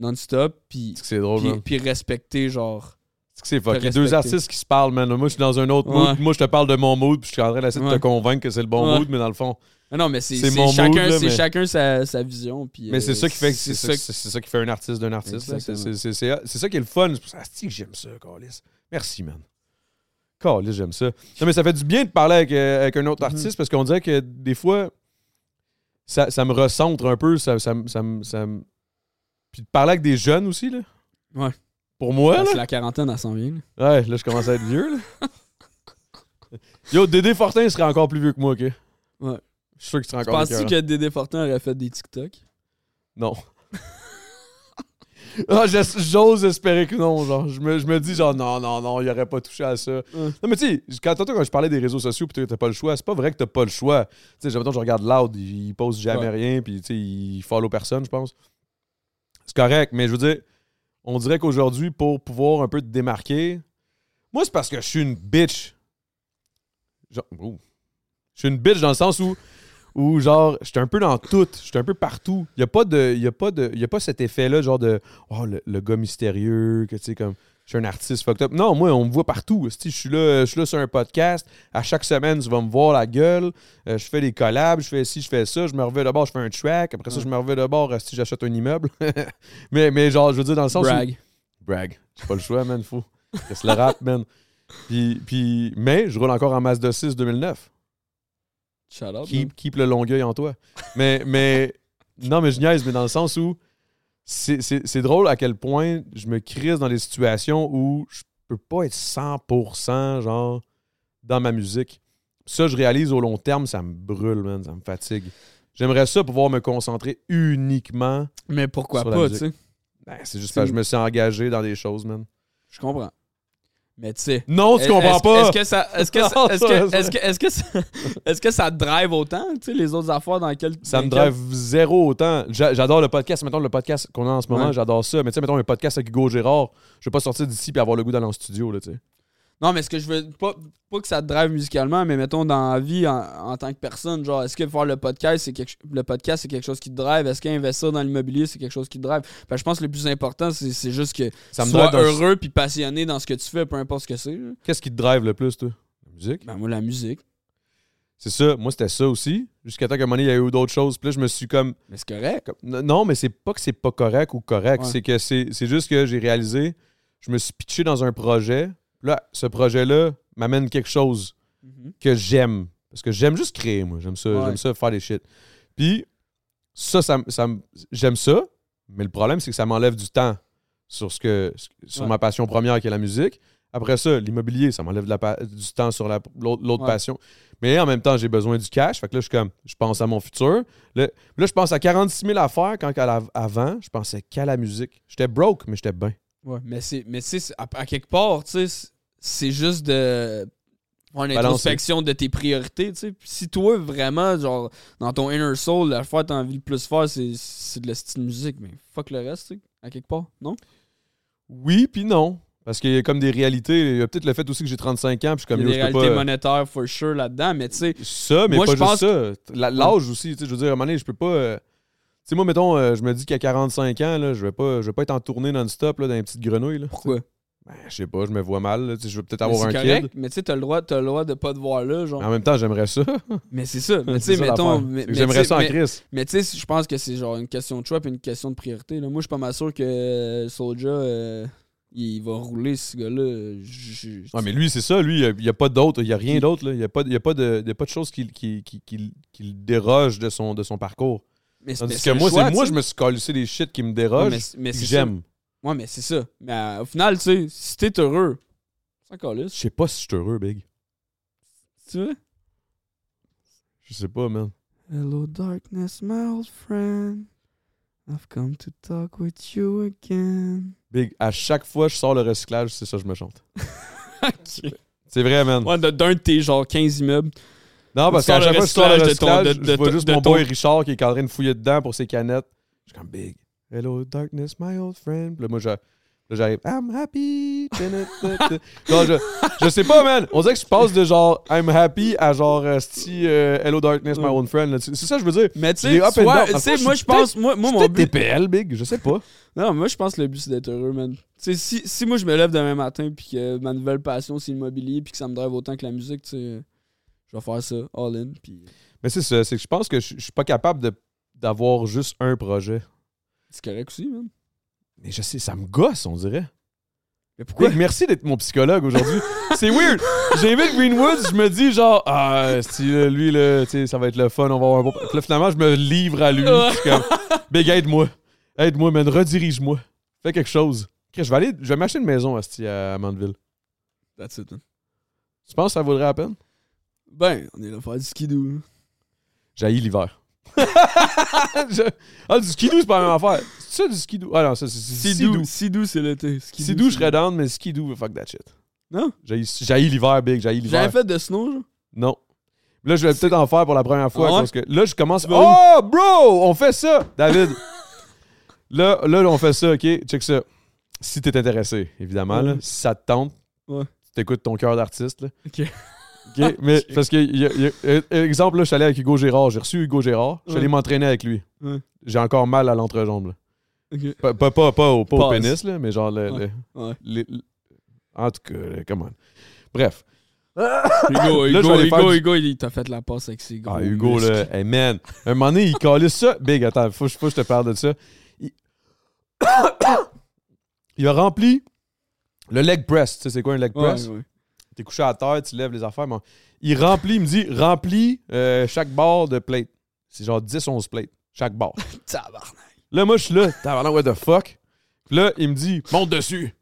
non-stop, puis puis, puis respecter, genre. C'est que c'est fucké. Deux artistes qui se parlent, man. Moi, je suis dans un autre Ouais. mood. Moi, je te parle de mon mood, puis je suis en train d'essayer de Ouais. te convaincre que c'est le bon Ouais. mood, mais dans le fond. Ah Non, mais c'est chacun, mood, là, c'est mais- chacun sa, sa vision. Puis, Mais c'est euh, ça qui fait que c'est ça ça, c'est ça qui fait un artiste d'un artiste. C'est- ça qui est le fun. C'est pour ça que j'aime ça, Carlis. Merci, man. Carlis, j'aime ça. Non, mais ça fait du bien de parler avec, euh, avec un autre Mhm. artiste parce qu'on dirait que des fois, ça, ça me recentre un peu. Ça, ça, ça, Puis de parler avec des jeunes aussi, là. Ouais. Pour moi, Parce là. que la quarantaine, elle s'en vient. là. Ouais, là, je commence à être vieux, là. Yo, Dédé Fortin serait encore plus vieux que moi, OK? Ouais. Je suis sûr qu'il serait encore Penses-tu écœurant. que Dédé Fortin aurait fait des TikTok? Non. [laughs] Ah, j'es- J'ose espérer que non, genre. Je me, je me dis, genre, non, non, non, il aurait pas touché à ça. Non, mais tu sais, quand, tantôt, quand je parlais des réseaux sociaux, puis t'as pas le choix, c'est pas vrai que t'as pas le choix. Tu sais, j'ai- mettons, je regarde Loud, il, il poste jamais Ouais. rien, puis tu sais, il follow personne, je pense. C'est correct, mais je veux dire, on dirait qu'aujourd'hui, pour pouvoir un peu te démarquer, moi, c'est parce que je suis une bitch. Genre, ouh. Je suis une bitch dans le sens où où genre j'étais un peu dans tout, j'étais un peu partout. Il y a pas a a pas cet effet là genre de oh le, le gars mystérieux que tu sais comme je suis un artiste fucked up. Non, moi on me voit partout. Je suis là je suis là sur un podcast, à chaque semaine tu vas me voir la gueule, Euh, je fais des collabs, je fais ci, je fais ça, je me reviens de bord, je fais un track, après ça je me reviens de bord si j'achète un immeuble. [laughs] mais mais genre je veux dire dans le sens où Brag. brag. J'ai pas le choix, man, faut. C'est le rap, man. Puis, puis, mais je roule encore en Mazda 6 2009. Shout out. Keep, keep le longueuil en toi. Mais, mais, non, mais je niaise, mais dans le sens où c'est- drôle à quel point je me crise dans des situations où je peux pas être 100% genre dans ma musique. Ça, je réalise au long terme, ça me brûle, man, ça me fatigue. J'aimerais ça pouvoir me concentrer uniquement. Mais pourquoi Sur la pas, tu sais? Ben, c'est juste parce que je me suis engagé dans des choses, man. Je comprends. Mais tu sais. Non, tu comprends pas! Est-ce que ça. Est-ce que [laughs] Est-ce que, est-ce que, est-ce que ça. [laughs] Est-ce que ça te drive autant, tu sais, les autres affaires dans lesquelles. Ça me drive zéro autant. J'a- J'adore le podcast. Mettons le podcast qu'on a en ce moment, Ouais. j'adore ça. Mais tu sais, mettons un podcast avec Hugo Gérard, je vais pas sortir d'ici et avoir le goût d'aller en studio, là, tu sais. Non, mais ce que je veux. Pas, pas que ça te drive musicalement, mais mettons dans la vie en, en tant que personne, genre, est-ce que faire le podcast, c'est quelque, le podcast, c'est quelque chose qui te drive? Est-ce qu'investir dans l'immobilier, c'est quelque chose qui te drive? Fait je pense que le plus important, c'est, c'est juste que Ça me sois heureux puis passionné dans ce que tu fais, peu importe ce que c'est. Qu'est-ce qui te drive le plus, toi? La musique? Ben, moi, la musique. C'est ça. Moi, c'était ça aussi. Jusqu'à temps qu'à un moment donné, il y a eu d'autres choses. Puis là, je me suis comme. Mais c'est correct. comme- Non, mais c'est pas que c'est pas correct ou correct. Ouais. C'est que c'est c'est juste que j'ai réalisé, je me suis pitché dans un projet. Là, ce projet-là m'amène quelque chose que j'aime. Parce que j'aime juste créer, moi. J'aime ça, Ouais. j'aime ça faire des shit. Puis, ça, ça, j'aime ça, mais le problème, c'est que ça m'enlève du temps sur, ce que, sur Ouais. ma passion première qui est la musique. Après ça, l'immobilier, ça m'enlève du temps sur la- l'autre Ouais. passion. Mais en même temps, j'ai besoin du cash. Fait que là, je comme, je pense à mon futur. Là, là, je pense à 46 000 affaires quand la- avant, je pensais qu'à la musique. J'étais broke, mais j'étais bien. Ouais, mais c'est mais à quelque part, tu sais, c'est- juste de une introspection de tes priorités, tu sais. Puis si toi, vraiment, genre, dans ton inner soul, la fois que t'as envie de plus faire, c'est, c'est de la style musique, mais fuck le reste, tu sais, à quelque part, non? Oui, puis non. Parce qu'il y a comme des réalités. Il y a peut-être le fait aussi que j'ai 35 ans, puis comme Il y a des réalités pas. monétaires, for sure, là-dedans, mais tu sais, Ça, mais Moi, pas je juste pense- ça. L'âge aussi, tu sais, je veux dire, à un moment donné, je peux pas. euh, Tu sais, moi, mettons, euh, je me dis qu'à 45 ans, là, je vais pas, je vais pas être en tournée non-stop là, dans les petites grenouilles. Là. pourquoi? Ben, je sais pas, je me vois mal. là, je vais peut-être avoir un correct, kid. mais tu sais, t'as le droit, t'as le droit de pas te voir là, genre. En même temps, j'aimerais ça. [laughs] Mais c'est ça, mais [laughs] tu sais, mettons. J'aimerais ça en crise. Mais tu sais, je pense que c'est genre une question de choix et une question de priorité. Là. Moi, je suis pas mal sûr que euh, Soulja, euh, il va rouler ce gars-là. Ah, mais lui, c'est ça. Lui, il n'y a, pas d'autre. Il n'y a rien d'autre. Il n'y a, pas- y a, pas de- y a pas de choses qui, qui, qui, qui- dérogent de son, de son parcours. mais, Tandis que moi, choix, moi, je me suis collé des shit qui me dérogent. Ouais, mais c'est- mais que ça. j'aime. Ouais, mais c'est ça. Mais euh, au final, tu sais, si t'es heureux, c'est encore là. Je sais pas si je suis heureux, Big. Tu veux? Je sais pas, man. Hello, darkness, my old friend. I've come to talk with you again. Big, à chaque fois que je sors le recyclage, c'est ça que je me chante. [laughs] Ok. C'est vrai, man. Ouais, de- d'un de tes genre 15 immeubles. Non, parce qu'à chaque fois que je sors le recyclage de ton- recyclage, de- de je vois juste mon ton- boy Richard qui est en train de fouiller dedans pour ses canettes. Je suis comme big. Hello, darkness, my old friend. Puis là, moi, je- là, j'arrive. I'm happy. [laughs] genre, je, je sais pas, man. On dirait que je passe de genre I'm happy à genre euh, sti, euh, Hello, darkness, my Ouais. old friend. C'est ça que je veux dire. Mais tu sais, moi je pense, moi, moi mon but. TPL, big. Je sais pas. [laughs] Non, moi je pense que le but c'est d'être heureux, man. Tu sais, si, si moi je me lève demain matin puis que ma nouvelle passion c'est l'immobilier puis que ça me drive autant que la musique, tu sais, je vais faire ça all in puis Mais c'est ça. C'est que je pense que je suis pas capable d'avoir juste un projet. C'est correct aussi, man. Mais je sais, ça me gosse, on dirait. Mais pourquoi? Merci d'être mon psychologue aujourd'hui. [laughs] c'est weird. J'invite Greenwoods, je me dis genre, ah, si, lui, là, ça va être le fun, on va avoir un bon. Puis là, finalement, je me livre à lui. Comme, Big, aide-moi. Aide-moi, man, redirige-moi. Fais quelque chose. Je vais aller, je vais m'acheter une maison asti, à Mandeville. That's it, man. Tu penses que ça vaudrait la peine? Ben, on est là pour faire du skidoo. J'haïs l'hiver. [laughs] Je- Ah, du skidoo, c'est pas la même affaire. C'est ça du skidoo? Ah non, ça, c'est skidoo. Sidou c'est l'été. Skidoo, Skidoo, je serais down, mais skidoo, fuck that shit. Non? J'haïs l'hiver, Big, j'haïs l'hiver. J'avais fait de snow, genre? Non. Là, je vais peut-être en faire pour la première fois. Ah ouais? Parce que là, je commence. Oh, bro! On fait ça! David! [laughs] là, là, on fait ça, OK? Check ça. Si t'es intéressé, évidemment, là, si ça te tente, Ouais. tu t'écoutes ton cœur d'artiste. Ok. OK? Mais parce que, y a- y a- euh, exemple, là, je suis allé avec Hugo Gérard. J'ai reçu Hugo Gérard. Je suis allé m'entraîner avec lui. J'ai encore mal à l'entrejambe. là. Pas, pas, pas, pas au, pas au Pause. pénis, là, mais genre le. Ouais. le- Ouais. les- le- en tout cas, come on. Bref. [coughs] Hugo, Là, Hugo, Hugo, du- Hugo, il t'a fait la passe avec ses gros Ah, Hugo, muscles. là, hey man, un moment donné, il calisse ça. Big, attends, faut, faut que je te parle de ça. Il, [coughs] il a rempli le leg press. Tu sais, c'est quoi un leg press? ouais. T'es couché à terre, tu lèves les affaires. mais il remplit, il me dit, remplis euh, chaque barre de plate. C'est genre 10-11 plates, chaque barre. [laughs] Tabarnak. Là, moi, je suis là, t'as what the fuck? Puis là, il me dit, monte dessus.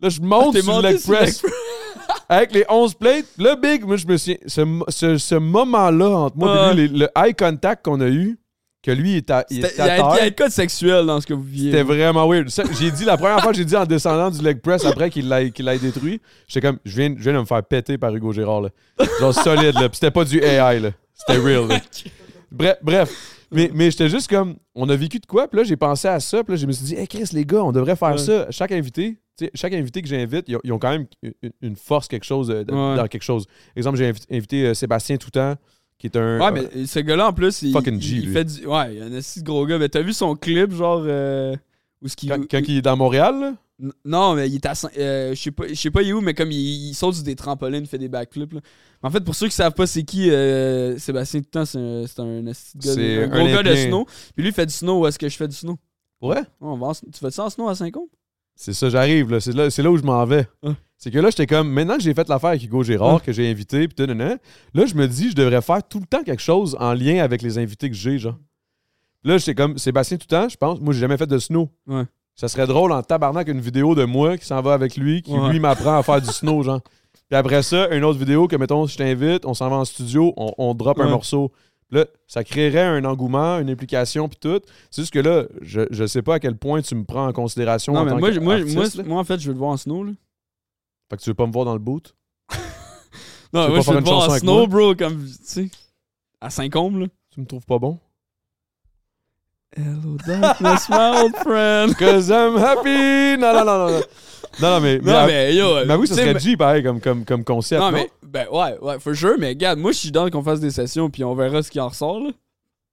Là, je monte T'es sur le leg press. Avec les 11 plates, le big, moi, je me suis. Ce, ce, ce moment-là, entre moi et lui, les- le eye contact qu'on a eu, que lui, il était à, il était Il y à a il y a terre, un code sexuel dans ce que vous viviez. c'était vraiment weird. Ça, J'ai dit, la première fois que j'ai dit en descendant du leg press après qu'il l'ait qu'il l'ait détruit, j'étais comme, je viens, je viens de me faire péter par Hugo Gérard, là. Genre solide, là. Puis c'était pas du AI, là. C'était real, là. Bref, bref. Mais, mais j'étais juste comme, on a vécu de quoi? Puis là, j'ai pensé à ça. Puis là, je me suis dit, hey Chris, les gars, on devrait faire Ouais. ça. Chaque invité, tu sais, chaque invité que j'invite, ils, ont- ils ont quand même une, une force, quelque chose, euh, Ouais. dans quelque chose. Exemple, j'ai invi- invité euh, Sébastien Toutan, qui est un. Ouais, mais ce gars-là, en plus, il, Fucking il, G, il lui. fait du. Ouais, il y a un assez de gros gars. Mais t'as vu son clip, genre. Euh, où ce quand, quand il est dans Montréal, là, Non, mais il est à. Euh, je sais pas, je sais pas il est où, mais comme il, il saute sur des trampolines, fait des backflips. Là. Mais en fait, pour ceux qui savent pas c'est qui, euh, Sébastien Toutan, c'est un, c'est un, un gros gars de snow. Puis lui, il fait du snow. Où est-ce que je fais du snow? Ouais, on va en- Tu fais ça en snow à 5 ans c'est ça, j'arrive, là. C'est là, c'est là où je m'en vais. Ouais. C'est que là, j'étais comme, maintenant que j'ai fait l'affaire avec Hugo Gérard, Ouais. que j'ai invité, tout, nan, là, je me dis, je devrais faire tout le temps quelque chose en lien avec les invités que j'ai, genre. Là, j'étais comme, Sébastien Toutan, je pense, moi, j'ai jamais fait de snow. Ouais. Ça serait drôle en tabarnak une vidéo de moi qui s'en va avec lui, qui Ouais. lui m'apprend à faire du snow, genre. Puis après ça, une autre vidéo que, mettons, je t'invite, on s'en va en studio, on, on drop un morceau. Là, ça créerait un engouement, une implication, puis tout. C'est juste que là, je, je sais pas à quel point tu me prends en considération Non, en mais tant moi, moi, moi, moi, en fait, je veux le voir en snow. Là. Fait que tu veux pas me voir dans le boot? [laughs] Non, veux moi, je une te voir en snow, bro, comme, tu sais, à Saint-Côme, là. Tu me trouves pas bon? Hello, darkness, my old friend. [laughs] Cause I'm happy! Non, non, non, non. Non, non, mais. Non, mais yo. mais oui, ça serait G, pareil, comme, comme, comme concept. Non, non? mais, ben ouais, ouais, for sure, mais regarde, moi, je suis dans qu'on fasse des sessions, puis on verra ce qui en ressort, là.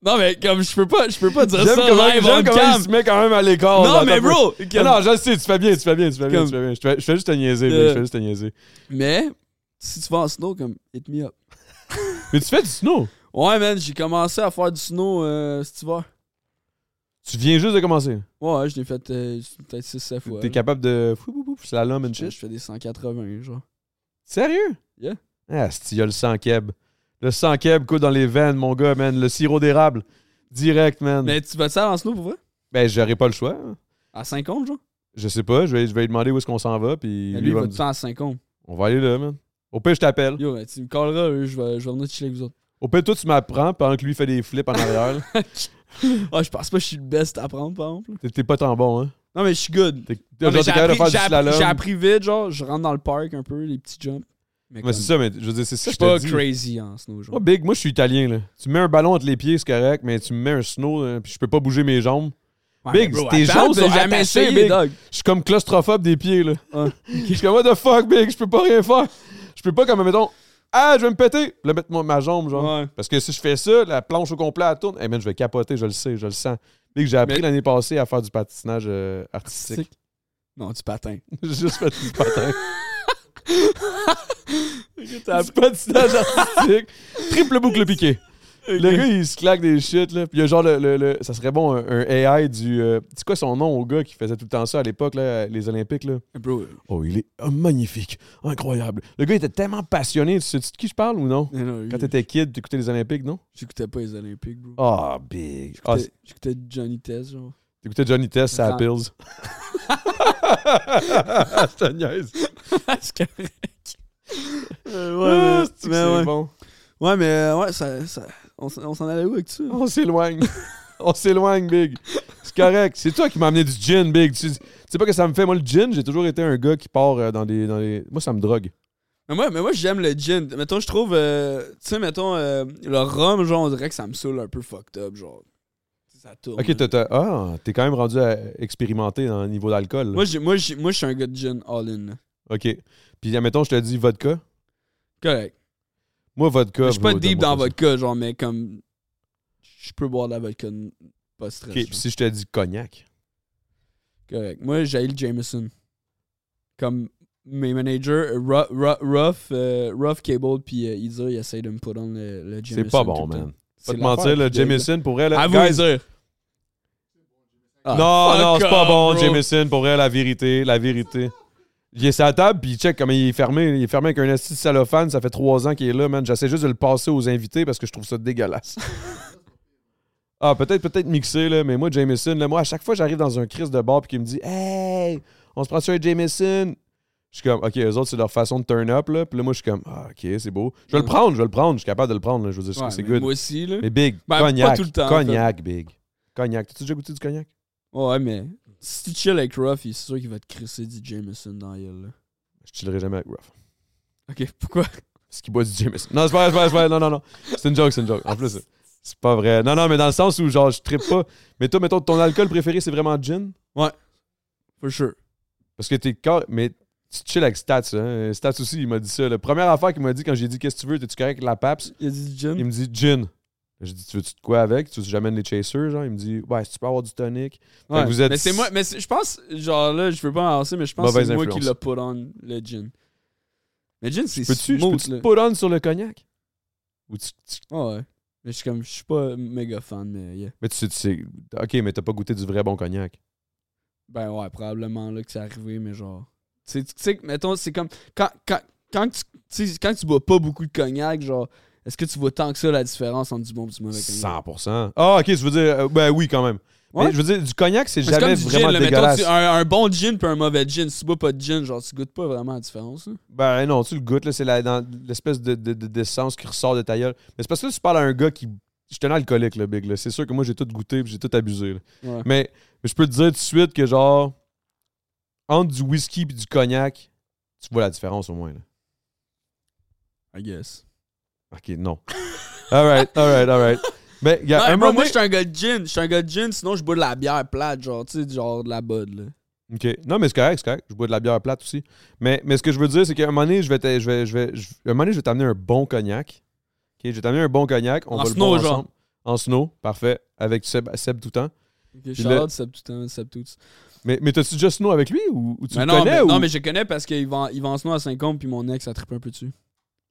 Non, mais comme, je peux pas, je peux pas dire J'aime ça live j'aime on cam. il se met quand même à l'écart. Non, mais bro, Non, comme- non, je sais, tu fais bien, tu fais bien, tu fais bien, Comme- tu fais bien. Je fais, je fais juste te niaiser, Euh. Je fais juste te niaiser. mais, si tu vas en snow, comme, hit me up. [laughs] Mais tu fais du snow? Ouais, man, j'ai commencé à faire du snow euh, cet hiver. Tu viens juste de commencer? Ouais, je l'ai fait euh, peut-être 6-7 fois. T'es là. capable de. Slalom and shit. Je fais des 180, genre. Sérieux? Yeah. Ah, il y a le sang keb. Le sang keb coule dans les veines, mon gars, man. Le sirop d'érable. Direct, man. Mais tu vas ça en snow pour vrai? Ben, j'aurais pas le choix. À 50, genre? Je sais pas, je vais, je vais lui demander où est-ce qu'on s'en va, puis lui lui, il va va tout à 50. On va aller là, man. Au pire, je t'appelle. Yo, ben, tu me calleras, euh, je vais, je vais venir chiller avec vous autres. Au pire, toi, tu m'apprends pendant que lui fait des flips en arrière. [laughs] Ah, je pense pas que je suis le best à apprendre, par exemple. T'es- pas tant bon, hein. Non, mais je suis good. Appris, j'ai appris vite, genre, je rentre dans le parc un peu, les petits jumps. Mais, Mais comme, c'est ça, mais je veux dire, c'est je ça suis que je pas te dis. crazy en snow, genre. Moi, Big, moi, je suis italien, là. Tu me mets un ballon entre les pieds, c'est correct, mais tu me mets un snow, là, puis je peux pas bouger mes jambes. Ouais, Big, bro, tes jambes sont jamais essayé, Big. dog. Je suis comme claustrophobe des pieds, là. Ah, [laughs] Je suis comme, what the fuck, Big, je peux pas rien faire. Je peux pas, comme, mettons, ah, je vais me péter. Là, mettre ma jambe, genre. Ouais. Parce que si je fais ça, la planche au complet, elle tourne. Eh man, je vais capoter, je le sais, je le sens. Big, j'ai appris Mais- l'année passée à faire du patinage euh, artistique. Artistique? Non, du patin. J'ai [laughs] juste fait du patin. [laughs] [laughs] T'as du patinage artistique. Triple boucle piqué. Le gars, il se claque des shit, là. Puis il y a genre le. le- le- ça serait bon, un, un AI du. euh, c'est quoi son nom au gars qui faisait tout le temps ça à l'époque, là, les Olympiques, là? Bro, Oh, il est oh, magnifique, incroyable. Le gars était tellement passionné. Tu sais de qui je parle ou non? non, non, Quand t'étais kid, t'écoutais les Olympiques, non? J'écoutais pas les Olympiques, bro. Ah, big. Ah, J'écoutais- J'écoutais Johnny Test, genre. t'écoutais Johnny Test, ça Grand- Pills. Je te niaise. Euh, Ah, ouais, c'est-tu mais, que mais c'est ouais. bon? Ouais, mais euh, ouais, ça, ça, on, s'en- on s'en allait où avec ça? On s'éloigne. [laughs] On s'éloigne, Big. C'est correct. C'est toi qui m'as amené du gin, Big. Tu, tu sais pas que ça me fait. Moi, le gin, j'ai toujours été un gars qui part euh, dans des. Dans les... Moi, ça me drogue. Mais moi, mais moi j'aime le gin. Mettons, je trouve, euh, tu sais, mettons, euh, le rhum, genre, on dirait que ça me saoule un peu fucked up, genre. Ça tourne. Ok, ah, t'es quand même rendu à expérimenter dans le niveau d'alcool. Moi, je suis un gars de gin all-in. Ok. Puis, admettons, je te dis vodka. Correct. Moi, vodka. Je suis pas deep dans vodka, genre, mais comme. Je peux boire de la vodka, pas stress. Ok, puis si je te dis cognac. Correct. Moi, j'ai le Jameson. Comme mes managers, Ruff, euh, Ruff Cable, puis euh, Iza, ils essayent de me put on le, le Jameson. C'est pas bon, man. C'est Pas te mentir, le. Jameson, pour là. À vous. Ah, non, non, c'est pas bon, bro. Jameson, pour vrai, la vérité, la vérité. Il est sur la table, puis check comment il est fermé. Il est fermé avec un esti de cellophane. Ça fait trois ans qu'il est là, man. J'essaie juste de le passer aux invités parce que je trouve ça dégueulasse. [laughs] ah, peut-être peut-être mixé, là, mais moi, Jameson, là, moi, à chaque fois, j'arrive dans un crise de bar puis qu'il me dit Hey, on se prend sur un Jameson? Je suis comme, OK, eux autres, c'est leur façon de turn up, là. Puis là, moi, je suis comme, ah, OK, c'est beau. Je vais le prendre, je vais le prendre. Je suis capable de le prendre, là. Je veux dire, Ouais, c'est good. Moi aussi, là. Mais big, Ben, pas cognac. tout le temps, en cognac, big. Cognac. T'as-tu déjà goûté du cognac? Ouais, mais si tu chill avec Ruff, il- c'est sûr qu'il va te crisser du Jameson dans la gueule, là. Je chillerai jamais avec Ruff. Ok, pourquoi? Parce qu'il boit du Jameson. Non, c'est pas vrai, c'est pas vrai, c'est pas vrai. Non, non, non. C'est une joke, c'est une joke. En plus, c'est- pas vrai. Non, non, mais dans le sens où, genre, je trippe pas. Mais toi, mettons, ton alcool préféré, c'est vraiment gin? For sure. Parce que t'es corps. Mais tu chill avec Stats, hein. Stats aussi, il m'a dit ça. La première affaire qu'il m'a dit quand j'ai dit, qu'est-ce que tu veux? T'es-tu correct avec la PAPS? Il a dit gin? Il me dit gin. J'ai dit, tu veux-tu de quoi avec? Tu veux j'amène les chasers? Genre, il me dit, ouais, si tu peux avoir du tonic. Ouais, vous êtes- Mais c'est moi, mais je pense, genre là, je veux pas avancer, mais je pense que c'est moi qui l'a put on le gin. Mais gin, c'est smooth, peux-tu put on sur le cognac? Ou tu, tu- Ouais, ouais. Mais je suis comme, je suis pas méga fan, mais yeah. mais tu sais, tu sais- Ok, mais t'as pas goûté du vrai bon cognac. Ben ouais, probablement là que c'est arrivé, mais genre. Tu sais, mettons, c'est comme. Quand, quand, quand, tu, quand tu bois pas beaucoup de cognac, genre, est-ce que tu vois tant que ça la différence entre du bon et du mauvais cognac? 100%. Ah, ok, tu veux dire. euh, ben oui, quand même. Ouais. Mais je veux dire, du cognac, c'est Mais C'est jamais comme du vraiment là, mettons, dégueulasse. tu- un, un bon gin puis un mauvais gin. Si tu bois pas de gin, genre, tu goûtes pas vraiment la différence. hein? Ben non, tu le goûtes, là, c'est la- dans l'espèce de, de, de- d'essence qui ressort de ta gueule. Mais c'est parce que là, tu parles à un gars qui. Je suis un alcoolique, le big. là. C'est sûr que moi, j'ai tout goûté puis j'ai tout abusé. là. Ouais. Mais, mais je peux te dire tout de suite que, genre, entre du whisky et du cognac, tu vois la différence au moins. Là. I guess. Ok, non. alright, alright, alright. Mais, gars, Non, un bro, moment moi, je suis un gars de gin. Je suis un gars de gin, sinon je bois de la bière plate, genre, tu sais, genre de la bud, là. OK. Non, mais c'est correct, c'est correct. Je bois de la bière plate aussi. Mais, mais ce que je veux dire, c'est qu'à un moment donné, je vais te- je vais, je vais, je- un moment donné, je vais t'amener un bon cognac. OK, je vais t'amener un bon cognac. On En va le snow, boire genre. En snow, parfait. Avec Seb, Seb tout le temps. Ok, Charlotte, Seb tout le temps, Seb tout. Mais, mais t'as-tu déjà snow avec lui ou, ou tu Mais le non, connais? mais, ou... non, mais je connais parce qu'il va, il va en snow à 50 puis mon ex a trippé un peu dessus.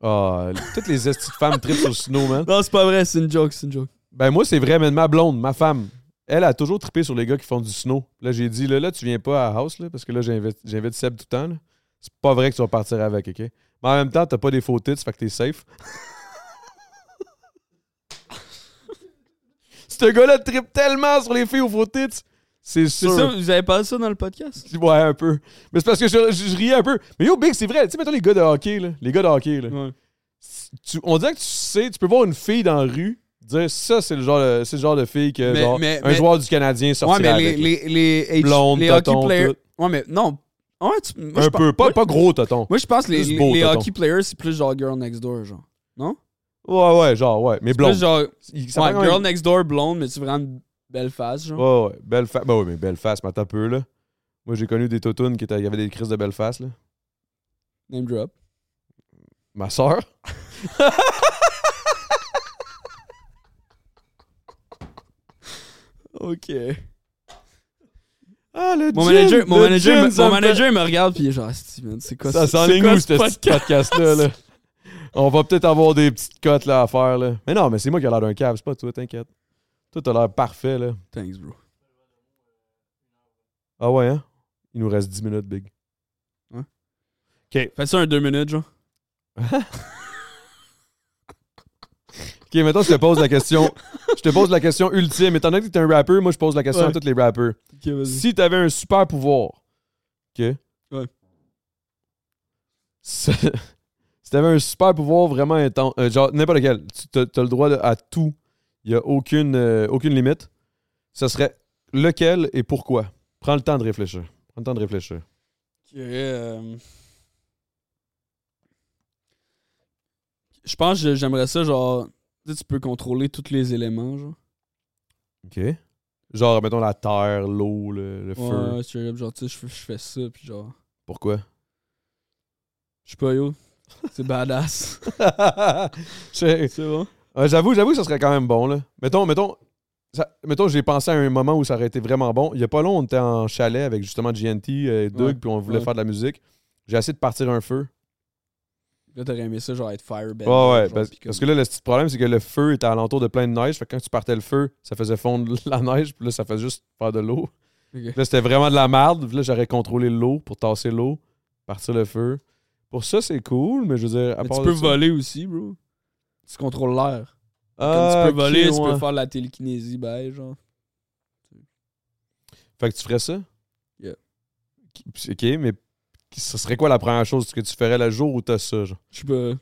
Ah, toutes les estis de femmes tripent sur le snow, man. Non, c'est pas vrai, c'est une joke, c'est une joke. Ben moi, c'est vrai, mais ma blonde, ma femme, elle a toujours trippé sur les gars qui font du snow. Là, j'ai dit, là, là, tu viens pas à la house, là, parce que là, j'invite, j'invite Seb tout le temps. là. C'est pas vrai que tu vas partir avec, OK? Mais en même temps, t'as pas des faux tits, fait que t'es safe. [laughs] Ce gars-là trippe tellement sur les filles aux faux tits. C'est sûr. ça, vous avez pas ça dans le podcast? [laughs] Ouais, un peu. Mais c'est parce que je, je- je riais un peu. Mais yo, Big, c'est vrai. Tu sais, mettons les gars de hockey, là. Les gars de hockey, là. Ouais. Tu- on dirait que tu sais, tu peux voir une fille dans la rue, dire ça, c'est le genre de, c'est le genre de fille que Mais- genre, mais- un mais- joueur du Canadien Ouais, sortirait mais les, avec. les, les, Blonde, les hockey players. tout. Ouais, mais non. Ouais, tu, moi, un peu. Pas, moi, pas gros, tonton. moi, je pense que les, hockey players, c'est plus genre Girl Next Door, genre. Ouais, ouais, genre, ouais. Mais blonde. plus genre. Ouais, Girl Next Door, blonde, mais tu vraiment face, genre. Ouais, ouais. Belle face. Ben oui, mais belle face, mais attends un peu, là. Moi, j'ai connu des totounes qui, étaient- qui avaient des crises de belle face, là. Name drop. Ma soeur. [laughs] Ok. Ah, le Mon gin, manager, mon le manager, me- ça mon manager il me regarde puis il est genre Steven, c'est quoi Ça c'est s'enligne quoi où, ce podcast-là, là? [laughs] On va peut-être avoir des petites cotes, là, à faire, là. Mais non, mais c'est moi qui ai l'air d'un cave, c'est pas toi, t'inquiète. Toi, t'as l'air parfait, là. Thanks, bro. Ah ouais, hein? Il nous reste 10 minutes, Big. Fais ça un deux minutes, genre? [laughs] Ok, maintenant, je te pose la question. Je te pose la question ultime. Étant donné que t'es un rappeur, moi, je pose la question à tous les rappeurs. Ok, vas-y. Si t'avais un super pouvoir, ok? Ouais. [laughs] Si t'avais un super pouvoir vraiment intense, euh, genre n'importe lequel, tu t'as, t'as le droit de- à tout, il n'y a aucune, euh, aucune limite, ce serait lequel et pourquoi? Prends le temps de réfléchir. Prends le temps de réfléchir. Euh, Je pense que j'aimerais ça, genre. Tu sais, tu peux contrôler tous les éléments, genre. OK. Genre, mettons la terre, l'eau, le, le feu. Ouais, up, genre, tu sais, je fais- je fais ça, puis genre. Pourquoi? Je sais pas, yo. C'est badass. [laughs] C'est bon? Ouais, j'avoue, j'avoue que ça serait quand même bon, là. Mettons, mettons, ça- mettons j'ai pensé à un moment où ça aurait été vraiment bon. Il y a pas long, on était en chalet avec justement GNT et Doug, Ouais, puis on voulait ouais. faire de la musique. J'ai essayé de partir un feu. Là, t'aurais aimé ça, genre, être firebend. Ouais, ouais. genre, Parce, que là, le petit problème, c'est que le feu était alentour de plein de neige. Fait que quand tu partais le feu, ça faisait fondre [laughs] la neige, puis là, ça faisait juste faire de l'eau. Là, c'était vraiment de la merde. Puis là, j'aurais contrôlé l'eau pour tasser l'eau, partir le feu. Pour ça, c'est cool, mais je veux dire, à Mais part tu peux ça- voler aussi, bro. Tu contrôles l'air. Comme Ah, tu peux voler, tu peux faire de la télékinésie, ben, genre. Fait que tu ferais ça? Yeah. Ok, mais ce serait quoi la première chose que tu ferais le jour où t'as ça, genre? Je sais pas.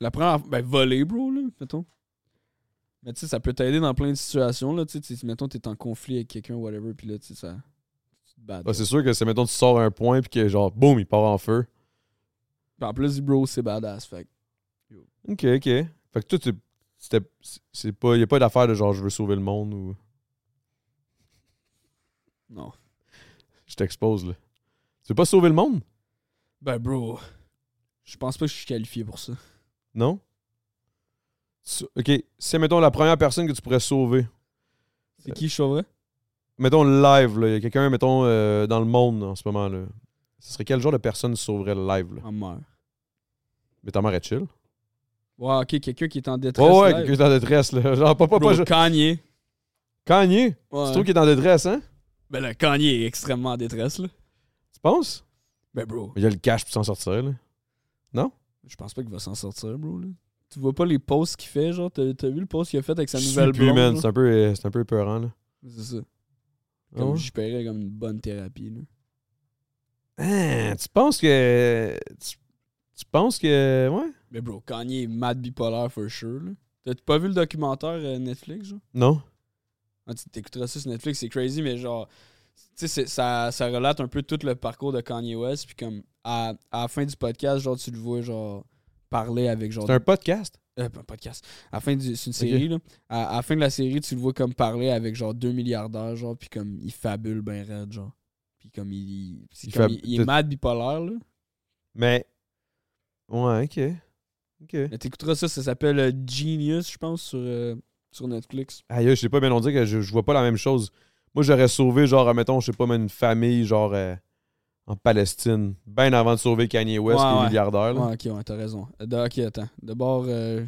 La première. Ben, voler, bro, là, mettons. Mais tu sais, ça peut t'aider dans plein de situations, là. Tu sais, mettons, t'es en conflit avec quelqu'un, whatever, puis là, tu sais, ça. Ah, c'est sûr que c'est, mettons, tu sors un point, puis que genre, boum, il part en feu. En plus, bro, c'est badass. Fait Ok, ok. Fait que toi, tu, c'était, c'est pas, y a pas d'affaire de genre, je veux sauver le monde ou? Non. Je t'expose, là. Tu veux pas sauver le monde? Ben, bro. Je pense pas que je suis qualifié pour ça. Non? Ok, c'est, mettons, la première personne que tu pourrais sauver. C'est qui, je sauverais? Mettons, live, là. Il y a quelqu'un, mettons, euh, dans le monde en ce moment, là. Ce serait quel genre de personne tu sauverais le live, là? En mère. Mais ta mère est chill. Ouais, ok, quelqu'un qui est en détresse. Ouais, ouais, quelqu'un qui est en détresse, là. Genre, pas, pas, Bro, pas. je- Kanye. Kanye? Ouais. Tu trouves qu'il est en détresse, hein? Ben, là, Kanye est extrêmement en détresse, là. Tu penses? Ben, bro. Il a le cash pour s'en sortir, là. Je pense pas qu'il va s'en sortir, bro. Là. Tu vois pas les posts qu'il fait, genre? T'as vu le post qu'il a fait avec sa Je nouvelle blonde? man. C'est un peu, euh, c'est un peu épeurant, là. C'est ça. Ah Comme ouais? j'y paierais comme une bonne thérapie, là. Hein, tu penses que. Tu, tu penses que. Ouais? Mais bro, Kanye est mad bipolaire for sure, là. T'as pas vu le documentaire euh, Netflix, genre? Non? Ah, tu t'écouteras ça sur Netflix, c'est crazy, mais genre... Tu sais, ça, ça relate un peu tout le parcours de Kanye West. Puis comme, à, à la fin du podcast, genre, tu le vois, genre, parler avec, genre... C'est un podcast? Euh, pas un podcast. À la fin du... C'est une série, là. À, à la fin de la série, tu le vois comme parler avec, genre, deux milliardaires, genre, puis comme, il fabule ben raide, genre. Puis comme, il... Il comme, fab- il, il est mad bipolaire, là. Mais. Ouais, ok. T'écouteras ça, ça s'appelle euh, Genius, je pense, sur, euh, sur Netflix. Aïe, je sais pas, mais on dit que je, je vois pas la même chose. Moi, j'aurais sauvé, genre, mettons, je sais pas, mais une famille, genre, euh, en Palestine, bien avant de sauver Kanye West, Ouais, qui est ouais. milliardaire. là. Ouais, ok, ouais, t'as raison. De- ok, attends. D'abord, euh,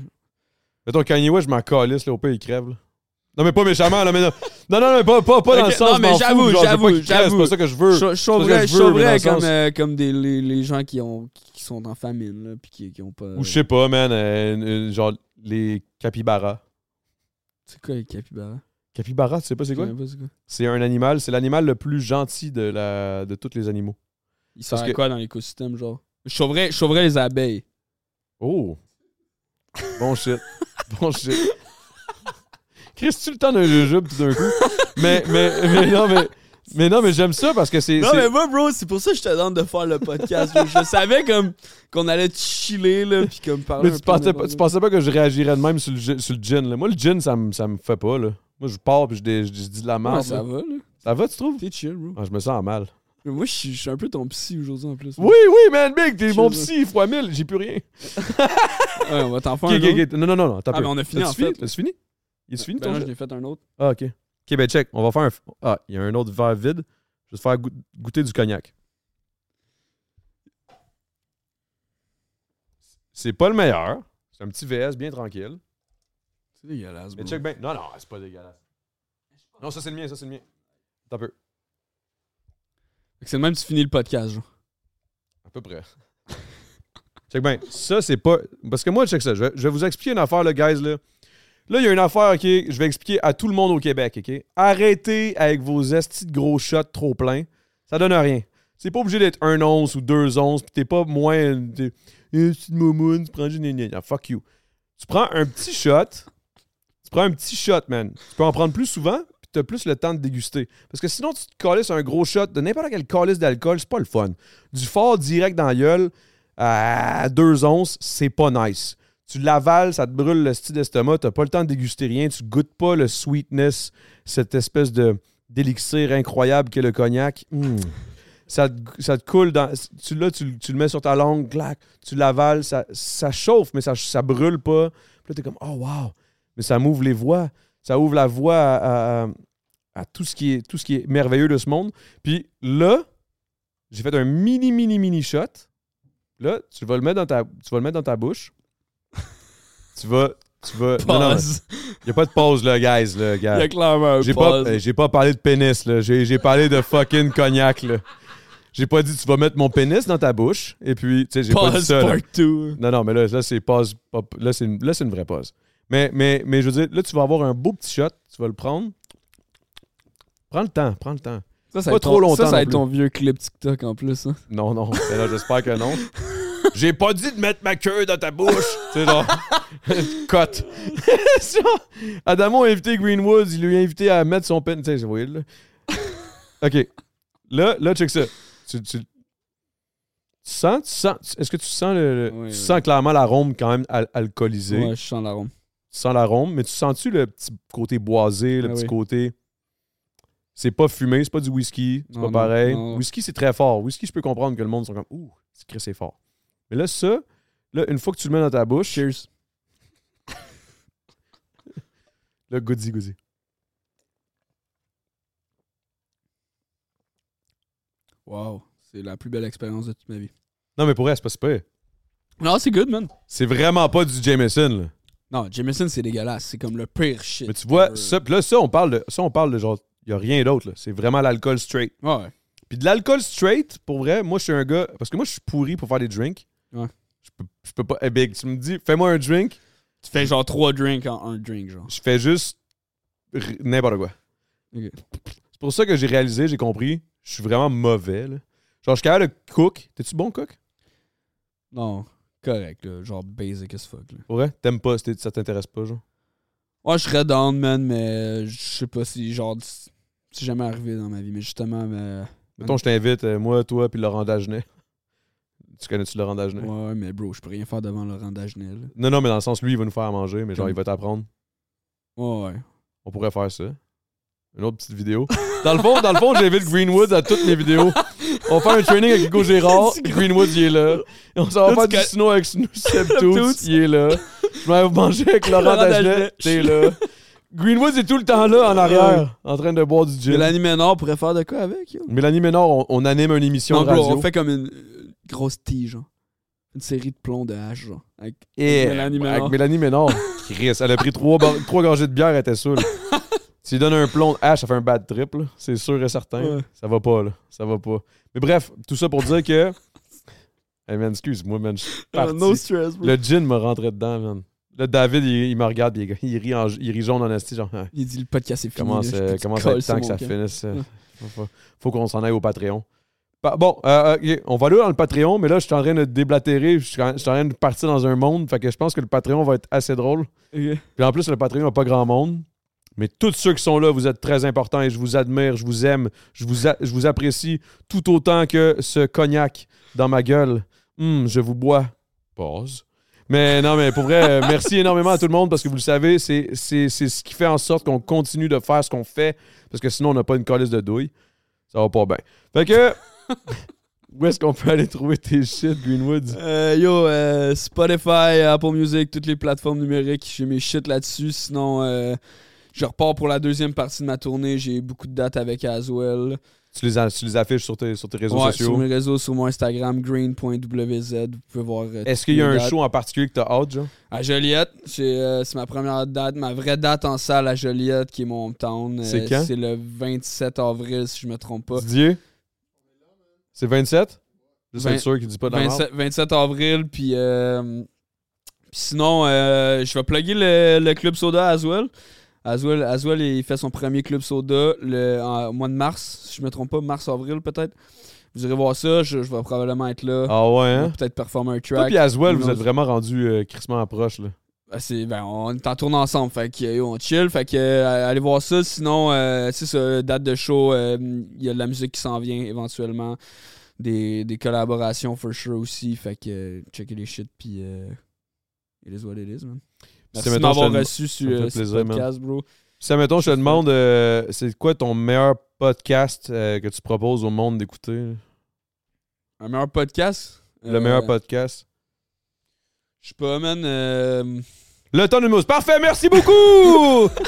Mettons, Kanye West, je m'en calisse, là, au pire, il crève. là. Non, mais pas méchamment, là, mais non. Non, non, pas, pas, pas dans le sens. non, mais j'avoue, j'avoue. C'est pas ça que je veux. je sauverais, comme, euh, comme des, les, les gens qui, ont, sont en famine, là, puis qui, qui ont pas. Ou je sais pas, man, euh, genre, les capybaras. C'est quoi les capybaras? Capybara, tu sais pas c'est quoi? c'est quoi. C'est un animal, c'est l'animal le plus gentil de, la, de tous les animaux. Ils servent à que- quoi dans l'écosystème, genre? Je sauverais, je sauverais les abeilles. Oh! Bon shit. bon shit. Chris, tu le temps d'un jujube tout d'un coup? mais, mais, mais non, mais, mais non, mais j'aime ça parce que c'est. Non, c'est- mais moi, bro, c'est pour ça que je te demande de faire le podcast. je, savais comme qu'on allait chiller, là, puis comme parler. Mais tu pensais, pas, tu pensais pas que je réagirais de même sur le, gin- sur le gin, là. Moi, le gin, ça me, ça fait pas, là. Moi, je pars puis je, dé- je dis de la merde. Ouais, ça là. va, là. Ça va, tu trouves? T'es chill, bro. Ah, je me sens mal. Mais moi, je suis je suis un peu ton psy aujourd'hui en plus. Oui, oui, man, big, t'es mon psy, fois mille, j'ai plus rien. [laughs] Ouais, on va t'en faire un autre. Non, non, non, non, t'as Ah, mais on a fini, en fait. T'as fini? Il est fini, Ben ton jeu? je l'ai fait un autre. Ah, ok. Ok, ben check. On va faire un. Ah, il y a un autre verre vide. Je vais te faire goût- goûter du cognac. C'est pas le meilleur. C'est un petit VS bien tranquille. C'est dégueulasse, Mais bro. check bien. Non, non, c'est pas dégueulasse. Non, ça c'est le mien, ça c'est le mien. Un peu. C'est le même que tu finis le podcast, genre. À peu près. check bien. Ça, c'est pas. Parce que moi, check ça. Je vais, je vais vous expliquer une affaire, là, guys. Là, là il y a une affaire, OK. Je vais expliquer à tout le monde au Québec, OK? Arrêtez avec vos estis de gros shots trop pleins. Ça donne rien. C'est pas obligé d'être un once ou deux onces, pis t'es pas moins. T'es une petite moumoune, tu prends du gna. Fuck you. Tu prends un petit shot. Tu prends un petit shot, man. Tu peux en prendre plus souvent, puis t'as plus le temps de déguster. Parce que sinon, tu te calisses un gros shot de n'importe quel calice d'alcool, c'est pas le fun. Du fort direct dans la gueule à deux onces, c'est pas nice. Tu l'avales, ça te brûle le style d'estomac, t'as pas le temps de déguster rien, tu goûtes pas le sweetness, cette espèce de d'élixir incroyable qu'est le cognac. Mm. Ça, ça te coule dans. Tu, là, tu, tu le mets sur ta langue, clac, tu l'avales, ça, chauffe, mais ça, ça brûle pas. Puis là, t'es comme, oh wow! Mais ça m'ouvre les voies. Ça ouvre la voie à, tout, ce qui est, tout ce qui est merveilleux de ce monde. Puis là, j'ai fait un mini, mini, mini shot. Là, tu vas mettre dans ta, tu vas le mettre dans ta bouche. Tu vas. Tu vas. Non, non, n'y a pas de pause, là, guys. Là, Il y gars. a clairement un J'ai pas, pause. j'ai pas parlé de pénis, là. J'ai, j'ai parlé de fucking cognac, là. J'ai pas dit tu vas mettre mon pénis dans ta bouche. Et puis, tu sais, j'ai pas dit ça. là. part two. Non, non, mais là, là c'est pause. Là, c'est une, là, c'est une vraie pause. Mais, mais, mais je veux dire, là, tu vas avoir un beau petit shot. Tu vas le prendre. Prends le temps, prends le temps. Ça, ça Pas trop ton- longtemps Ça, ça va être ton vieux clip TikTok en plus. Hein. Non, non. Mais là, j'espère que non. [laughs] J'ai pas dit de mettre ma queue dans ta bouche. [laughs] c'est genre. [laughs] Cote. [laughs] Adamo a invité Greenwood. Il lui a invité à mettre son pen. Tu sais, là. OK. Là, là, check ça. Tu, tu- tu sens, tu sens, est-ce que tu sens le, Oui, tu oui. sens clairement l'arôme quand même al- alcoolisé? Ouais, je sens l'arôme. Tu sens l'arôme, mais tu sens-tu le petit côté boisé, le Ah petit oui. côté? C'est pas fumé, c'est pas du whisky, c'est pas non, pareil. non. Whisky, c'est très fort. Whisky, je peux comprendre que le monde sont comme Ouh, c'est c'est fort. Mais là, ça, là, une fois que tu le mets dans ta bouche, Cheers. [laughs] là, goody, goody. Wow. C'est la plus belle expérience de toute ma vie. Non, mais pour elle, c'est pas super. Non, c'est good, man. C'est vraiment pas du Jameson, là. Non, Jameson, c'est dégueulasse. C'est comme le pire shit. Mais tu vois, ça, là, ça, on parle de, ça, on parle de genre, il y a rien d'autre, là. C'est vraiment l'alcool straight. Ouais. Puis de l'alcool straight, pour vrai, moi, je suis un gars, parce que moi, je suis pourri pour faire des drinks. Ouais. Je peux, je peux pas, hey, big, tu me dis, fais-moi un drink, Tu fais genre trois drinks en un drink, genre. je fais juste n'importe quoi. C'est pour ça que j'ai réalisé, j'ai compris, je suis vraiment mauvais. Là. Genre, je suis capable de cook. T'es-tu bon cook? Non, correct, là. Genre basic as fuck, là. Vrai? T'aimes pas, ça t'intéresse pas, genre? Ouais, je serais down, man, mais je sais pas si, genre, C'est jamais arrivé dans ma vie, mais justement, euh, Mettons, je t'invite, euh, moi, toi, puis Laurent Dagenet. Tu connais-tu Laurent Dagenet? ouais, mais bro, je peux rien faire devant Laurent Dagenet. là. Non, non, mais dans le sens, lui, il va nous faire à manger, mais genre, il va t'apprendre. Ouais, ouais. On pourrait faire ça. Une autre petite vidéo. Dans le fond, dans le fond j'invite Greenwood à toutes mes vidéos. On va faire un training avec Hugo Gérard. [laughs] Greenwood, il est là. Et on s'en va faire du snow avec Snoop. [laughs] Il est là. Je vais manger avec Laurent Dagenet. T'es là. Greenwood est tout le temps là, en arrière, en train de boire du gin. Mélanie Ménard pourrait faire de quoi avec, yo? Mélanie Ménard, on, on anime une émission Non, de bro, radio. on fait comme une grosse tige, genre. Une série de plombs de hache, genre. Avec Et Mélanie avec Ménard. Mélanie Ménard. [laughs] Chris, elle a pris trois, trois gorgées de bière, elle était saoule. [laughs] tu lui donnes un plomb de hache, ça fait un bad trip, là. c'est sûr et certain. Ouais. Ça va pas, là. Ça va pas. Mais bref, tout ça pour dire que. [laughs] Hey man, excuse-moi, man. je suis parti. no stress, bro. Le gin me rentrait dedans, man. Là, David, il, il me regarde, il, il rit, en- il rit jaune en esti, genre. Ah, Il dit le podcast est fini. Comment là, comment ça temps que ça camp. finisse? faut qu'on s'en aille au Patreon. Bon, euh, ok, on va aller dans le Patreon, mais là, je suis en train de déblatérer. Je suis en train de partir dans un monde. Fait que je pense que le Patreon va être assez drôle. Puis en plus, le Patreon n'a pas grand monde. Mais tous ceux qui sont là, vous êtes très importants et je vous admire, je vous aime, je vous, a- je vous apprécie tout autant que ce cognac dans ma gueule. Hum, je vous bois. Pause. Mais non, mais pour vrai, euh, merci énormément à tout le monde parce que vous le savez, c'est ce qui fait en sorte qu'on continue de faire ce qu'on fait parce que sinon, on n'a pas une calice de douille. Ça va pas bien. Fait que, [laughs] où est-ce qu'on peut aller trouver tes shit, Greenwood? Euh, yo, euh, Spotify, Apple Music, toutes les plateformes numériques, j'ai mes shit là-dessus. Sinon, euh, je repars pour la deuxième partie de ma tournée. J'ai beaucoup de dates avec Aswell. Tu les, tu affiches sur tes, sur tes réseaux Ouais, sociaux? sur mes réseaux, sur mon Instagram, green.wz. Vous pouvez voir. euh, Est-ce qu'il y a un dates. show en particulier que t'as hâte, genre? À Joliette, c'est euh, c'est ma première date, ma vraie date en salle à Joliette, qui est mon hometown. Euh, C'est quand? C'est le 27 avril, si je me trompe pas. Didier? C'est 27? Juste être sûr qu'il dit pas de la merde. 27, 27 avril, puis euh, sinon, euh, je vais plugger le, le Club Soda Aswell. Aswell, Aswell, il fait son premier Club Soda le, en- au mois de mars, si je me trompe pas, mars-avril peut-être. Vous irez voir ça, je, je vais probablement être là. Ah ouais, hein? Peut-être performer un Toi track. puis Aswell, vous êtes vraiment rendus euh, crissement proches, là. Ben, c'est- ben, on est en tourne ensemble, fait que yo, on chill, fait que euh, allez voir ça. Sinon, euh, c'est ça, date de show, euh, il y a de la musique qui s'en vient éventuellement, des, des collaborations for sure aussi, fait que checker les shit puis euh, it is what it is, man. Merci de mettons, m'avoir je te- reçu sur man. podcast, bro. Si, mettons, je te demande, c'est quoi ton meilleur podcast que tu proposes au monde d'écouter? Un meilleur podcast? Le meilleur podcast? Je sais pas, man. euh, Le temps de mousse. Parfait, merci beaucoup! [laughs]